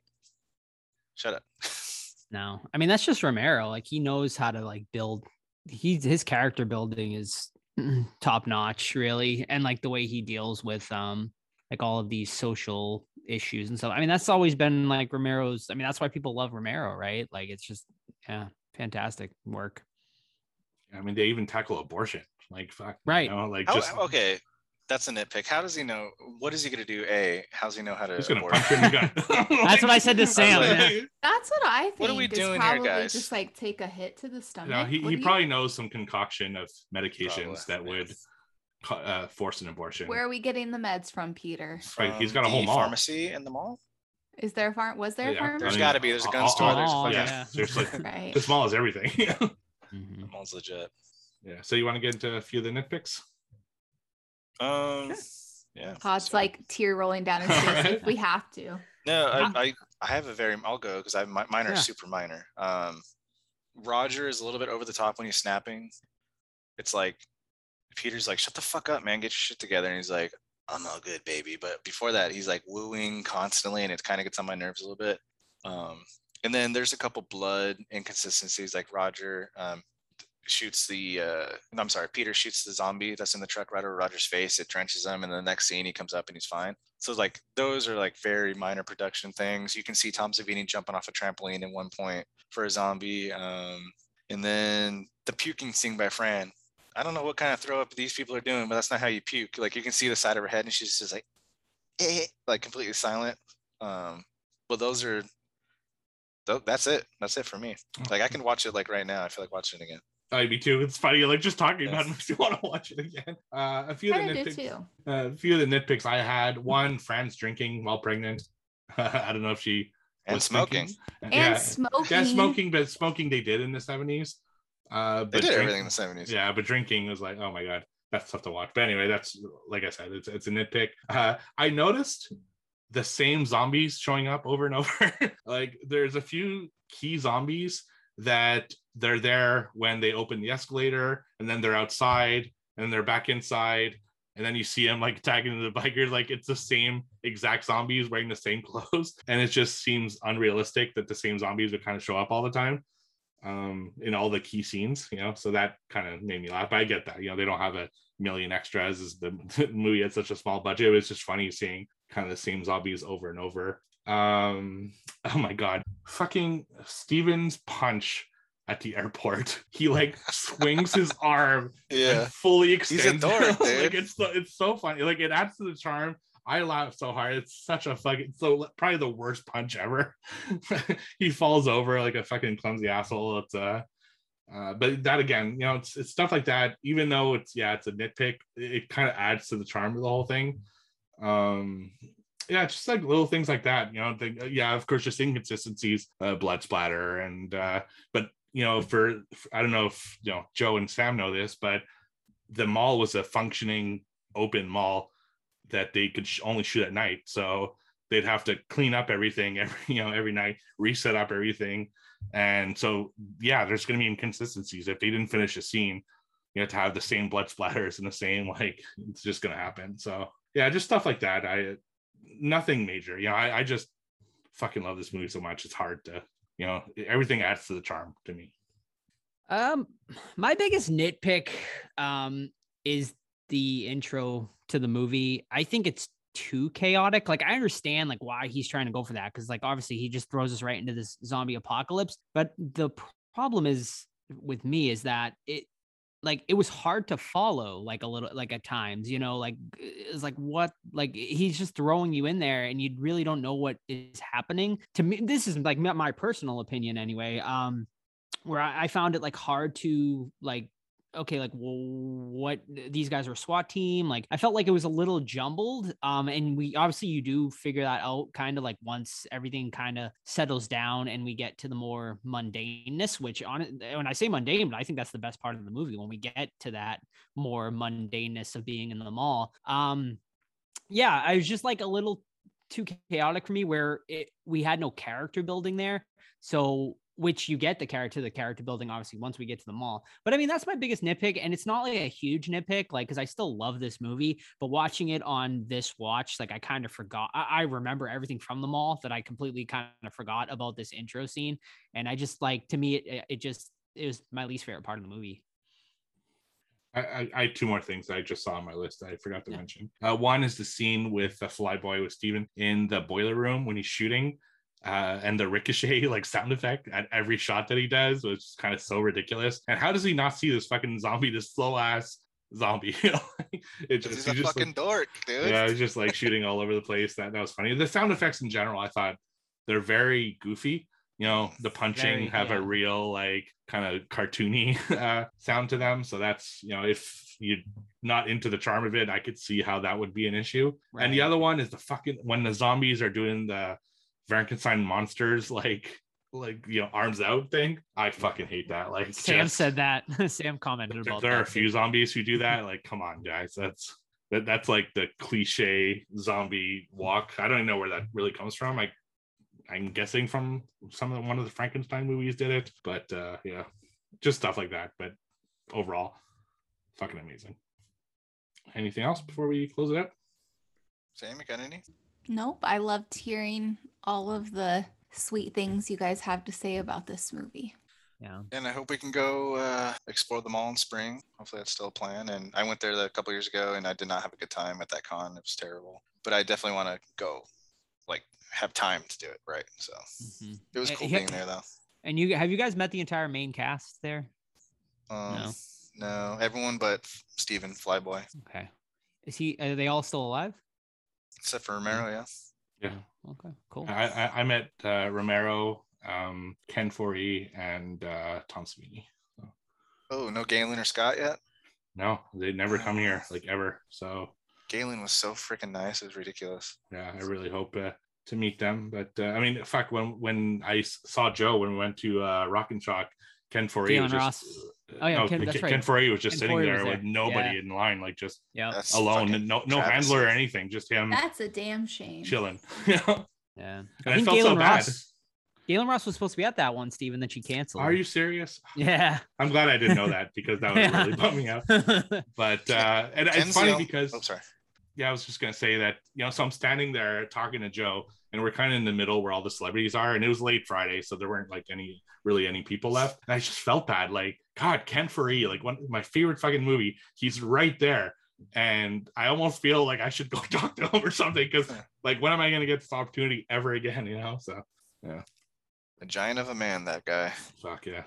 shut up. No, I mean that's just Romero. Like he knows how to like build. He's his character building is top notch, really, and like the way he deals with um like all of these social issues and stuff. I mean that's always been like Romero's. I mean that's why people love Romero, right? Like it's just yeah, fantastic work. I mean, they even tackle abortion. Like fuck, Right. You know, like How- just okay, That's a nitpick. How does he know? What is he gonna do? A, how's he know how to? He's gonna abort? punch her in the gut. That's what I said to Sam. like- yeah. That's what I think. What are we doing here, probably guys? Just like take a hit to the stomach. No, he, What he do you- probably knows some concoction of medications Probably, that would yes. uh, force an abortion. Where are we getting the meds from, Peter? Right, he's From got a whole mall. pharmacy in the mall. Is there a farm? Was there a farm? pharmacy? There's I mean, got to be. There's a gun all- store. all- There's a all- fucking. yeah, seriously. right. As small as everything. yeah. Mhm. The mall's legit. Yeah. So you want to get into a few of the nitpicks? Um. Yeah. Todd's so- like tear rolling down his face. Alright. if we have to. No. I, I I have a very. I'll go because I my, mine are Yeah. super minor. Um, Roger is a little bit over the top when he's snapping. It's like Peter's like, "Shut the fuck up, man. Get your shit together." And he's like, "I'm all good, baby." But before that, he's like wooing constantly, and it kind of gets on my nerves a little bit. Um, and then there's a couple blood inconsistencies, like Roger um, shoots the. Uh, I'm sorry, Peter shoots the zombie that's in the truck right over Roger's face. It trenches him, and the next scene he comes up and he's fine. So like those are like very minor production things. You can see Tom Savini jumping off a trampoline at one point for a zombie. Um, and then the puking scene by Fran. I don't know what kind of throw up these people are doing, but that's not how you puke. Like you can see the side of her head and she's just like, eh, like completely silent. Um, but those are, tho- that's it. That's it for me. Like I can watch it like right now. I feel like watching it again. I me too. It's funny, like just talking Yeah. about it makes you want to watch it again. Uh, a few of Kind the of do nitpicks. too. Uh, a few of the nitpicks I had. One, Fran's drinking while pregnant. I don't know if she And was smoking. thinking- And yeah, smoking. yeah, smoking, but smoking they did in the seventies. Uh, They did everything in the seventies. Yeah, but drinking was like, oh my god, that's tough to watch. But anyway, that's like I said, it's it's a nitpick. Uh, I noticed the same zombies showing up over and over. like there's a few key zombies that they're there when they open the escalator, and then they're outside, and then they're back inside. And then you see them like tagging the bikers, like it's the same exact zombies wearing the same clothes. And it just seems unrealistic that the same zombies would kind of show up all the time um in all the key scenes you know so that kind of made me laugh but i get that you know they don't have a million extras as the, movie had such a small budget it was just funny seeing kind of the same zombies over and over um oh my god fucking steven's punch at the airport he like swings his arm Yeah. and fully extends a it. dork, like it's so it's so funny like it adds to the charm I laugh so hard. It's such a fucking so probably the worst punch ever. he falls over like a fucking clumsy asshole. It's uh uh, but that again, you know, it's, it's stuff like that. Even though it's yeah, it's a nitpick, it, it kind of adds to the charm of the whole thing. Um, yeah, just like little things like that. You know, the, yeah, of course, just inconsistencies, uh, blood splatter, and uh, but you know, for, for I don't know if you know Joe and Sam know this, but the mall was a functioning open mall that they could sh- only shoot at night. So they'd have to clean up everything every you know every night, reset up everything, and so yeah, there's going to be inconsistencies if they didn't finish a scene. You have to have the same blood splatters and the same like it's just going to happen. So yeah, just stuff like that. I nothing major. You know, I, I just fucking love this movie so much. It's hard to you know everything adds to the charm to me. Um, my biggest nitpick um is the intro to the movie. I think it's too chaotic. Like I understand like why he's trying to go for that because like obviously he just throws us right into this zombie apocalypse. But the pr- problem is with me is that it like it was hard to follow like a little like at times you know like it's like what like he's just throwing you in there and you really don't know what is happening to me this is like my personal opinion anyway um where I, I found it like hard to like okay like well, what these guys are SWAT team like I felt like it was a little jumbled um and we obviously you do figure that out kind of like once everything kind of settles down and we get to the more mundaneness which on it when I say mundane I think that's the best part of the movie when we get to that more mundaneness of being in the mall um yeah I was just like a little too chaotic for me where it we had no character building there so which you get the character the character building obviously once we get to the mall but i mean that's my biggest nitpick and it's not like a huge nitpick like because i still love this movie but watching it on this watch like i kind of forgot I, I remember everything from the mall that i completely kind of forgot about this intro scene and i just like to me it, it just it was my least favorite part of the movie I, I, I had two more things I just saw on my list that I forgot to Yeah. mention. Uh, one is the scene with the flyboy with Steven in the boiler room when he's shooting, uh, and the ricochet like sound effect at every shot that he does, was is kind of so ridiculous. And how does he not see this fucking zombie, this slow ass zombie. You know, it just He's he a just fucking dork, dude. yeah, it's just like shooting all over the place. That that was funny. The sound effects in general, I thought they're very goofy. You know, the punching Very, have yeah. a real like kind of cartoony uh, sound to them. So that's you know, if you're not into the charm of it, I could see how that would be an issue. And the other one is the fucking when the zombies are doing the Frankenstein monsters like like you know arms out thing. I fucking hate that. Like Sam just- said that. Sam commented there, about there are a that. few zombies who do that. Like, come on, guys. That's that, that's like the cliche zombie walk. I don't even know where that really comes from. I I'm guessing from some of the, one of the Frankenstein movies did it, but uh yeah, just stuff like that. But overall, fucking amazing. Anything else before we close it out? Sam, you got any? Nope. I loved hearing all of the sweet things you guys have to say about this movie. Yeah. And I hope we can go uh, explore the mall in spring. Hopefully that's still a plan. And I went there a couple years ago and I did not have a good time at that con. It was terrible. But I definitely want to go, like, have time to do it right. So Mhm. it was cool yeah. being there though. And you have you guys met the entire main cast there? Um, No. no, everyone but Steven Flyboy, Okay. Is he? Are they all still alive? Except for Romero. Yeah. Yeah. Okay. Cool. I I, I met uh, Romero, um, Ken Foree, and uh, Tom Savini. Oh, no Gaylen or Scott yet. No, they never come here like ever. So Gaylen was so freaking nice. It was ridiculous. yeah, I really hope uh, to meet them. But uh, I mean, fuck, when when I saw Joe when we went to uh, Rock and Shock, Ken Foree was Gaylen just Oh, yeah, Ken- that's right. Ken Foree was just Ken sitting Foree there with there. nobody Yeah. in line, like just Yeah. That's alone, no no travesty. handler or anything, just him That's a damn shame. chilling. You know? Yeah. And I I think felt so Gaylen bad. Ross. Gaylen Ross was supposed to be at that one, Steven, then she canceled. Are you serious? Yeah. I'm glad I didn't know that because that would Yeah. really bum me out. But uh, and it's funny the- because Oh, I'm sorry. Yeah, I was just gonna say that you know, so I'm standing there talking to Joe, and we're kind of in the middle where all the celebrities are, and it was late Friday, so there weren't like any really any people left, and I just felt bad, like God, Ken Foree, like one my favorite fucking movie, he's right there, and I almost feel like I should go talk to him or something, because like when am I gonna get this opportunity ever again, you know? So yeah, A giant of a man, that guy. fuck yeah,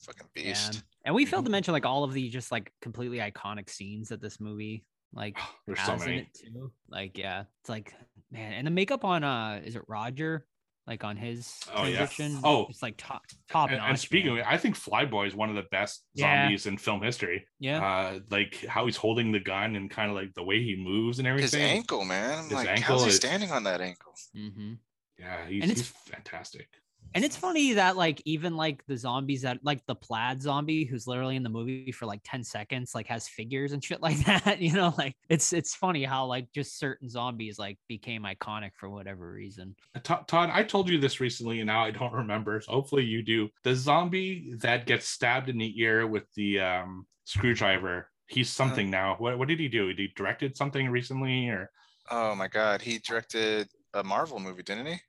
Fucking Yeah. beast. And we failed to mm-hmm. mention like all of the just like completely iconic scenes that this movie like there's has so many. it too. Like yeah, it's like man, and the makeup on uh is it Roger? Like on his Oh, yeah. transition, Oh. it's like top top And, notch. and speaking man. of it, I think Flyboy is one of the best Yeah. zombies in film history. yeah, uh like how he's holding the gun and kind of like the way he moves and everything. His ankle, man. I'm His like, ankle how's he is- standing on that ankle? Mm-hmm. yeah he's, And it's- he's fantastic and it's funny that like even like the zombies that like the plaid zombie who's literally in the movie for like 10 seconds like has figures and shit like that you know like it's it's funny how like just certain zombies like became iconic for whatever reason. Uh, todd i told you this recently and now i don't remember so hopefully you do. The zombie that gets stabbed in the ear with the um screwdriver he's something now. What, what did he do? He directed something recently or? Oh my god, he directed a Marvel movie, didn't he?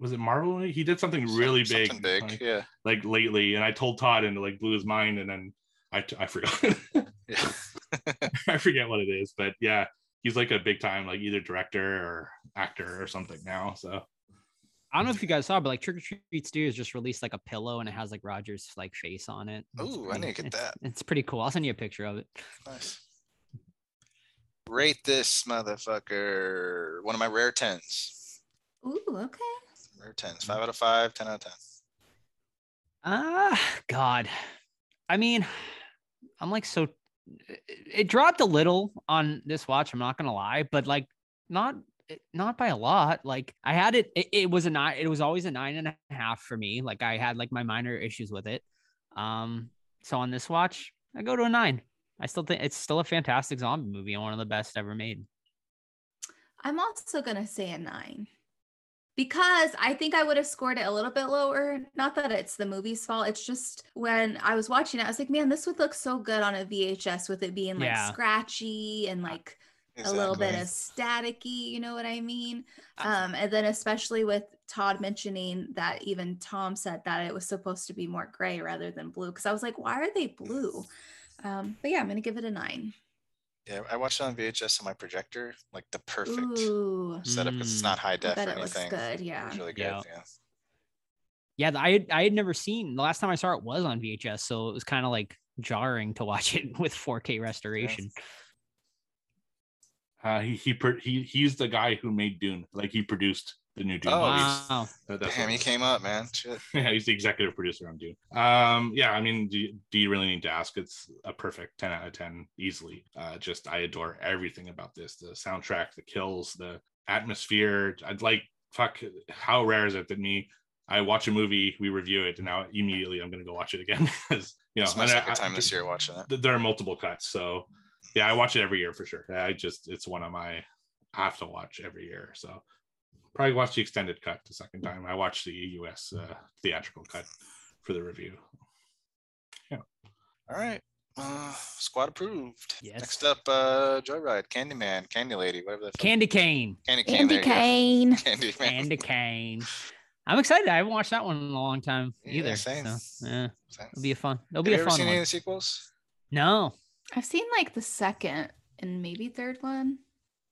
Was it marvel he did something really big Something big. like, Yeah. like lately and i told todd and it like blew his mind and then i, t- I forgot I forget what it is, but yeah, he's like a big time, like either director or actor or something now. So I don't know if you guys saw, but like Trick or Treats Treat Studios just released like a pillow and it has like Roger's like face on it. It's Ooh, I pretty- need to get it's- that. It's pretty cool. I'll send you a picture of it. nice. Rate this motherfucker. One of my rare tens. Ooh, okay. Rare tens. Five out of five, 10 out of 10. Ah, God. I mean, I'm like so. It, it dropped a little on this watch. I'm not gonna lie, but like not not by a lot. Like I had it. It, it was a nine. It was always a nine and a half for me. Like I had like my minor issues with it. Um. So on this watch, I go to a nine. I still think it's still a fantastic zombie movie and one of the best ever made. I'm also going to say a nine because I think I would have scored it a little bit lower. Not that it's the movie's fault. It's just when I was watching it, I was like, man, this would look so good on a VHS with it being like Yeah. scratchy and like a little bit of staticky. You know what I mean? Uh, Um, and then especially with Todd mentioning that even Tom said that it was supposed to be more gray rather than blue. Cause I was like, why are they blue? Um, but yeah, I'm gonna give it a nine. Yeah, I watched it on VHS on my projector, like the perfect Ooh, setup. 'cause It's not high I def bet or it looks anything. good. It Yeah. was really good. Yeah. Yeah. Yeah, I had, I had never seen the last time I saw it was on VHS, so it was kind of like jarring to watch it with 4K restoration. Uh, he he he he's the guy who made Dune. Like he produced the new Dune. Oh, movies. Wow. That- that's Damn, he came up, man. Shit. yeah, he's the executive producer on Dune. Um, yeah, I mean, do you, do you really need to ask? It's a perfect 10 out of 10 easily. Uh, just I adore everything about this. The soundtrack, the kills, the atmosphere. I'd like fuck how rare is it that me I watch a movie, we review it, and now immediately I'm gonna go watch it again. Because you know, It's my and I- second I- time this year watching it. there are multiple cuts. So yeah, I watch it every year for sure. I just it's one of my I have to watch every year. So probably watch the extended cut the second time. I watched the US uh, theatrical cut for the review. Yeah. All right. Uh, squad approved. Yes. Next up, uh, Joyride, Candyman, Candy Lady, whatever that. Candy cane. Candy Cane. Andy there you. Kane. Candy cane. I'm excited. I haven't watched that one in a long time Yeah, either. same. So, yeah, Thanks. it'll be a fun. It'll Have be you a ever fun seen any one. of the sequels? No, I've seen like the second and maybe third one.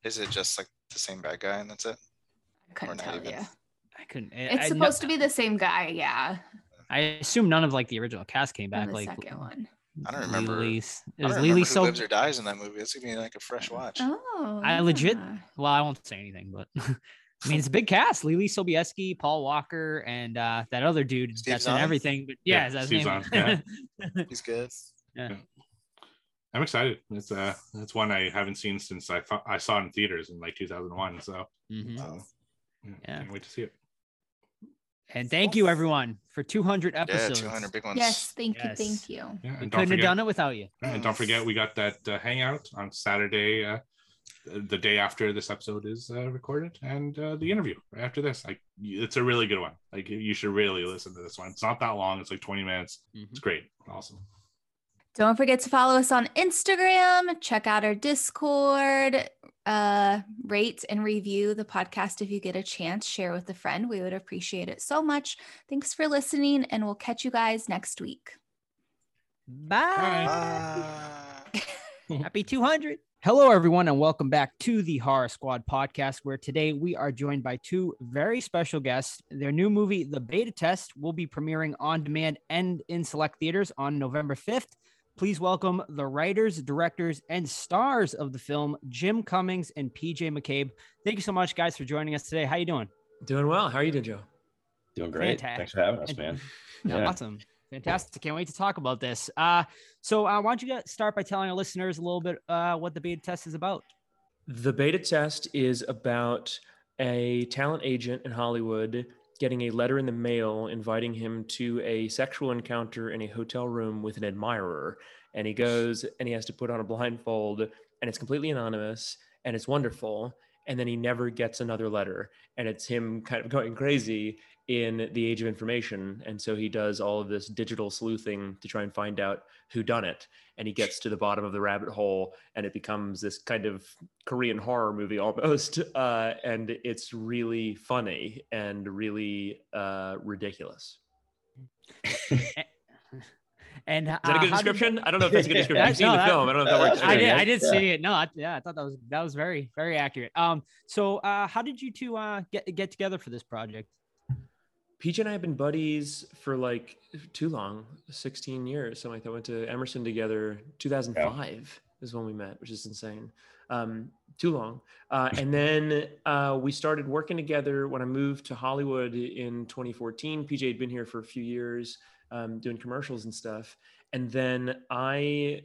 Is it just like the same bad guy and that's it? I couldn't tell even. you. I couldn't. It's supposed to be the same guy, yeah. I assume none of like the original cast came back. the like second one. I don't remember- Leelee's- I Is don't Leelee remember who so? lives or dies in that movie. It's gonna be like a fresh watch. Oh, I legit- Well, I won't say anything, but I mean it's a big cast: Leelee Sobieski, Paul Walker, and uh that other dude Steve that's Zahn? in everything. But yeah, Yeah, is that his Steve name? Zahn, He's good. yeah I'm excited. It's uh it's one I haven't seen since I thought I saw it in theaters in like 2001. So Mhm. Oh, yeah, Yeah. can't wait to see it. And thank you everyone for 200 episodes. yeah, episodes. 200 big ones. Yes, thank Yes. you, thank you. Yeah, We and don't couldn't have done it without you. and don't forget we got that uh, hangout on Saturday. Uh, the day after this episode is uh, recorded and uh, the interview right after this like it's a really good one like you should really listen to this one it's not that long it's like 20 minutes Mhm. it's great awesome Don't forget to follow us on Instagram, check out our Discord, uh, rate and review the podcast if you get a chance, share with a friend. We would appreciate it so much. Thanks for listening, and we'll catch you guys next week. Bye. Bye. Happy 200. Hello, everyone, and welcome back to the Horror Squad podcast, where today we are joined by two very special guests. Their new movie, The Beta Test, will be premiering on demand and in select theaters on November 5th. Please welcome the writers, directors, and stars of the film, Jim Cummings and PJ McCabe. Thank you so much, guys, for joining us today. How you doing? Doing well. How are you doing, Joe? Doing great. Fantastic. Thanks for having us, man. Yeah. Awesome. Fantastic. Can't wait to talk about this. Uh, so uh, why don't you start by telling our listeners a little bit uh, what the beta test is about? The beta test is about a talent agent in Hollywood getting a letter in the mail inviting him to a sexual encounter in a hotel room with an admirer. And he goes and he has to put on a blindfold, and it's completely anonymous and it's wonderful. And then he never gets another letter. And it's him kind of going crazy in the age of information. And so he does all of this digital sleuthing to try and find out who done it. And he gets to the bottom of the rabbit hole and it becomes this kind of Korean horror movie almost. Uh, and it's really funny and really uh, ridiculous. And Is that a good uh, did- description? I don't know if that's a good description. I've seen no, the that- film. I don't know if that works. uh, I did. I did Yeah. see it. No, I, yeah, I thought that was that was very very accurate. Um, so uh, how did you two uh get get together for this project? PJ and I have been buddies for like too long 16 years, something like that. Went to Emerson together. 2005 is when we met, which is insane. Um, too long. Uh, and then uh, we started working together when I moved to Hollywood in 2014. PJ had been here for a few years um, doing commercials and stuff. And then I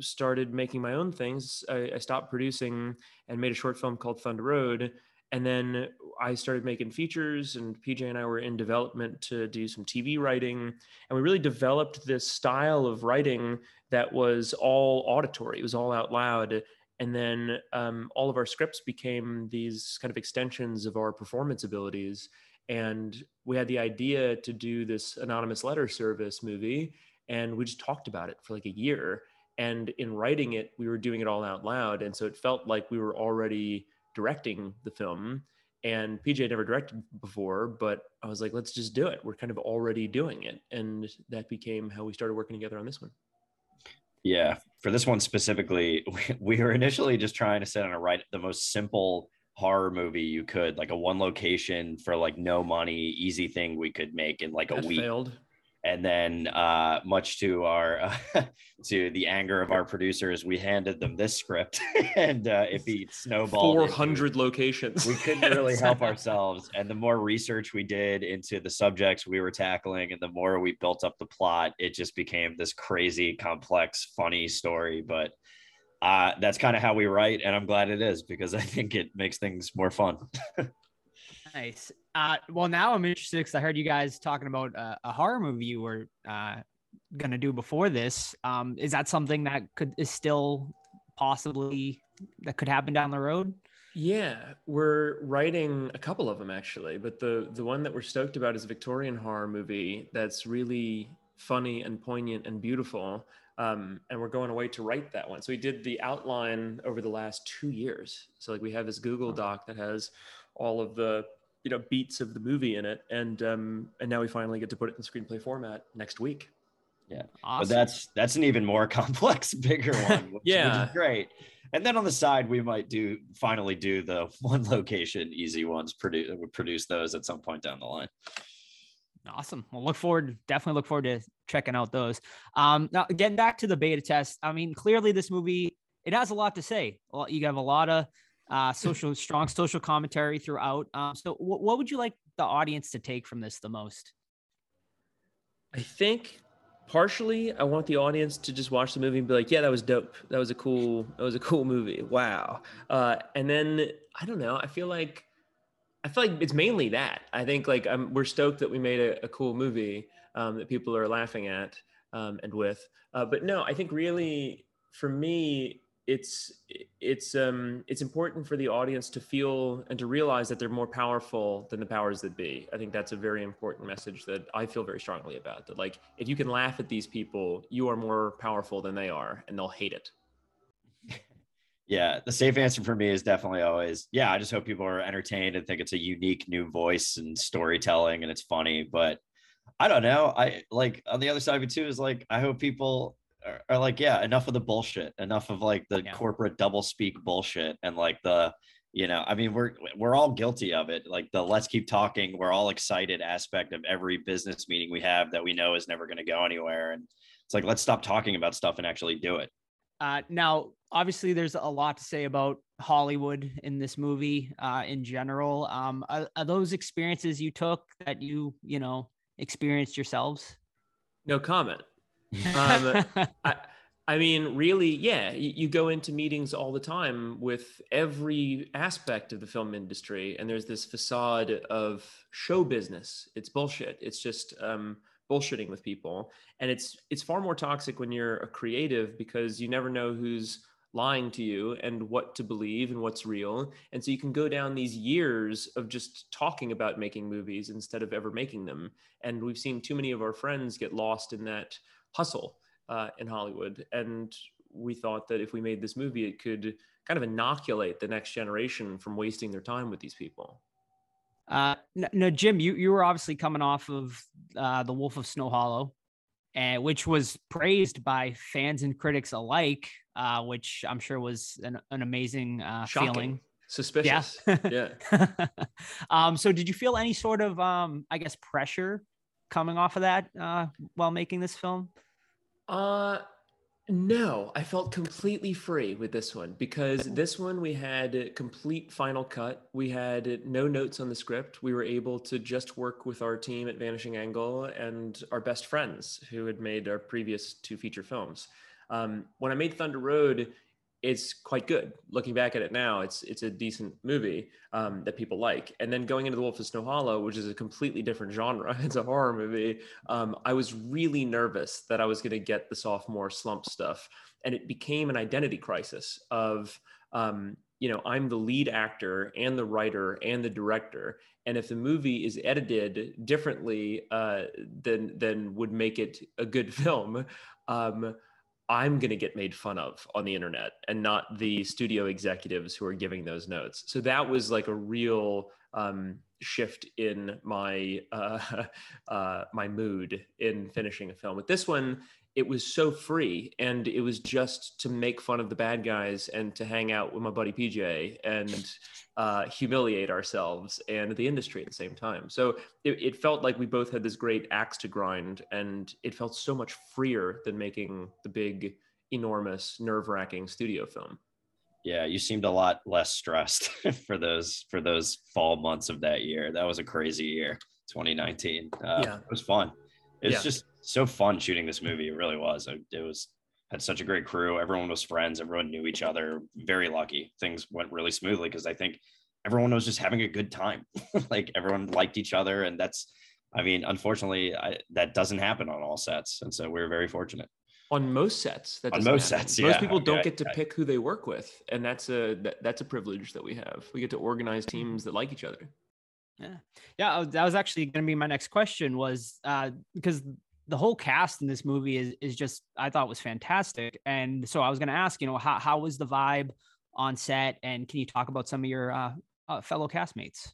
started making my own things. I, I stopped producing and made a short film called Thunder Road. And then I started making features, and PJ and I were in development to do some TV writing. And we really developed this style of writing that was all auditory, it was all out loud. And then um, all of our scripts became these kind of extensions of our performance abilities. And we had the idea to do this anonymous letter service movie, and we just talked about it for like a year. And in writing it, we were doing it all out loud. And so it felt like we were already directing the film. And PJ had never directed before, but I was like, let's just do it. We're kind of already doing it. And that became how we started working together on this one. Yeah. For this one specifically, we, we were initially just trying to set on a write the most simple horror movie you could, like a one location for like no money, easy thing we could make in like a week. failed. And then uh, much to our uh, to the anger of our producers we handed them this script and uh, if he snowballed 400 into, locations. We couldn't really help ourselves. And the more research we did into the subjects we were tackling and the more we built up the plot it just became this crazy complex funny story. But uh, that's kind of how we write and i'm glad it is because i think it makes things more fun. Nice uh, well, now I'm interested because I heard you guys talking about uh, a horror movie you were uh, gonna do before this. Um, is that something that could is still possibly that could happen down the road? Yeah, we're writing a couple of them actually, but the the one that we're stoked about is a Victorian horror movie that's really funny and poignant and beautiful. Um, and we're going away to write that one. So we did the outline over the last two years. So like we have this Google Doc that has all of the you know beats of the movie in it, and um, and now we finally get to put it in screenplay format next week. Yeah, awesome. but that's that's an even more complex, bigger one. Which, yeah, which great. And then on the side, we might do finally do the one location easy ones. Produce produce those at some point down the line. Awesome. Well, look forward. Definitely look forward to checking out those. Um, now getting back to the beta test. I mean, clearly this movie it has a lot to say. Well, you have a lot of uh, social strong social commentary throughout. Um, so, w- what would you like the audience to take from this the most? I think partially I want the audience to just watch the movie and be like, "Yeah, that was dope. That was a cool. That was a cool movie. Wow." Uh, and then I don't know. I feel like I feel like it's mainly that. I think like I'm, we're stoked that we made a, a cool movie um, that people are laughing at um, and with. Uh, but no, I think really for me it's it's um it's important for the audience to feel and to realize that they're more powerful than the powers that be. I think that's a very important message that i feel very strongly about that like if you can laugh at these people you are more powerful than they are and they'll hate it. Yeah the safe answer for me is definitely always yeah i just hope people are entertained and think it's a unique new voice and storytelling and it's funny but i don't know. I like on the other side of it too is like i hope people are, are like, yeah, enough of the bullshit, enough of like the yeah. corporate double speak bullshit, and like the, you know, I mean, we're we're all guilty of it. Like the let's keep talking, we're all excited aspect of every business meeting we have that we know is never going to go anywhere, and it's like let's stop talking about stuff and actually do it. Uh, now, obviously, there's a lot to say about Hollywood in this movie uh, in general. Um, are, are, those experiences you took that you, you know, experienced yourselves? No comment um, I, I, mean, really, yeah, you, you, go into meetings all the time with every aspect of the film industry, and there's this facade of show business. It's bullshit. It's just um, bullshitting with people, and it's it's far more toxic when you're a creative because you never know who's lying to you and what to believe and what's real. And so you can go down these years of just talking about making movies instead of ever making them. And we've seen too many of our friends get lost in that hustle uh, in Hollywood. And we thought that if we made this movie, it could kind of inoculate the next generation from wasting their time with these people. Uh, no, Jim, you, you were obviously coming off of uh, The Wolf of Snow Hollow, and which was praised by fans and critics alike, uh, which I'm sure was an, an amazing uh, feeling. Suspicious. Yeah. yeah. um, so did you feel any sort of, um, I guess, pressure coming off of that uh, while making this film? Uh no, I felt completely free with this one because this one we had complete final cut. We had no notes on the script. We were able to just work with our team at Vanishing Angle and our best friends who had made our previous two feature films. Um, when I made Thunder Road, it's quite good. Looking back at it now, it's it's a decent movie um, that people like. And then going into The Wolf of Snow Hollow, which is a completely different genre, it's a horror movie. Um, I was really nervous that I was going to get the sophomore slump stuff, and it became an identity crisis of. Um, you know, I'm the lead actor and the writer and the director, and if the movie is edited differently uh, than than would make it a good film, um, I'm going to get made fun of on the internet and not the studio executives who are giving those notes. So that was like a real um, shift in my uh, uh, my mood in finishing a film. With this one, it was so free, and it was just to make fun of the bad guys and to hang out with my buddy PJ and uh, humiliate ourselves and the industry at the same time. So it, it felt like we both had this great axe to grind, and it felt so much freer than making the big, enormous, nerve wracking studio film yeah you seemed a lot less stressed for those for those fall months of that year that was a crazy year 2019 uh, yeah. it was fun it's yeah. just so fun shooting this movie. It really was. It was had such a great crew. Everyone was friends. Everyone knew each other. Very lucky. Things went really smoothly because i think everyone was just having a good time. Like everyone liked each other. And that's i mean unfortunately I, that doesn't happen on all sets. And so we we're very fortunate. On most sets that on most happen. sets yeah. most people don't get to pick who they work with. And that's a that, that's a privilege that we have. We get to organize teams that like each other yeah. Yeah that was actually going to be my next question was uh because the whole cast in this movie is is just i thought was fantastic. And so i was going to ask you know how, how was the vibe on set? And can you talk about some of your uh, uh fellow castmates?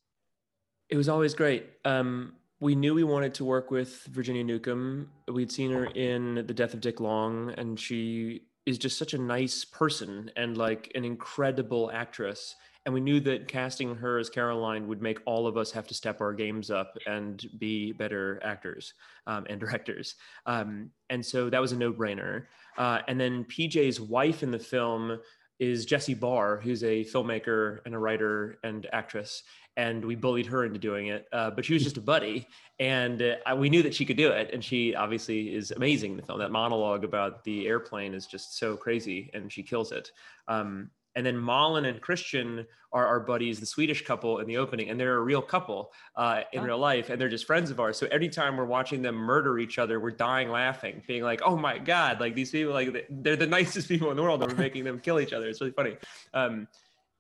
It was always great. Um we knew we wanted to work with Virginia Newcomb. We'd seen her in The Death of Dick Long, and she is just such a nice person and like an incredible actress. And we knew that casting her as Caroline would make all of us have to step our games up and be better actors um, and directors. Um, and so that was a no brainer. Uh, and then PJ's wife in the film is Jessie Barr, who's a filmmaker and a writer and actress and we bullied her into doing it. Uh, but she was just a buddy, and uh, we knew that she could do it. And she obviously is amazing in the film. That monologue about the airplane is just so crazy, and she kills it. Um, and then Malin and Christian are our buddies, the Swedish couple in the opening, and they're a real couple uh, in oh. real life, and they're just friends of ours. So anytime we're watching them murder each other, we're dying laughing, being like, "Oh my god!" Like these people, like they're the nicest people in the world, and we're making them kill each other. It's really funny. Um,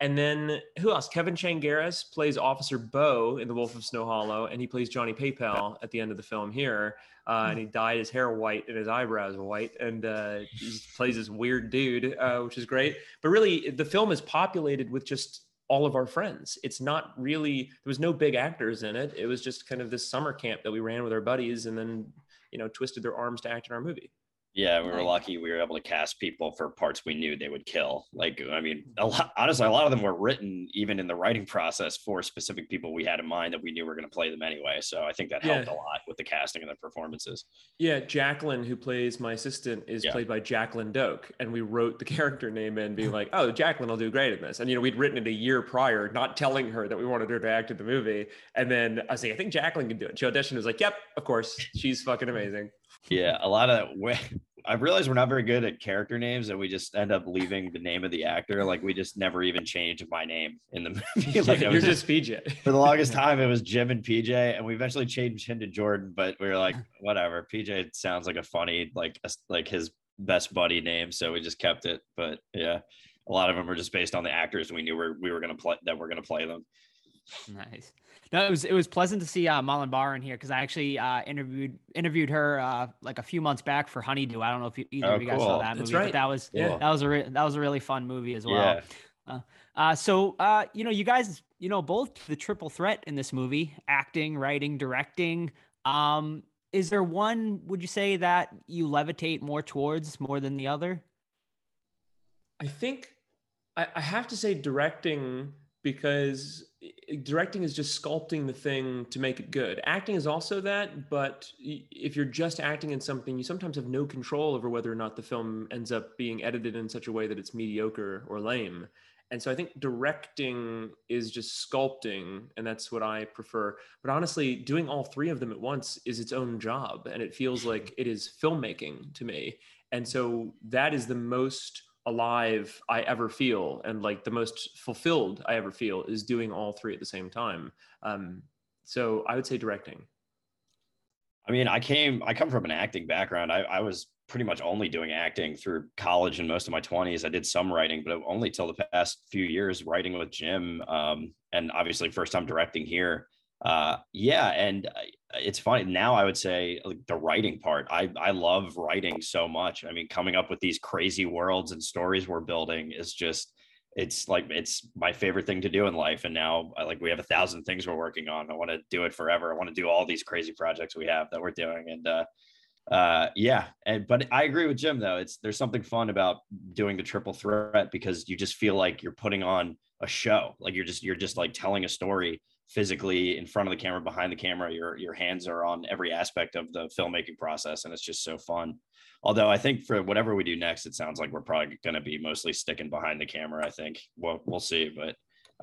and then who else? Kevin Changaris plays Officer Bo in The Wolf of Snow Hollow, and he plays Johnny PayPal at the end of the film here. Uh, and he dyed his hair white and his eyebrows white, and uh, he plays this weird dude, uh, which is great. But really, the film is populated with just all of our friends. It's not really there was no big actors in it. It was just kind of this summer camp that we ran with our buddies, and then you know twisted their arms to act in our movie. Yeah, we were lucky we were able to cast people for parts we knew they would kill. Like, I mean, a mm-hmm. lot, honestly, a lot of them were written even in the writing process for specific people we had in mind that we knew were going to play them anyway. So I think that helped yeah. a lot with the casting and the performances. Yeah, Jacqueline, who plays my assistant, is yeah. played by Jacqueline Doke, and we wrote the character name in, being like, "Oh, Jacqueline will do great in this." And you know, we'd written it a year prior, not telling her that we wanted her to act in the movie. And then I was like, "I think Jacqueline can do it." She auditioned, was like, "Yep, of course, she's fucking amazing." Yeah, a lot of I realized we're not very good at character names, and we just end up leaving the name of the actor. Like we just never even changed my name in the movie. like You're just, just PJ. For the longest time, it was Jim and PJ, and we eventually changed him to Jordan. But we were like, whatever. PJ sounds like a funny, like like his best buddy name, so we just kept it. But yeah, a lot of them were just based on the actors we knew we were, we were to play that we're going to play them. Nice. No, it was it was pleasant to see uh, Malin Barr in here because I actually uh, interviewed interviewed her uh, like a few months back for Honeydew. I don't know if you, either oh, of you guys saw that movie, right. but that was yeah. that was a re- that was a really fun movie as well. Yeah. Uh, uh, so uh, you know, you guys, you know, both the triple threat in this movie: acting, writing, directing. Um, is there one? Would you say that you levitate more towards more than the other? I think I, I have to say directing because directing is just sculpting the thing to make it good. Acting is also that, but if you're just acting in something, you sometimes have no control over whether or not the film ends up being edited in such a way that it's mediocre or lame. And so I think directing is just sculpting, and that's what I prefer. But honestly, doing all three of them at once is its own job, and it feels hmm. like it is filmmaking to me. And so that is the most alive I ever feel and like the most fulfilled I ever feel is doing all three at the same time. Um, so I would say directing. I mean, I came, I come from an acting background. I, I was pretty much only doing acting through college and most of my 20s. I did some writing, but only till the past few years writing with Jim. Um, and obviously, first time directing here. Uh, yeah, and it's funny now. I would say like the writing part. I I love writing so much. I mean, coming up with these crazy worlds and stories we're building is just it's like it's my favorite thing to do in life and now like we have a thousand things we're working on i want to do it forever i want to do all these crazy projects we have that we're doing and uh uh yeah and but i agree with jim though it's there's something fun about doing the triple threat because you just feel like you're putting on a show like you're just you're just like telling a story physically in front of the camera behind the camera your your hands are on every aspect of the filmmaking process and it's just so fun. Although i think for whatever we do next it sounds like we're probably going to be mostly sticking behind the camera i think. We'll, we'll see but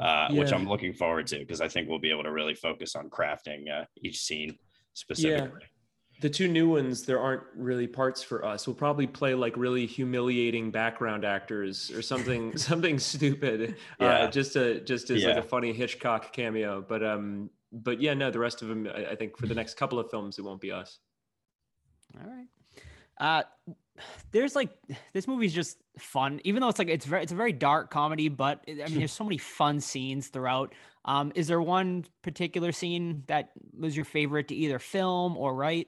uh, yeah. which i'm looking forward to because i think we'll be able to really focus on crafting uh, each scene specifically. yeah the two new ones there aren't really parts for us. We'll probably play like really humiliating background actors or something something stupid uh, yeah. uh, just a just as yeah. like a funny hitchcock cameo. But um but yeah no the rest of them I, I, think for the next couple of films it won't be us. All right. Uh there's like this movie's just fun even though it's like it's very it's a very dark comedy but i mean there's so many fun scenes throughout. Um is there one particular scene that was your favorite to either film or write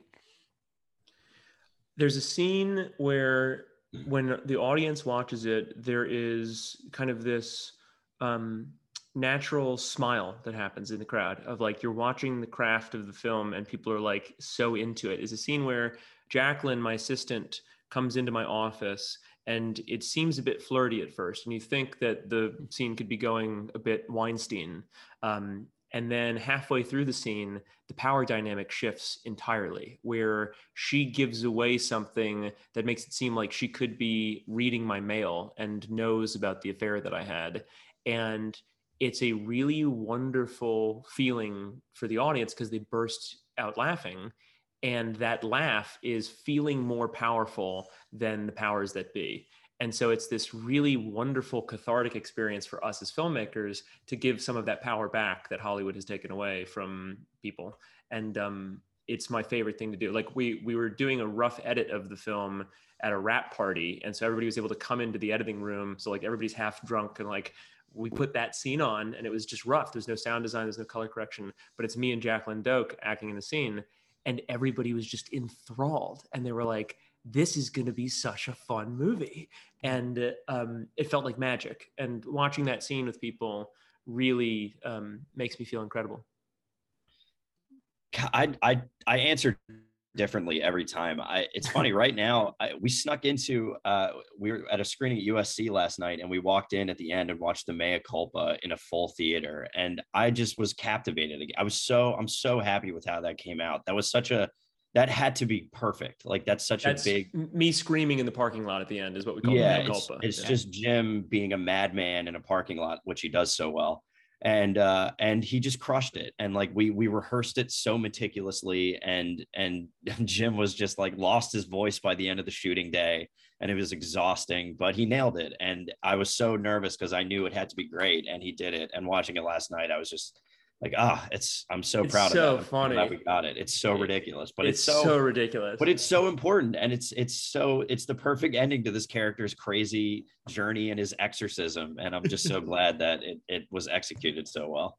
there's a scene where when the audience watches it, there is kind of this um, natural smile that happens in the crowd of like you're watching the craft of the film and people are like so into it. Is a scene where Jacqueline, my assistant, comes into my office and it seems a bit flirty at first. And you think that the scene could be going a bit weinstein um, and then halfway through the scene, the power dynamic shifts entirely, where she gives away something that makes it seem like she could be reading my mail and knows about the affair that I had. And it's a really wonderful feeling for the audience because they burst out laughing. And that laugh is feeling more powerful than the powers that be. And so it's this really wonderful cathartic experience for us as filmmakers to give some of that power back that Hollywood has taken away from people. And um, it's my favorite thing to do. Like we we were doing a rough edit of the film at a wrap party, and so everybody was able to come into the editing room. So like everybody's half drunk and like we put that scene on, and it was just rough. There's no sound design, there's no color correction, but it's me and Jacqueline Doke acting in the scene, and everybody was just enthralled, and they were like this is going to be such a fun movie. And um, it felt like magic. And watching that scene with people really um, makes me feel incredible. I i i answered differently every time. I it's funny right now I, we snuck into uh we were at a screening at usc last night and we walked in at the end and watched the mea culpa in a full theater. And i just was captivated. I was so i'm so happy with how that came out. That was such a that had to be perfect. Like that's such that's a big me screaming in the parking lot at the end is what we call yeah, it's, it's yeah. just Jim being a madman in a parking lot, which he does so well. And uh and he just crushed it. And like we we rehearsed it so meticulously and and Jim was just like lost his voice by the end of the shooting day and it was exhausting, but he nailed it. And I was so nervous because I knew it had to be great and he did it. And watching it last night, I was just like ah it's i'm so it's proud so of that funny. that we got it. It's so ridiculous but it's, it's so, so ridiculous. but it's so important and it's it's so it's the perfect ending to this character's crazy journey and his exorcism and i'm just so glad that it, it was executed so well.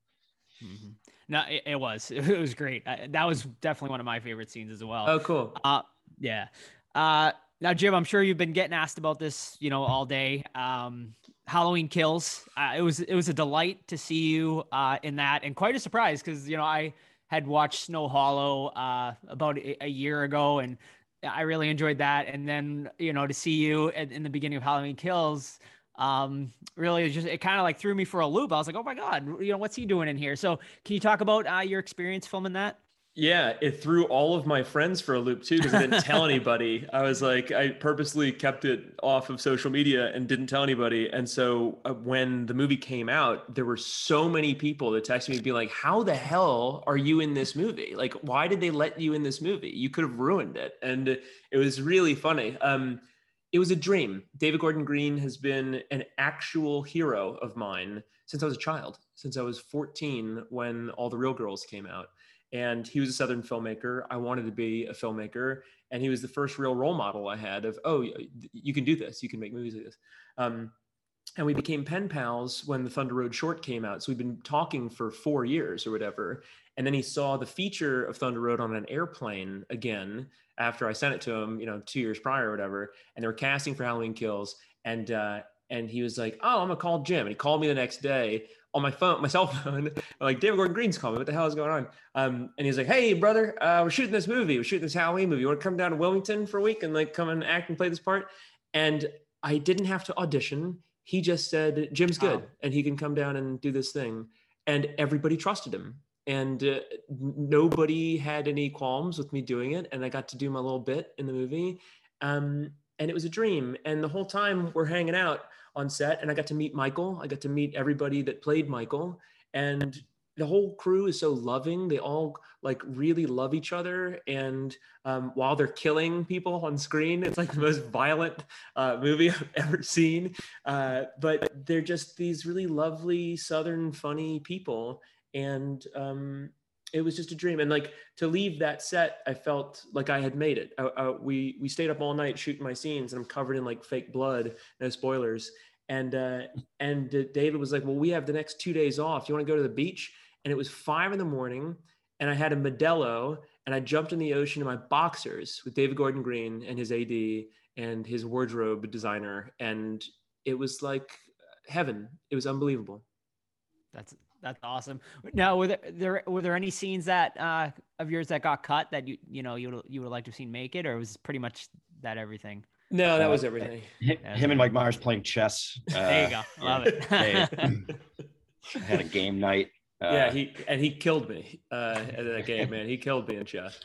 Mm-hmm. no it, it, was. It was great. I, that was definitely one of my favorite scenes as well. Oh cool. Uh yeah. Uh now jim i'm sure you've been getting asked about this you know all day. Um Halloween Kills. Uh, it was it was a delight to see you uh, in that, and quite a surprise because you know I had watched Snow Hollow uh, about a, year ago, and I really enjoyed that. And then you know to see you in, in the beginning of Halloween Kills, um, really just it kind of like threw me for a loop. I was like, oh my god, you know what's he doing in here? So can you talk about uh, your experience filming that? Yeah, it threw all of my friends for a loop too because I didn't tell anybody. I was like, I purposely kept it off of social media and didn't tell anybody. And so uh, when the movie came out, there were so many people that texted me, be like, "How the hell are you in this movie? Like, why did they let you in this movie? You could have ruined it." And it was really funny. Um, it was a dream. David Gordon Green has been an actual hero of mine since I was a child, since I was 14 when All the Real Girls came out and he was a southern filmmaker. I wanted to be a filmmaker and he was the first real role model i had of oh you can do this. You can make movies like this. Um, and we became pen pals when the thunder road short came out. So we've been talking for four years or whatever and then he saw the feature of thunder road on an airplane again after i sent it to him you know two years prior or whatever and they were casting for halloween kills and uh, and he was like, "Oh, I'm gonna call Jim." And he called me the next day on my phone, my cell phone. I'm like, David Gordon Green's calling me. What the hell is going on? Um, and he's like, "Hey, brother, uh, we're shooting this movie. We're shooting this Halloween movie. You want to come down to Wilmington for a week and like come and act and play this part?" And I didn't have to audition. He just said, "Jim's good, Wow. and he can come down and do this thing." And everybody trusted him. And uh, nobody had any qualms with me doing it. And I got to do my little bit in the movie. Um, and it was a dream. And the whole time we're hanging out on set, and I got to meet Michael. I got to meet everybody that played Michael. And the whole crew is so loving. They all like really love each other. And um, while they're killing people on screen, it's like the most violent uh, movie I've ever seen. Uh, but they're just these really lovely, Southern, funny people. And um, it was just a dream. And like to leave that set, I felt like I had made it. Uh, uh, we we stayed up all night shooting my scenes, and I'm covered in like fake blood. No spoilers. And uh, and uh, David was like, "Well, we have the next two days off. You want to go to the beach?" And it was five in the morning, and I had a Modelo, and I jumped in the ocean in my boxers with David Gordon Green and his AD and his wardrobe designer, and it was like heaven. It was unbelievable. That's that's awesome. Now, were there, there were there any scenes that uh, of yours that got cut that you you know you would you would like to have seen make it, or was pretty much that everything? No, that Uh, was everything. Him, Yeah, him and Mike Myers playing chess. there you uh, go. Love it. they had a game night. Uh, yeah, he and he killed me uh, at that game, man. He killed me in chess.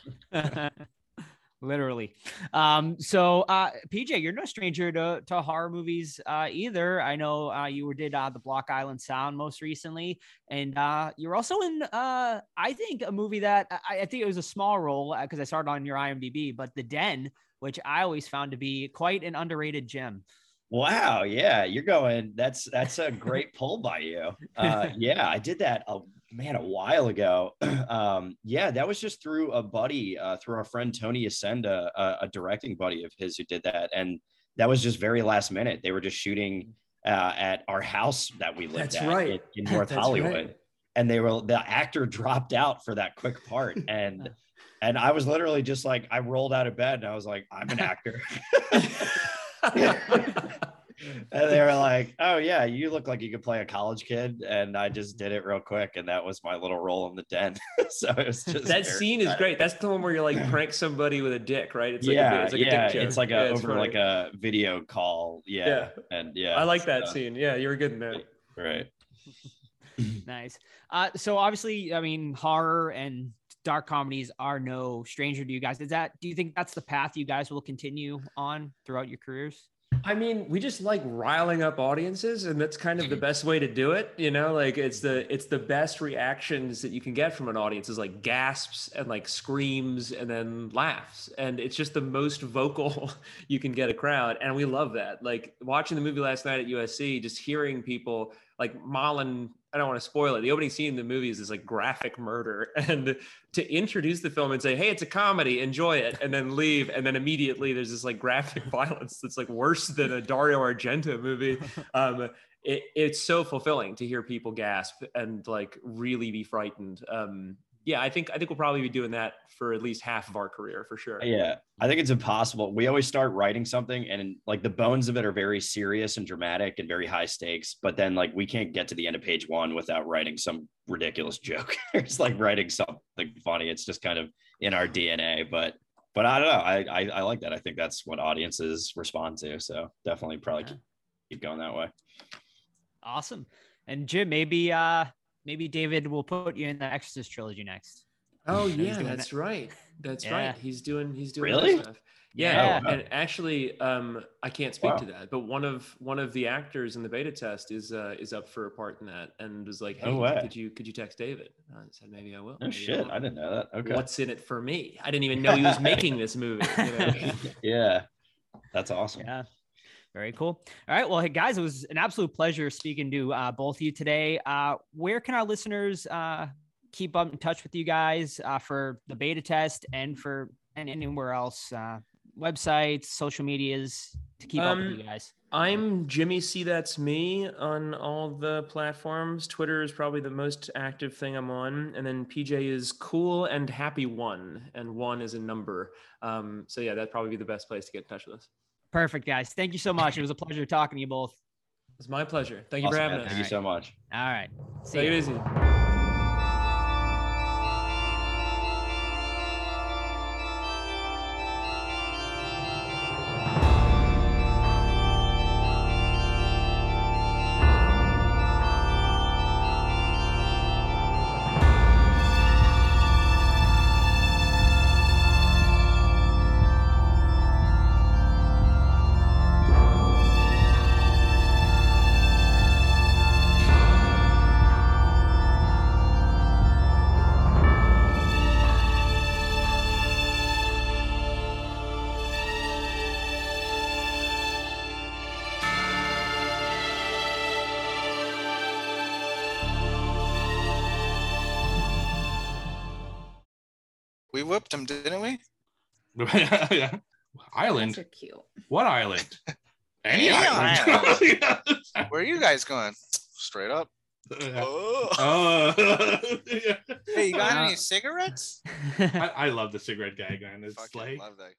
Literally. Um, so uh PJ, you're no stranger to, to horror movies uh either. I know uh you did uh the Block Island Sound most recently, and uh you're also in uh I think a movie that I, I think it was a small role because I started on your IMDb, but The Den, which I always found to be quite an underrated gem. Wow, yeah, you're going. That's that's a great pull by you. Uh, yeah, I did that a man a while ago. um, yeah, that was just through a buddy, uh, through our friend Tony Ascenda, uh, a directing buddy of his who did that, and that was just very last minute. They were just shooting uh, at our house that we lived That's at right. in, in North Hollywood, right. and they were the actor dropped out for that quick part, and and I was literally just like I rolled out of bed and I was like I'm an actor. and they were like, "Oh yeah, you look like you could play a college kid," and I just did it real quick, and that was my little role in the den. so it was just that very scene is great. That's the one where you're like prank somebody with a dick, right? It's like yeah, a, it's like a yeah, dick joke. it's like a Yeah, it's over funny. like a video call. Yeah, Yeah. and yeah, I like that so, scene. Yeah, you were good in that. Right. Nice. Uh, so obviously, I mean, horror and dark comedies are no stranger to you guys. Is that? Do you think that's the path you guys will continue on throughout your careers? I mean, we just like riling up audiences, and that's kind of the mm-hmm. best way to do it. You know, like it's the it's the best reactions that you can get from an audience is like gasps and like screams and then laughs, and it's just the most vocal you can get a crowd, and we love that. Like watching the movie last night at USC, just hearing people like Malin. I don't want to spoil it. The opening scene in the movie is this like graphic murder, and to introduce the film and say, "Hey, it's a comedy, enjoy it," and then leave, and then immediately there's this like graphic violence that's like worse than a Dario Argento movie. Um, it, it's so fulfilling to hear people gasp and like really be frightened. Um, yeah, I think I think we'll probably be doing that for at least half of our career for sure. Yeah, I think it's impossible. We always start writing something, and like the bones of it are very serious and dramatic and very high stakes. But then, like, we can't get to the end of page one without writing some ridiculous joke. it's like writing something funny. It's just kind of in our DNA. But but I don't know. I I, I like that. I think that's what audiences respond to. So definitely, probably Yeah. keep, keep going that way. Awesome. And Jim, maybe uh maybe David will put you in the Exorcist trilogy next. Oh yeah, doing that's right. That's Yeah. right. He's doing he's doing Really? stuff. Yeah, Yeah. and actually, um, I can't speak Wow. to that, but one of one of the actors in the beta test is uh, is up for a part in that, and was like, "Hey, way. could you could you text David?" I said, "Maybe I will." Oh maybe shit! will." I didn't know that. Okay. What's in it for me? I didn't even know he was making this movie. You know? yeah, that's awesome. Yeah. Very cool. All right. Well, hey guys, it was an absolute pleasure speaking to uh, both of you today. Uh, where can our listeners uh, keep up in touch with you guys uh, for the beta test and for and anywhere else? Uh, websites, social medias to keep up with Um, you guys. I'm Jimmy C. That's me on all the platforms. Twitter is probably the most active thing I'm on, and then PJ is cool and happy one, and one is a number. Um, so yeah, that'd probably be the best place to get in touch with us. Perfect, guys. Thank you so much. It was a pleasure talking to you both. It's my pleasure. Thank you for having man. us. Thank you so much. All right. See Take ya. it easy. Whooped him, didn't we? yeah. Island. Those are cute. What island? Any Any island. Where are you guys going? Straight up. Yeah. Oh. Oh, yeah. Hey, you got Uh, any cigarettes? I, I love the cigarette gag, man. It's Fucking like love that.